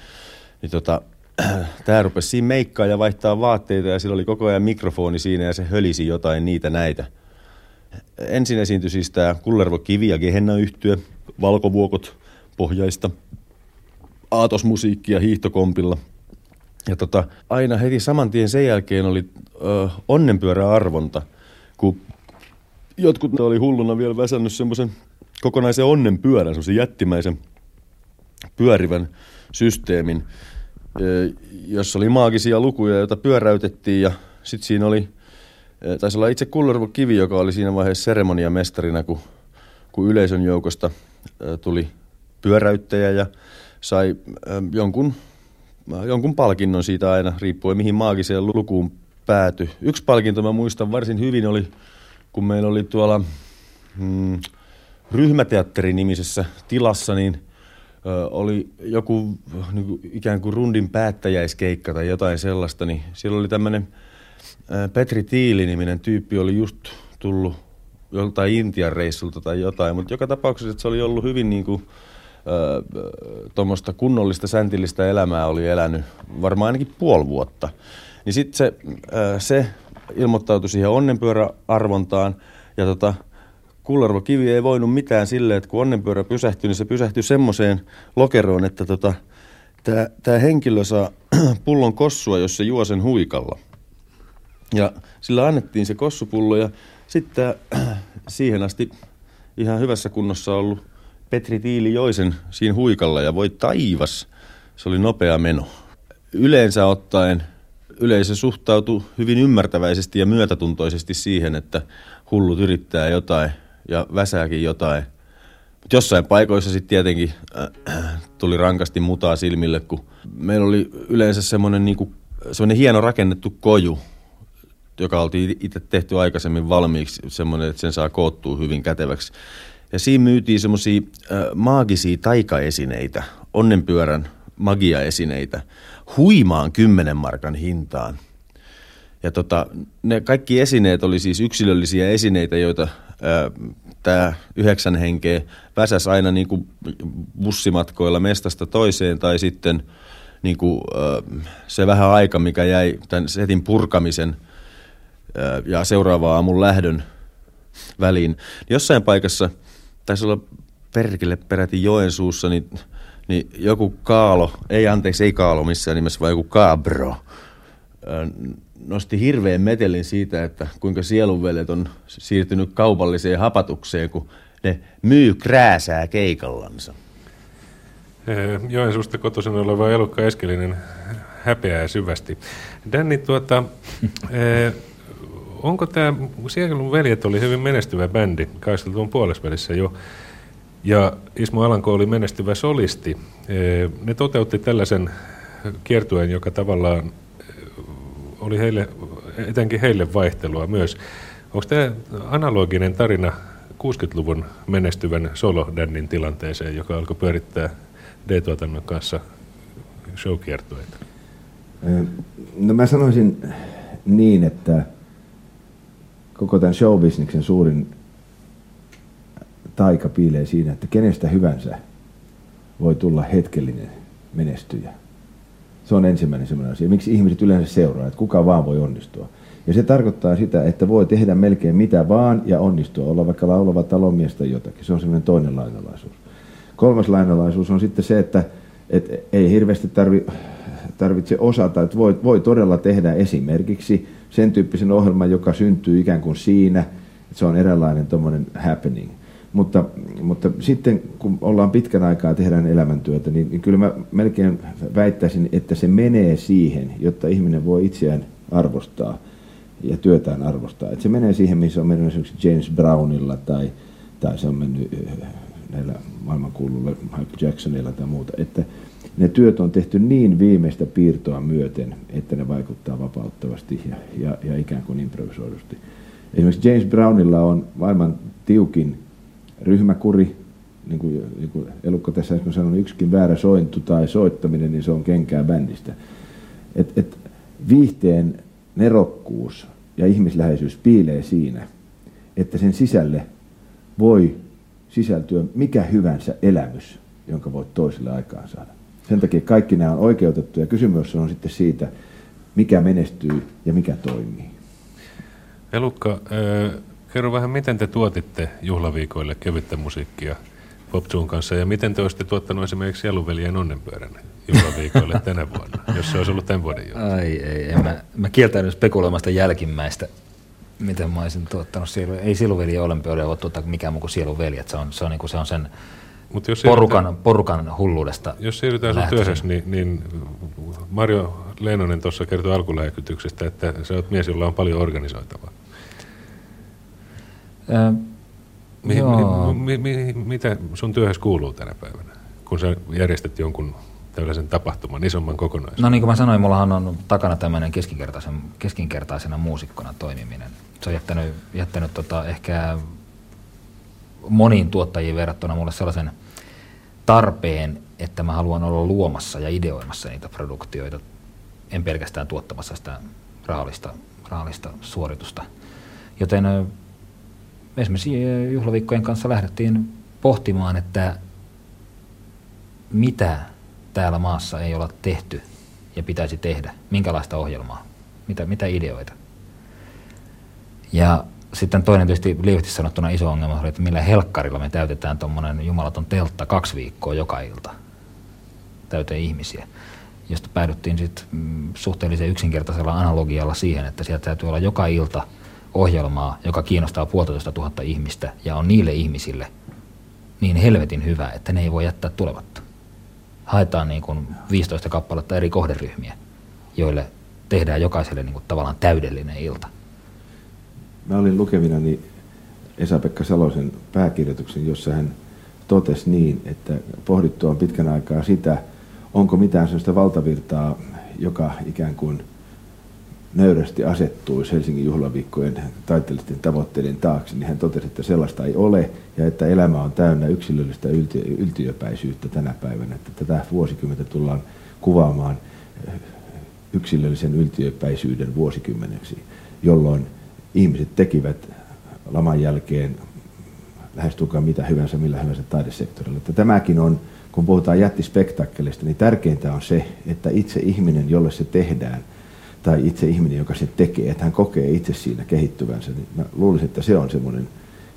niin tota, tämä rupesi siinä meikkaa ja vaihtaa vaatteita ja sillä oli koko ajan mikrofoni siinä ja se hölisi jotain niitä näitä. Ensin esiintyi siis tämä Kullervo Kivi ja Gehenna yhtyö, valkovuokot pohjaista, aatosmusiikkia hiihtokompilla. Ja tota, aina heti saman tien sen jälkeen oli ö, onnenpyöräarvonta, kun jotkut oli hulluna vielä väsännyt semmoisen kokonaisen onnen pyörän, semmoisen jättimäisen pyörivän systeemin, jossa oli maagisia lukuja, joita pyöräytettiin ja sitten siinä oli, taisi olla itse Kullervo Kivi, joka oli siinä vaiheessa seremoniamestarina, kun, kun yleisön joukosta tuli pyöräyttäjä ja sai jonkun, jonkun palkinnon siitä aina, riippuen mihin maagiseen lukuun päätyi. Yksi palkinto mä muistan varsin hyvin oli, kun meillä oli tuolla hmm, ryhmäteatteri-nimisessä tilassa, niin ö, oli joku niin kuin, ikään kuin rundin päättäjäiskeikka tai jotain sellaista, niin siellä oli tämmöinen Petri Tiili-niminen tyyppi, oli just tullut joltain Intian reissulta tai jotain, mutta joka tapauksessa että se oli ollut hyvin niin kuin, tuommoista kunnollista säntillistä elämää oli elänyt varmaan ainakin puoli vuotta. Niin sitten se, se ilmoittautui siihen onnenpyöräarvontaan ja tota, Kullervo Kivi ei voinut mitään silleen, että kun onnenpyörä pysähtyi, niin se pysähtyi semmoiseen lokeroon, että tota, tämä henkilö saa pullon kossua, jos se juo sen huikalla. Ja sillä annettiin se kossupullo ja sitten siihen asti ihan hyvässä kunnossa ollut Petri Tiili Joisen siinä huikalla ja voi taivas, se oli nopea meno. Yleensä ottaen yleisö suhtautuu hyvin ymmärtäväisesti ja myötätuntoisesti siihen, että hullut yrittää jotain ja väsääkin jotain. Mutta jossain paikoissa sitten tietenkin äh, tuli rankasti mutaa silmille, kun meillä oli yleensä semmoinen niinku, hieno rakennettu koju, joka oltiin itse tehty aikaisemmin valmiiksi, semmoinen, että sen saa koottua hyvin käteväksi. Ja siinä myytiin semmoisia maagisia taikaesineitä, onnenpyörän magiaesineitä, huimaan kymmenen markan hintaan. Ja tota, ne kaikki esineet oli siis yksilöllisiä esineitä, joita tämä yhdeksän henkeä väsäs aina niin kuin bussimatkoilla mestasta toiseen tai sitten niin kuin, äh, se vähän aika, mikä jäi tämän setin purkamisen ja seuraavaa aamun lähdön väliin. Jossain paikassa, taisi olla perkele peräti Joensuussa, niin, niin joku kaalo, ei anteeksi, ei kaalo missään nimessä, vaan joku kaabro, nosti hirveän metelin siitä, että kuinka sielunvelet on siirtynyt kaupalliseen hapatukseen, kun ne myy krääsää keikallansa. Joensuusta kotoisin oleva Elukka Eskelinen häpeää syvästi. Danni, tuota, onko tämä, Sielun veljet oli hyvin menestyvä bändi, kaisteltuun puolesvälissä jo, ja Ismo Alanko oli menestyvä solisti. Ne toteutti tällaisen kiertueen, joka tavallaan oli heille, etenkin heille vaihtelua myös. Onko tämä analoginen tarina 60-luvun menestyvän solo tilanteeseen, joka alkoi pyörittää D-tuotannon kanssa showkiertueita? No mä sanoisin niin, että koko tämän showbisneksen suurin taika piilee siinä, että kenestä hyvänsä voi tulla hetkellinen menestyjä. Se on ensimmäinen sellainen asia. Miksi ihmiset yleensä seuraa, että kuka vaan voi onnistua. Ja se tarkoittaa sitä, että voi tehdä melkein mitä vaan ja onnistua, olla vaikka laulava talonmies tai jotakin. Se on semmoinen toinen lainalaisuus. Kolmas lainalaisuus on sitten se, että, että ei hirveästi tarvi, tarvitse osata, että voi, voi todella tehdä esimerkiksi sen tyyppisen ohjelman, joka syntyy ikään kuin siinä, että se on eräänlainen happening – mutta, mutta sitten kun ollaan pitkän aikaa tehdään elämäntyötä, niin, niin kyllä mä melkein väittäisin, että se menee siihen, jotta ihminen voi itseään arvostaa ja työtään arvostaa. Että se menee siihen, missä on mennyt esimerkiksi James Brownilla tai, tai se on mennyt äh, näillä maailmankuuluilla Michael Jacksonilla tai muuta. Että ne työt on tehty niin viimeistä piirtoa myöten, että ne vaikuttaa vapauttavasti ja, ja, ja ikään kuin improvisoidusti. Esimerkiksi James Brownilla on maailman tiukin ryhmäkuri, niin kuin, niin kuin Elukko tässä äsken sanoi, yksikin väärä sointu tai soittaminen, niin se on kenkää bändistä. Et, et viihteen nerokkuus ja ihmisläheisyys piilee siinä, että sen sisälle voi sisältyä mikä hyvänsä elämys, jonka voit toiselle aikaan saada. Sen takia kaikki nämä on oikeutettu ja kysymys on sitten siitä, mikä menestyy ja mikä toimii. Elukka, Kerro vähän, miten te tuotitte juhlaviikoille kevyttä musiikkia Popzuun kanssa ja miten te olisitte tuottanut esimerkiksi Jaluveljen onnenpyörän juhlaviikoille tänä vuonna, jos se olisi ollut tämän vuoden juttu? Ai ei, en mä, mä kieltäydyn spekuloimasta jälkimmäistä, miten mä olisin tuottanut sielu. Ei Sieluveli olympiadia voi tuottaa mikään muu kuin Sieluveli, että se on, se on, niin kuin, se on sen Mut jos porukan, porukan hulluudesta Jos siirrytään sun työhössä, niin, niin Mario Leenonen tuossa kertoi alkulähekytyksestä, että sä oot mies, jolla on paljon organisoitavaa. Mi, mi, mi, mitä sun työhössä kuuluu tänä päivänä, kun sä järjestät jonkun tällaisen tapahtuman, isomman kokonaisuuden? No niin kuin mä sanoin, mullahan on takana tämmöinen keskinkertaisen, keskinkertaisena muusikkona toimiminen. Se on jättänyt, jättänyt tota ehkä moniin tuottajiin verrattuna mulle sellaisen tarpeen, että mä haluan olla luomassa ja ideoimassa niitä produktioita, en pelkästään tuottamassa sitä rahallista, rahallista suoritusta. Joten esimerkiksi juhlaviikkojen kanssa lähdettiin pohtimaan, että mitä täällä maassa ei olla tehty ja pitäisi tehdä, minkälaista ohjelmaa, mitä, mitä ideoita. Ja sitten toinen tietysti lievästi sanottuna iso ongelma oli, että millä helkkarilla me täytetään tuommoinen jumalaton teltta kaksi viikkoa joka ilta täyteen ihmisiä. josta päädyttiin sitten mm, suhteellisen yksinkertaisella analogialla siihen, että sieltä täytyy olla joka ilta ohjelmaa, joka kiinnostaa puolitoista tuhatta ihmistä ja on niille ihmisille niin helvetin hyvä, että ne ei voi jättää tulematta. Haetaan niin kuin 15 kappaletta eri kohderyhmiä, joille tehdään jokaiselle niin kuin tavallaan täydellinen ilta. Mä olin lukevinani Esa-Pekka Salosen pääkirjoituksen, jossa hän totesi niin, että pohdittua on pitkän aikaa sitä, onko mitään sellaista valtavirtaa, joka ikään kuin nöyrästi asettuisi Helsingin juhlaviikkojen taiteellisten tavoitteiden taakse, niin hän totesi, että sellaista ei ole ja että elämä on täynnä yksilöllistä ylti- yltiöpäisyyttä tänä päivänä. Että tätä vuosikymmentä tullaan kuvaamaan yksilöllisen yltiöpäisyyden vuosikymmeneksi, jolloin ihmiset tekivät laman jälkeen lähestulkoon mitä hyvänsä millä hyvänsä taidesektorilla. Että tämäkin on, kun puhutaan jättispektakkelista, niin tärkeintä on se, että itse ihminen, jolle se tehdään, tai itse ihminen, joka se tekee, että hän kokee itse siinä kehittyvänsä, niin mä luulisin, että se on semmoinen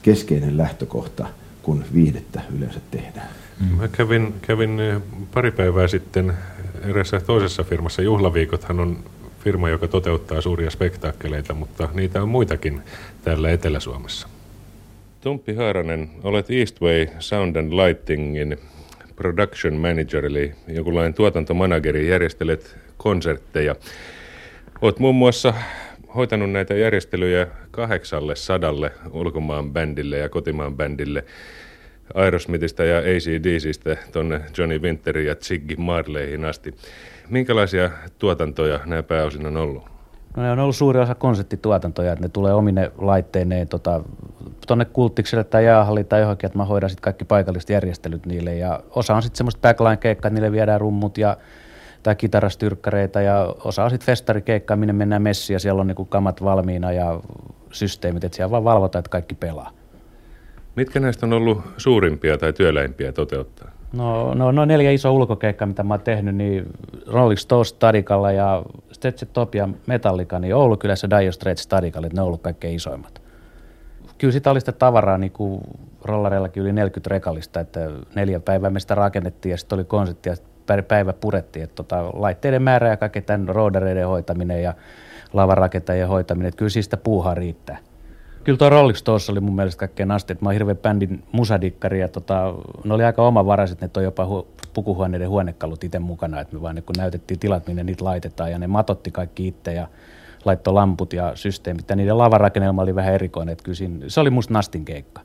keskeinen lähtökohta, kun viihdettä yleensä tehdään. Mä kävin, kävin eh, pari päivää sitten erässä toisessa firmassa. Juhlaviikothan on firma, joka toteuttaa suuria spektaakkeleita, mutta niitä on muitakin täällä Etelä-Suomessa. Tumppi Haaranen, olet Eastway Sound and Lightingin production manager, eli jonkunlainen tuotantomanageri, järjestelet konsertteja. Olet muun muassa hoitanut näitä järjestelyjä kahdeksalle sadalle ulkomaan bändille ja kotimaan bändille. Aerosmithista ja ACDCistä tuonne Johnny Winterin ja Ziggy Marleyhin asti. Minkälaisia tuotantoja nämä pääosin on ollut? No ne on ollut suuri osa konserttituotantoja, että ne tulee omine laitteineen tota, tuonne kulttikselle tai jäähalli tai johonkin, että mä hoidan sitten kaikki paikalliset järjestelyt niille. Ja osa on sitten semmoista backline-keikkaa, että niille viedään rummut ja tai kitarastyrkkareita ja osa on sitten festarikeikkaa, minne mennään messiin ja siellä on niinku kamat valmiina ja systeemit, että siellä vaan valvotaan, että kaikki pelaa. Mitkä näistä on ollut suurimpia tai työläimpiä toteuttaa? No, no, no neljä iso ulkokeikkaa, mitä mä oon tehnyt, niin Rolling Stones Stadikalla ja Stretch Top ja Metallica, niin Oulukylässä Dire Straits Stadikalla, ne on ollut kaikkein isoimmat. Kyllä sitä oli sitä tavaraa niin kuin rollareillakin yli 40 rekallista, että neljä päivää me sitä rakennettiin ja sitten oli konsertti ja päivä purettiin, että tota, laitteiden määrä ja kaiken tämän roodareiden hoitaminen ja lavarakentajien hoitaminen, että kyllä siis sitä puuhaa riittää kyllä tuo Rolling Stones oli mun mielestä kaikkein asti, että mä oon hirveän bändin musadikkari ja tota, ne oli aika omavaraiset, ne toi jopa hu- pukuhuoneiden huonekalut itse mukana, että me vaan niin kun näytettiin tilat, minne niitä laitetaan ja ne matotti kaikki itse ja laittoi lamput ja systeemit ja niiden lavarakennelma oli vähän erikoinen, että kyllä siinä, se oli musta nastin keikka.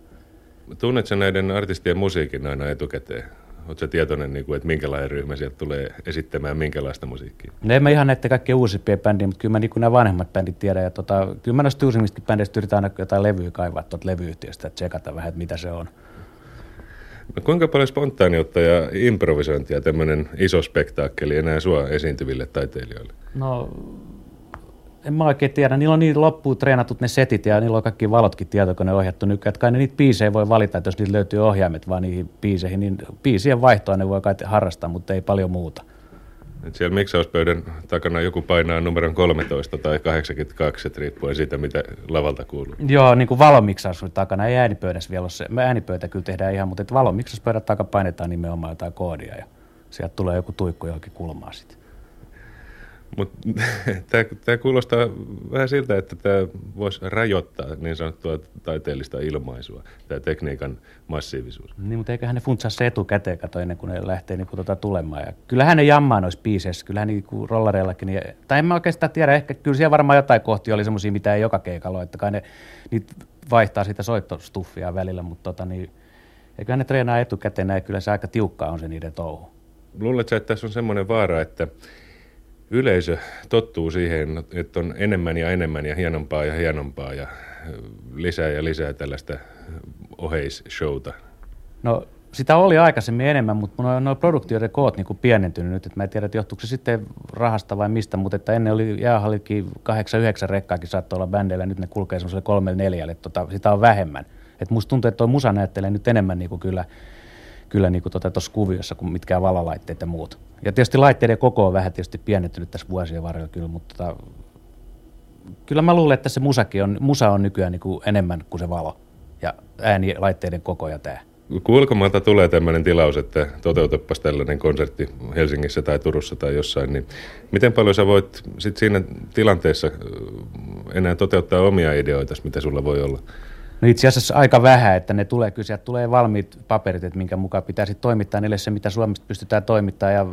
Tunnetko näiden artistien musiikin aina etukäteen? Oletko tietoinen, niin kuin, että minkälainen ryhmä sieltä tulee esittämään minkälaista musiikkia? No en mä ihan näitä kaikkia uusimpia bändiä, mutta kyllä mä niin nämä vanhemmat bändit tiedän. Ja tota, kyllä mä noista uusimmista bändeistä yritän aina jotain levyä kaivaa tuolta levyyhtiöstä, että tsekata vähän, että mitä se on. No kuinka paljon spontaaniutta ja improvisointia tämmöinen iso spektaakkeli enää sua esiintyville taiteilijoille? No en mä oikein tiedä. Niillä on niin loppuun treenatut ne setit ja niillä on kaikki valotkin tietokone ohjattu nykyään. Että kai ne niitä biisejä voi valita, että jos niitä löytyy ohjaimet vaan niihin biiseihin, niin biisien vaihtoa ne voi kai harrastaa, mutta ei paljon muuta. Et siellä miksauspöydän takana joku painaa numeron 13 tai 82, että riippuen siitä, mitä lavalta kuuluu. Joo, niin kuin valomiksaus takana, ei äänipöydässä vielä ole se. Me äänipöytä kyllä tehdään ihan, mutta valomiksaspöydän takana painetaan nimenomaan jotain koodia ja sieltä tulee joku tuikku johonkin kulmaan sitten. Mutta tämä kuulostaa vähän siltä, että tämä voisi rajoittaa niin sanottua taiteellista ilmaisua, tämä tekniikan massiivisuus. Niin, mutta eiköhän ne funtsaa se etukäteen kato ennen kuin ne lähtee niin kuin tuota tulemaan. Ja kyllähän ne jammaa noissa biiseissä, kyllähän niin kuin rollareillakin. Niin, tai en mä oikeastaan tiedä, ehkä kyllä siellä varmaan jotain kohti oli semmoisia, mitä ei joka keikalla että kai ne niitä vaihtaa sitä soittostuffia välillä, mutta tota, niin, eiköhän ne treenaa etukäteen ja kyllä se aika tiukkaa on se niiden touhu. Luuletko, että tässä on semmoinen vaara, että yleisö tottuu siihen, että on enemmän ja enemmän ja hienompaa ja hienompaa ja lisää ja lisää tällaista oheisshowta? No sitä oli aikaisemmin enemmän, mutta nuo, nuo produktioiden koot niin pienentynyt nyt. Että mä en tiedä, että johtuuko se sitten rahasta vai mistä, mutta että ennen oli jäähallikin 8-9 rekkaakin saattoi olla bändeillä, nyt ne kulkee semmoiselle kolmelle neljälle, tota, sitä on vähemmän. Et musta tuntuu, että tuo musa näyttelee nyt enemmän niin kuin kyllä kyllä niin kuin tuossa tota, kuviossa kuin mitkään valalaitteet ja muut. Ja tietysti laitteiden koko on vähän tietysti pienentynyt tässä vuosien varrella kyllä, mutta tota, kyllä mä luulen, että se musakin on, musa on nykyään niin kuin enemmän kuin se valo ja ääni, laitteiden koko ja tämä. kun ulkomailta tulee tämmöinen tilaus, että toteutupas tällainen konsertti Helsingissä tai Turussa tai jossain, niin miten paljon sä voit sit siinä tilanteessa enää toteuttaa omia ideoita, mitä sulla voi olla? No itse asiassa aika vähän, että ne tulee kyllä, sieltä tulee valmiit paperit, että minkä mukaan pitäisi toimittaa niille se, mitä Suomesta pystytään toimittamaan ja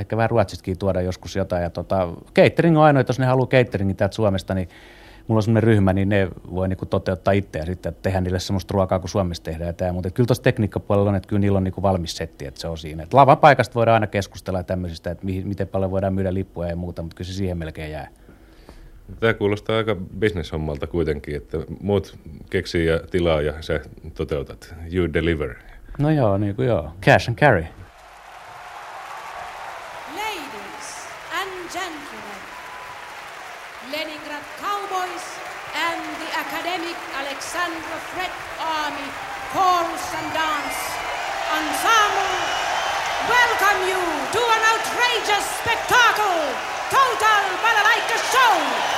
ehkä vähän Ruotsistakin tuoda joskus jotain. Ja tota, catering on ainoa, että jos ne haluaa cateringin täältä Suomesta, niin mulla on sellainen ryhmä, niin ne voi niinku toteuttaa itse ja sitten tehdä niille sellaista ruokaa kuin Suomessa tehdään. Ja tämä. Mutta kyllä tuossa tekniikkapuolella on, että kyllä niillä on niinku valmis setti, että se on siinä. Et lavapaikasta voidaan aina keskustella tämmöisistä, että miten paljon voidaan myydä lippuja ja muuta, mutta kyllä se siihen melkein jää. Tämä kuulostaa aika bisneshommalta kuitenkin, että muut keksii ja tilaa ja sä toteutat. You deliver. No joo, niin kuin joo. Cash and carry. Ladies and gentlemen, Leningrad Cowboys and the academic Alexander Fred Army Chorus and Dance Ensemble welcome you to an outrageous spectacle Total Balalaika Show!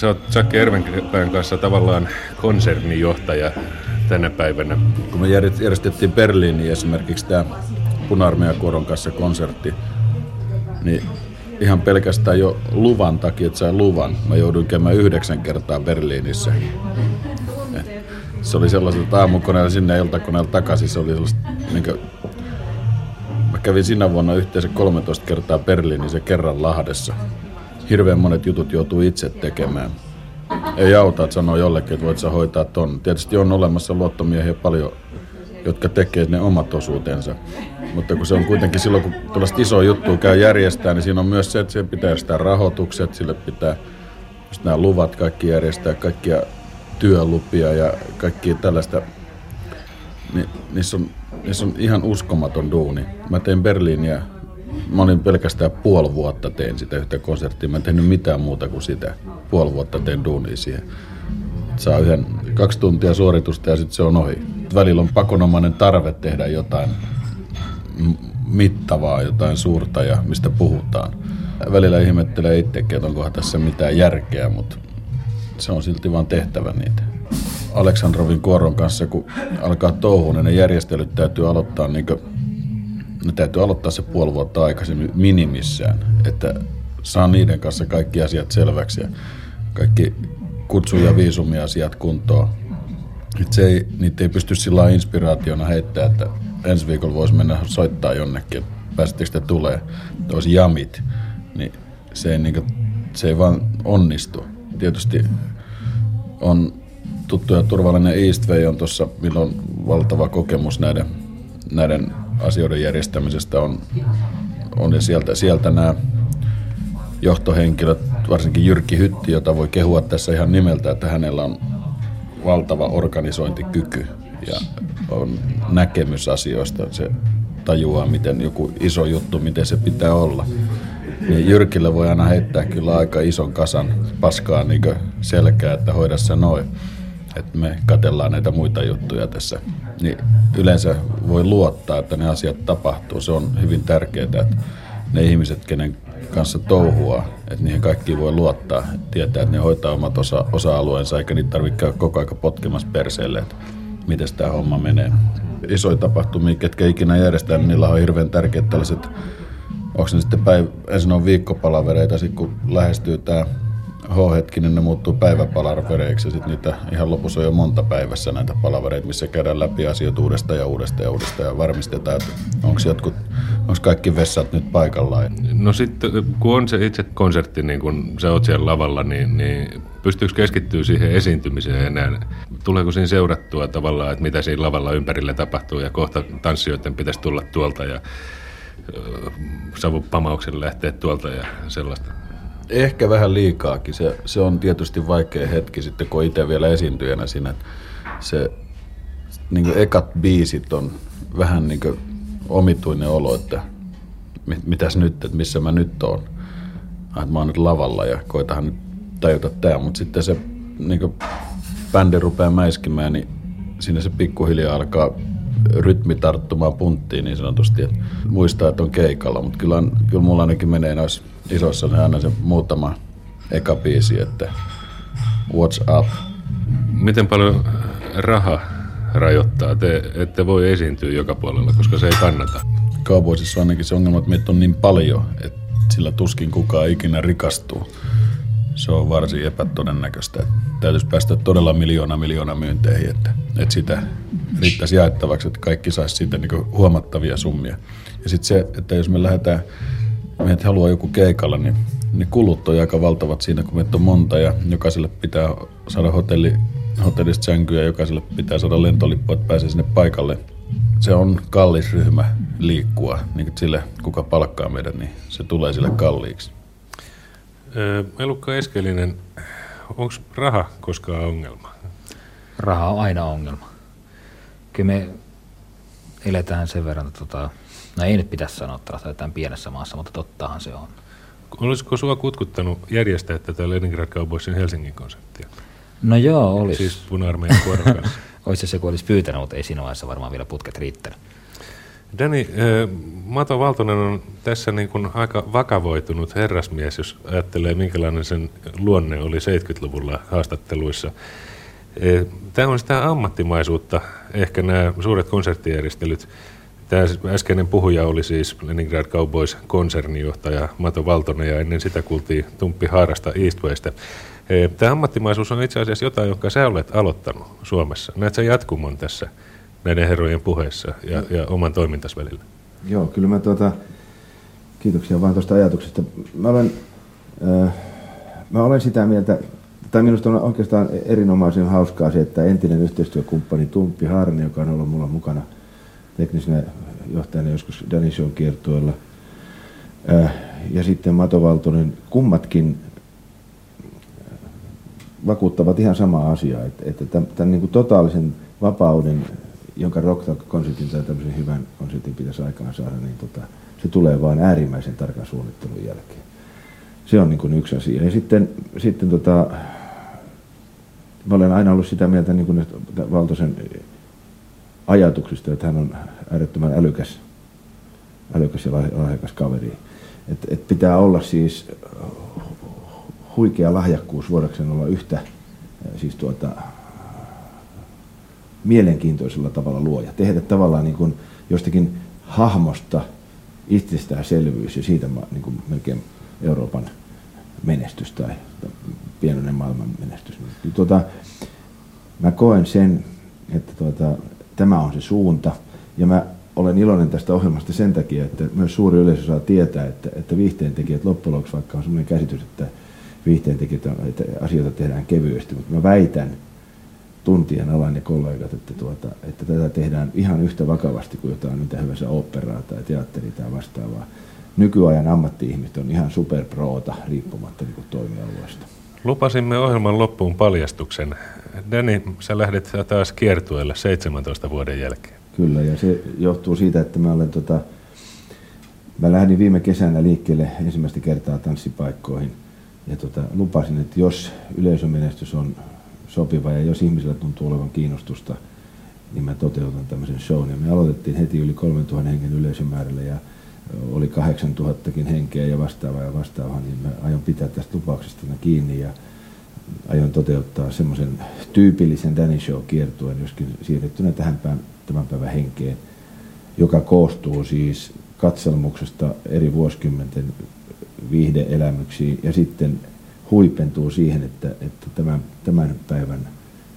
Sä oot Sakki Ervenpään kanssa tavallaan konsernijohtaja tänä päivänä. Kun me järjestettiin Berliiniin esimerkiksi tämä puna kanssa konsertti, niin ihan pelkästään jo luvan takia, että sain luvan. Mä jouduin käymään yhdeksän kertaa Berliinissä. Se oli sellaiset aamukoneella sinne iltakoneella takaisin. Se oli sellaista niin kävin sinä vuonna yhteensä 13 kertaa Berliinissä kerran Lahdessa. Hirveän monet jutut joutuu itse tekemään. Ei auta, että sanoo jollekin, että voit sä hoitaa ton. Tietysti on olemassa luottomiehiä paljon, jotka tekee ne omat osuutensa. Mutta kun se on kuitenkin silloin, kun tällaista isoa juttua käy järjestää, niin siinä on myös se, että siihen pitää järjestää rahoitukset, sille pitää just nämä luvat kaikki järjestää, kaikkia työlupia ja kaikki tällaista. Niin, niissä on se on ihan uskomaton duuni. Mä tein Berliiniä, mä olin pelkästään puoli vuotta tein sitä yhtä konserttia. Mä en tehnyt mitään muuta kuin sitä. Puoli vuotta tein duunia siihen. Saa yhden, kaksi tuntia suoritusta ja sitten se on ohi. Välillä on pakonomainen tarve tehdä jotain mittavaa, jotain suurta ja mistä puhutaan. Välillä ihmettelee itsekin, että onkohan tässä mitään järkeä, mutta se on silti vaan tehtävä niitä. Aleksandrovin kuoron kanssa, kun alkaa touhuun, niin ne järjestelyt täytyy aloittaa niin kuin, ne täytyy aloittaa se puoli vuotta aikaisemmin minimissään, että saa niiden kanssa kaikki asiat selväksi ja kaikki kutsu- ja viisumiasiat kuntoon. Et se ei, niitä ei pysty sillä inspiraationa heittää, että ensi viikolla voisi mennä soittaa jonnekin, että te tulee, että olisi jamit, niin se ei, niin kuin, se ei vaan onnistu. Tietysti on tuttu ja turvallinen Eastway on tuossa, milloin on valtava kokemus näiden, näiden asioiden järjestämisestä on, on ja sieltä, sieltä nämä johtohenkilöt, varsinkin Jyrki Hytti, jota voi kehua tässä ihan nimeltä, että hänellä on valtava organisointikyky ja on näkemys asioista. Se tajuaa, miten joku iso juttu, miten se pitää olla. Niin Jyrkille voi aina heittää kyllä aika ison kasan paskaa niin selkää, että hoida se noin että me katellaan näitä muita juttuja tässä, niin yleensä voi luottaa, että ne asiat tapahtuu. Se on hyvin tärkeää, että ne ihmiset, kenen kanssa touhua, että niihin kaikki voi luottaa, tietää, että ne hoitaa omat osa- osa-alueensa, eikä niitä tarvitse käydä koko ajan potkimassa perseelle, että miten tämä homma menee. Isoja tapahtumia, ketkä ikinä järjestää, niin niillä on hirveän tärkeät tällaiset, onko ne sitten päiv- ensin on viikkopalavereita, sitten kun lähestyy tämä H-hetkinen ne muuttuu päiväpalavereiksi ja sitten niitä ihan lopussa on jo monta päivässä näitä palavereita, missä käydään läpi asioita uudestaan ja uudestaan ja uudestaan ja varmistetaan, että onko jotkut, onko kaikki vessat nyt paikallaan. No sitten kun on se itse konsertti, niin kun sä oot siellä lavalla, niin, niin pystyykö keskittyä siihen esiintymiseen enää? Tuleeko siinä seurattua tavallaan, että mitä siinä lavalla ympärillä tapahtuu ja kohta tanssijoiden pitäisi tulla tuolta ja savupamauksen lähteä tuolta ja sellaista? Ehkä vähän liikaakin. Se, se on tietysti vaikea hetki sitten, kun itse vielä esiintyjänä siinä. Se niin kuin ekat biisit on vähän niin kuin omituinen olo, että mit, mitäs nyt, että missä mä nyt oon. Että mä oon nyt lavalla ja koitahan nyt tajuta tää, mutta sitten se niin kuin bändi rupeaa mäiskimään, niin siinä se pikkuhiljaa alkaa rytmi tarttumaan punttiin niin sanotusti, että muistaa, että on keikalla, mutta kyllä, kyllä mulla ainakin menee noissa isossa ne aina se muutama eka biisi, että What's Up. Miten paljon raha rajoittaa? Te ette voi esiintyä joka puolella, koska se ei kannata. Kaupoisissa on ainakin se ongelma, että meitä on niin paljon, että sillä tuskin kukaan ikinä rikastuu. Se on varsin epätodennäköistä. Täytyisi päästä todella miljoona miljoona myynteihin, että, että sitä riittäisi jaettavaksi, että kaikki saisi siitä niin huomattavia summia. Ja sitten se, että jos me lähdetään, meidät haluaa joku keikalla, niin ne kulut on aika valtavat siinä, kun meitä on monta ja jokaiselle pitää saada hotelli, hotellista sänkyä ja jokaiselle pitää saada lentolippu, että pääsee sinne paikalle. Se on kallis ryhmä liikkua, niin sille kuka palkkaa meidän, niin se tulee sille kalliiksi. Elukka Eskelinen, onko raha koskaan ongelma? Raha on aina ongelma. Kyllä me eletään sen verran, tota, no ei nyt pitäisi sanoa, että eletään pienessä maassa, mutta tottahan se on. Olisiko sua kutkuttanut järjestää tätä Leningrad Cowboysin Helsingin konseptia? No joo, olisi. Siis puna-armeijan kanssa. olisi se, kun olisi pyytänyt, mutta ei siinä vaiheessa varmaan vielä putket riittänyt. Dani, Mato Valtonen on tässä niin kuin aika vakavoitunut herrasmies, jos ajattelee, minkälainen sen luonne oli 70-luvulla haastatteluissa. Tämä on sitä ammattimaisuutta, ehkä nämä suuret konserttijärjestelyt. Tämä äskeinen puhuja oli siis Leningrad Cowboys konsernijohtaja Mato Valtonen ja ennen sitä kuultiin Tumppi Haarasta Eastwaystä. Tämä ammattimaisuus on itse asiassa jotain, jonka sä olet aloittanut Suomessa. Näet sä jatkumon tässä näiden herrojen puheessa ja, ja oman toimintas välillä? Joo, kyllä mä tuota, kiitoksia vaan tuosta ajatuksesta. Mä olen, äh, mä olen sitä mieltä, tai minusta on oikeastaan erinomaisen hauskaa se, että entinen yhteistyökumppani Tumppi Harni, joka on ollut mulla mukana teknisenä johtajana joskus Danny Show kiertueella, äh, ja sitten Mato Valtonen, kummatkin vakuuttavat ihan samaa asiaa, että, että tämän, tämän niin kuin totaalisen vapauden jonka rock-konsertin tai tämmöisen hyvän konsertin pitäisi aikaan saada, niin tota, se tulee vain äärimmäisen tarkan suunnittelun jälkeen. Se on niin kuin yksi asia. Ja sitten, sitten tota, mä olen aina ollut sitä mieltä niin kuin Valtosen ajatuksista, että hän on äärettömän älykäs, älykäs ja lahjakas kaveri. Et, et pitää olla siis huikea lahjakkuus voidakseen olla yhtä siis tuota, mielenkiintoisella tavalla luoja. Tehdä tavallaan niin kuin jostakin hahmosta itsestäänselvyys ja siitä niin kuin melkein Euroopan menestys tai pienoinen maailman menestys. Tuota, mä koen sen, että tuota, tämä on se suunta ja mä olen iloinen tästä ohjelmasta sen takia, että myös suuri yleisö saa tietää, että, että viihteentekijät loppujen lopuksi, vaikka on sellainen käsitys, että viihteentekijät, että asioita tehdään kevyesti, mutta mä väitän, tuntien alan ja kollegat, että, tuota, että tätä tehdään ihan yhtä vakavasti kuin jotain mitä hyvänsä operaa tai teatteri tai vastaavaa. Nykyajan ammatti-ihmiset on ihan superproota riippumatta niin toimialueesta. Lupasimme ohjelman loppuun paljastuksen. Dani, sä lähdet taas kiertueelle 17 vuoden jälkeen. Kyllä, ja se johtuu siitä, että mä olen tota, mä lähdin viime kesänä liikkeelle ensimmäistä kertaa tanssipaikkoihin. Ja tota, lupasin, että jos yleisömenestys on sopiva ja jos ihmisillä tuntuu olevan kiinnostusta, niin mä toteutan tämmöisen shown. Ja me aloitettiin heti yli 3000 hengen yleisömäärällä ja oli 8000 henkeä ja vastaavaa ja vastaavaa, niin mä aion pitää tästä lupauksesta kiinni ja aion toteuttaa semmoisen tyypillisen Danny Show kiertuen, joskin siirrettynä tähän päivän, tämän päivän henkeen, joka koostuu siis katselmuksesta eri vuosikymmenten viihdeelämyksiin ja sitten huipentuu siihen, että, että tämän, tämän päivän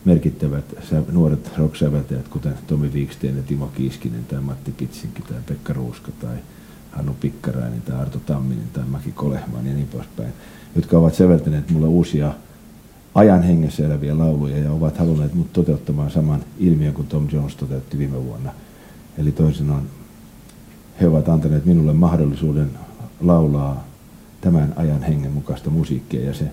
merkittävät nuoret rocksäveltäjät, kuten Tomi Wiksten ja Timo Kiiskinen tai Matti Pitsinki tai Pekka Ruuska tai Hannu Pikkarainen tai Arto Tamminen tai Maki Kolehman ja niin poispäin, jotka ovat säveltäneet mulle uusia ajan hengessä eläviä lauluja ja ovat halunneet mut toteuttamaan saman ilmiön kuin Tom Jones toteutti viime vuonna. Eli toisin on, he ovat antaneet minulle mahdollisuuden laulaa tämän ajan hengen mukaista musiikkia ja se,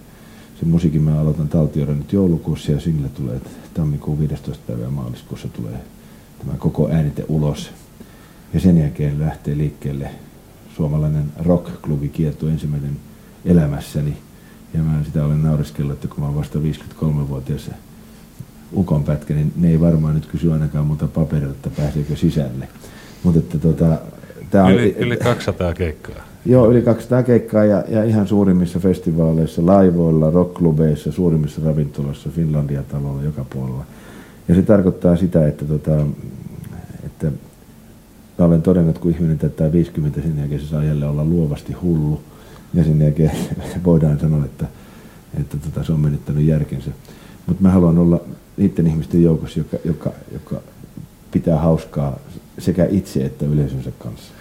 se musiikin mä aloitan taltioida nyt joulukuussa ja single tulee tammikuun 15. päivä maaliskuussa tulee tämä koko äänite ulos. Ja sen jälkeen lähtee liikkeelle suomalainen rock-klubi kierto ensimmäinen elämässäni. Ja mä sitä olen nauriskellut, että kun mä olen vasta 53-vuotias ukon pätkä, niin ne ei varmaan nyt kysy ainakaan muuta paperilta, että pääseekö sisälle. Mutta että tota, tää on, yli, yli 200 keikkaa. Joo, yli 200 keikkaa ja, ja ihan suurimmissa festivaaleissa, laivoilla, rockklubeissa, suurimmissa ravintoloissa, Finlandia-talolla, joka puolella. Ja se tarkoittaa sitä, että, tota, että mä olen todennut, että kun ihminen täyttää 50, sen jälkeen se saa jälleen olla luovasti hullu. Ja sen jälkeen voidaan sanoa, että, että tota, se on menettänyt järkensä. Mutta mä haluan olla niiden ihmisten joukossa, joka, joka, joka pitää hauskaa sekä itse että yleisönsä kanssa.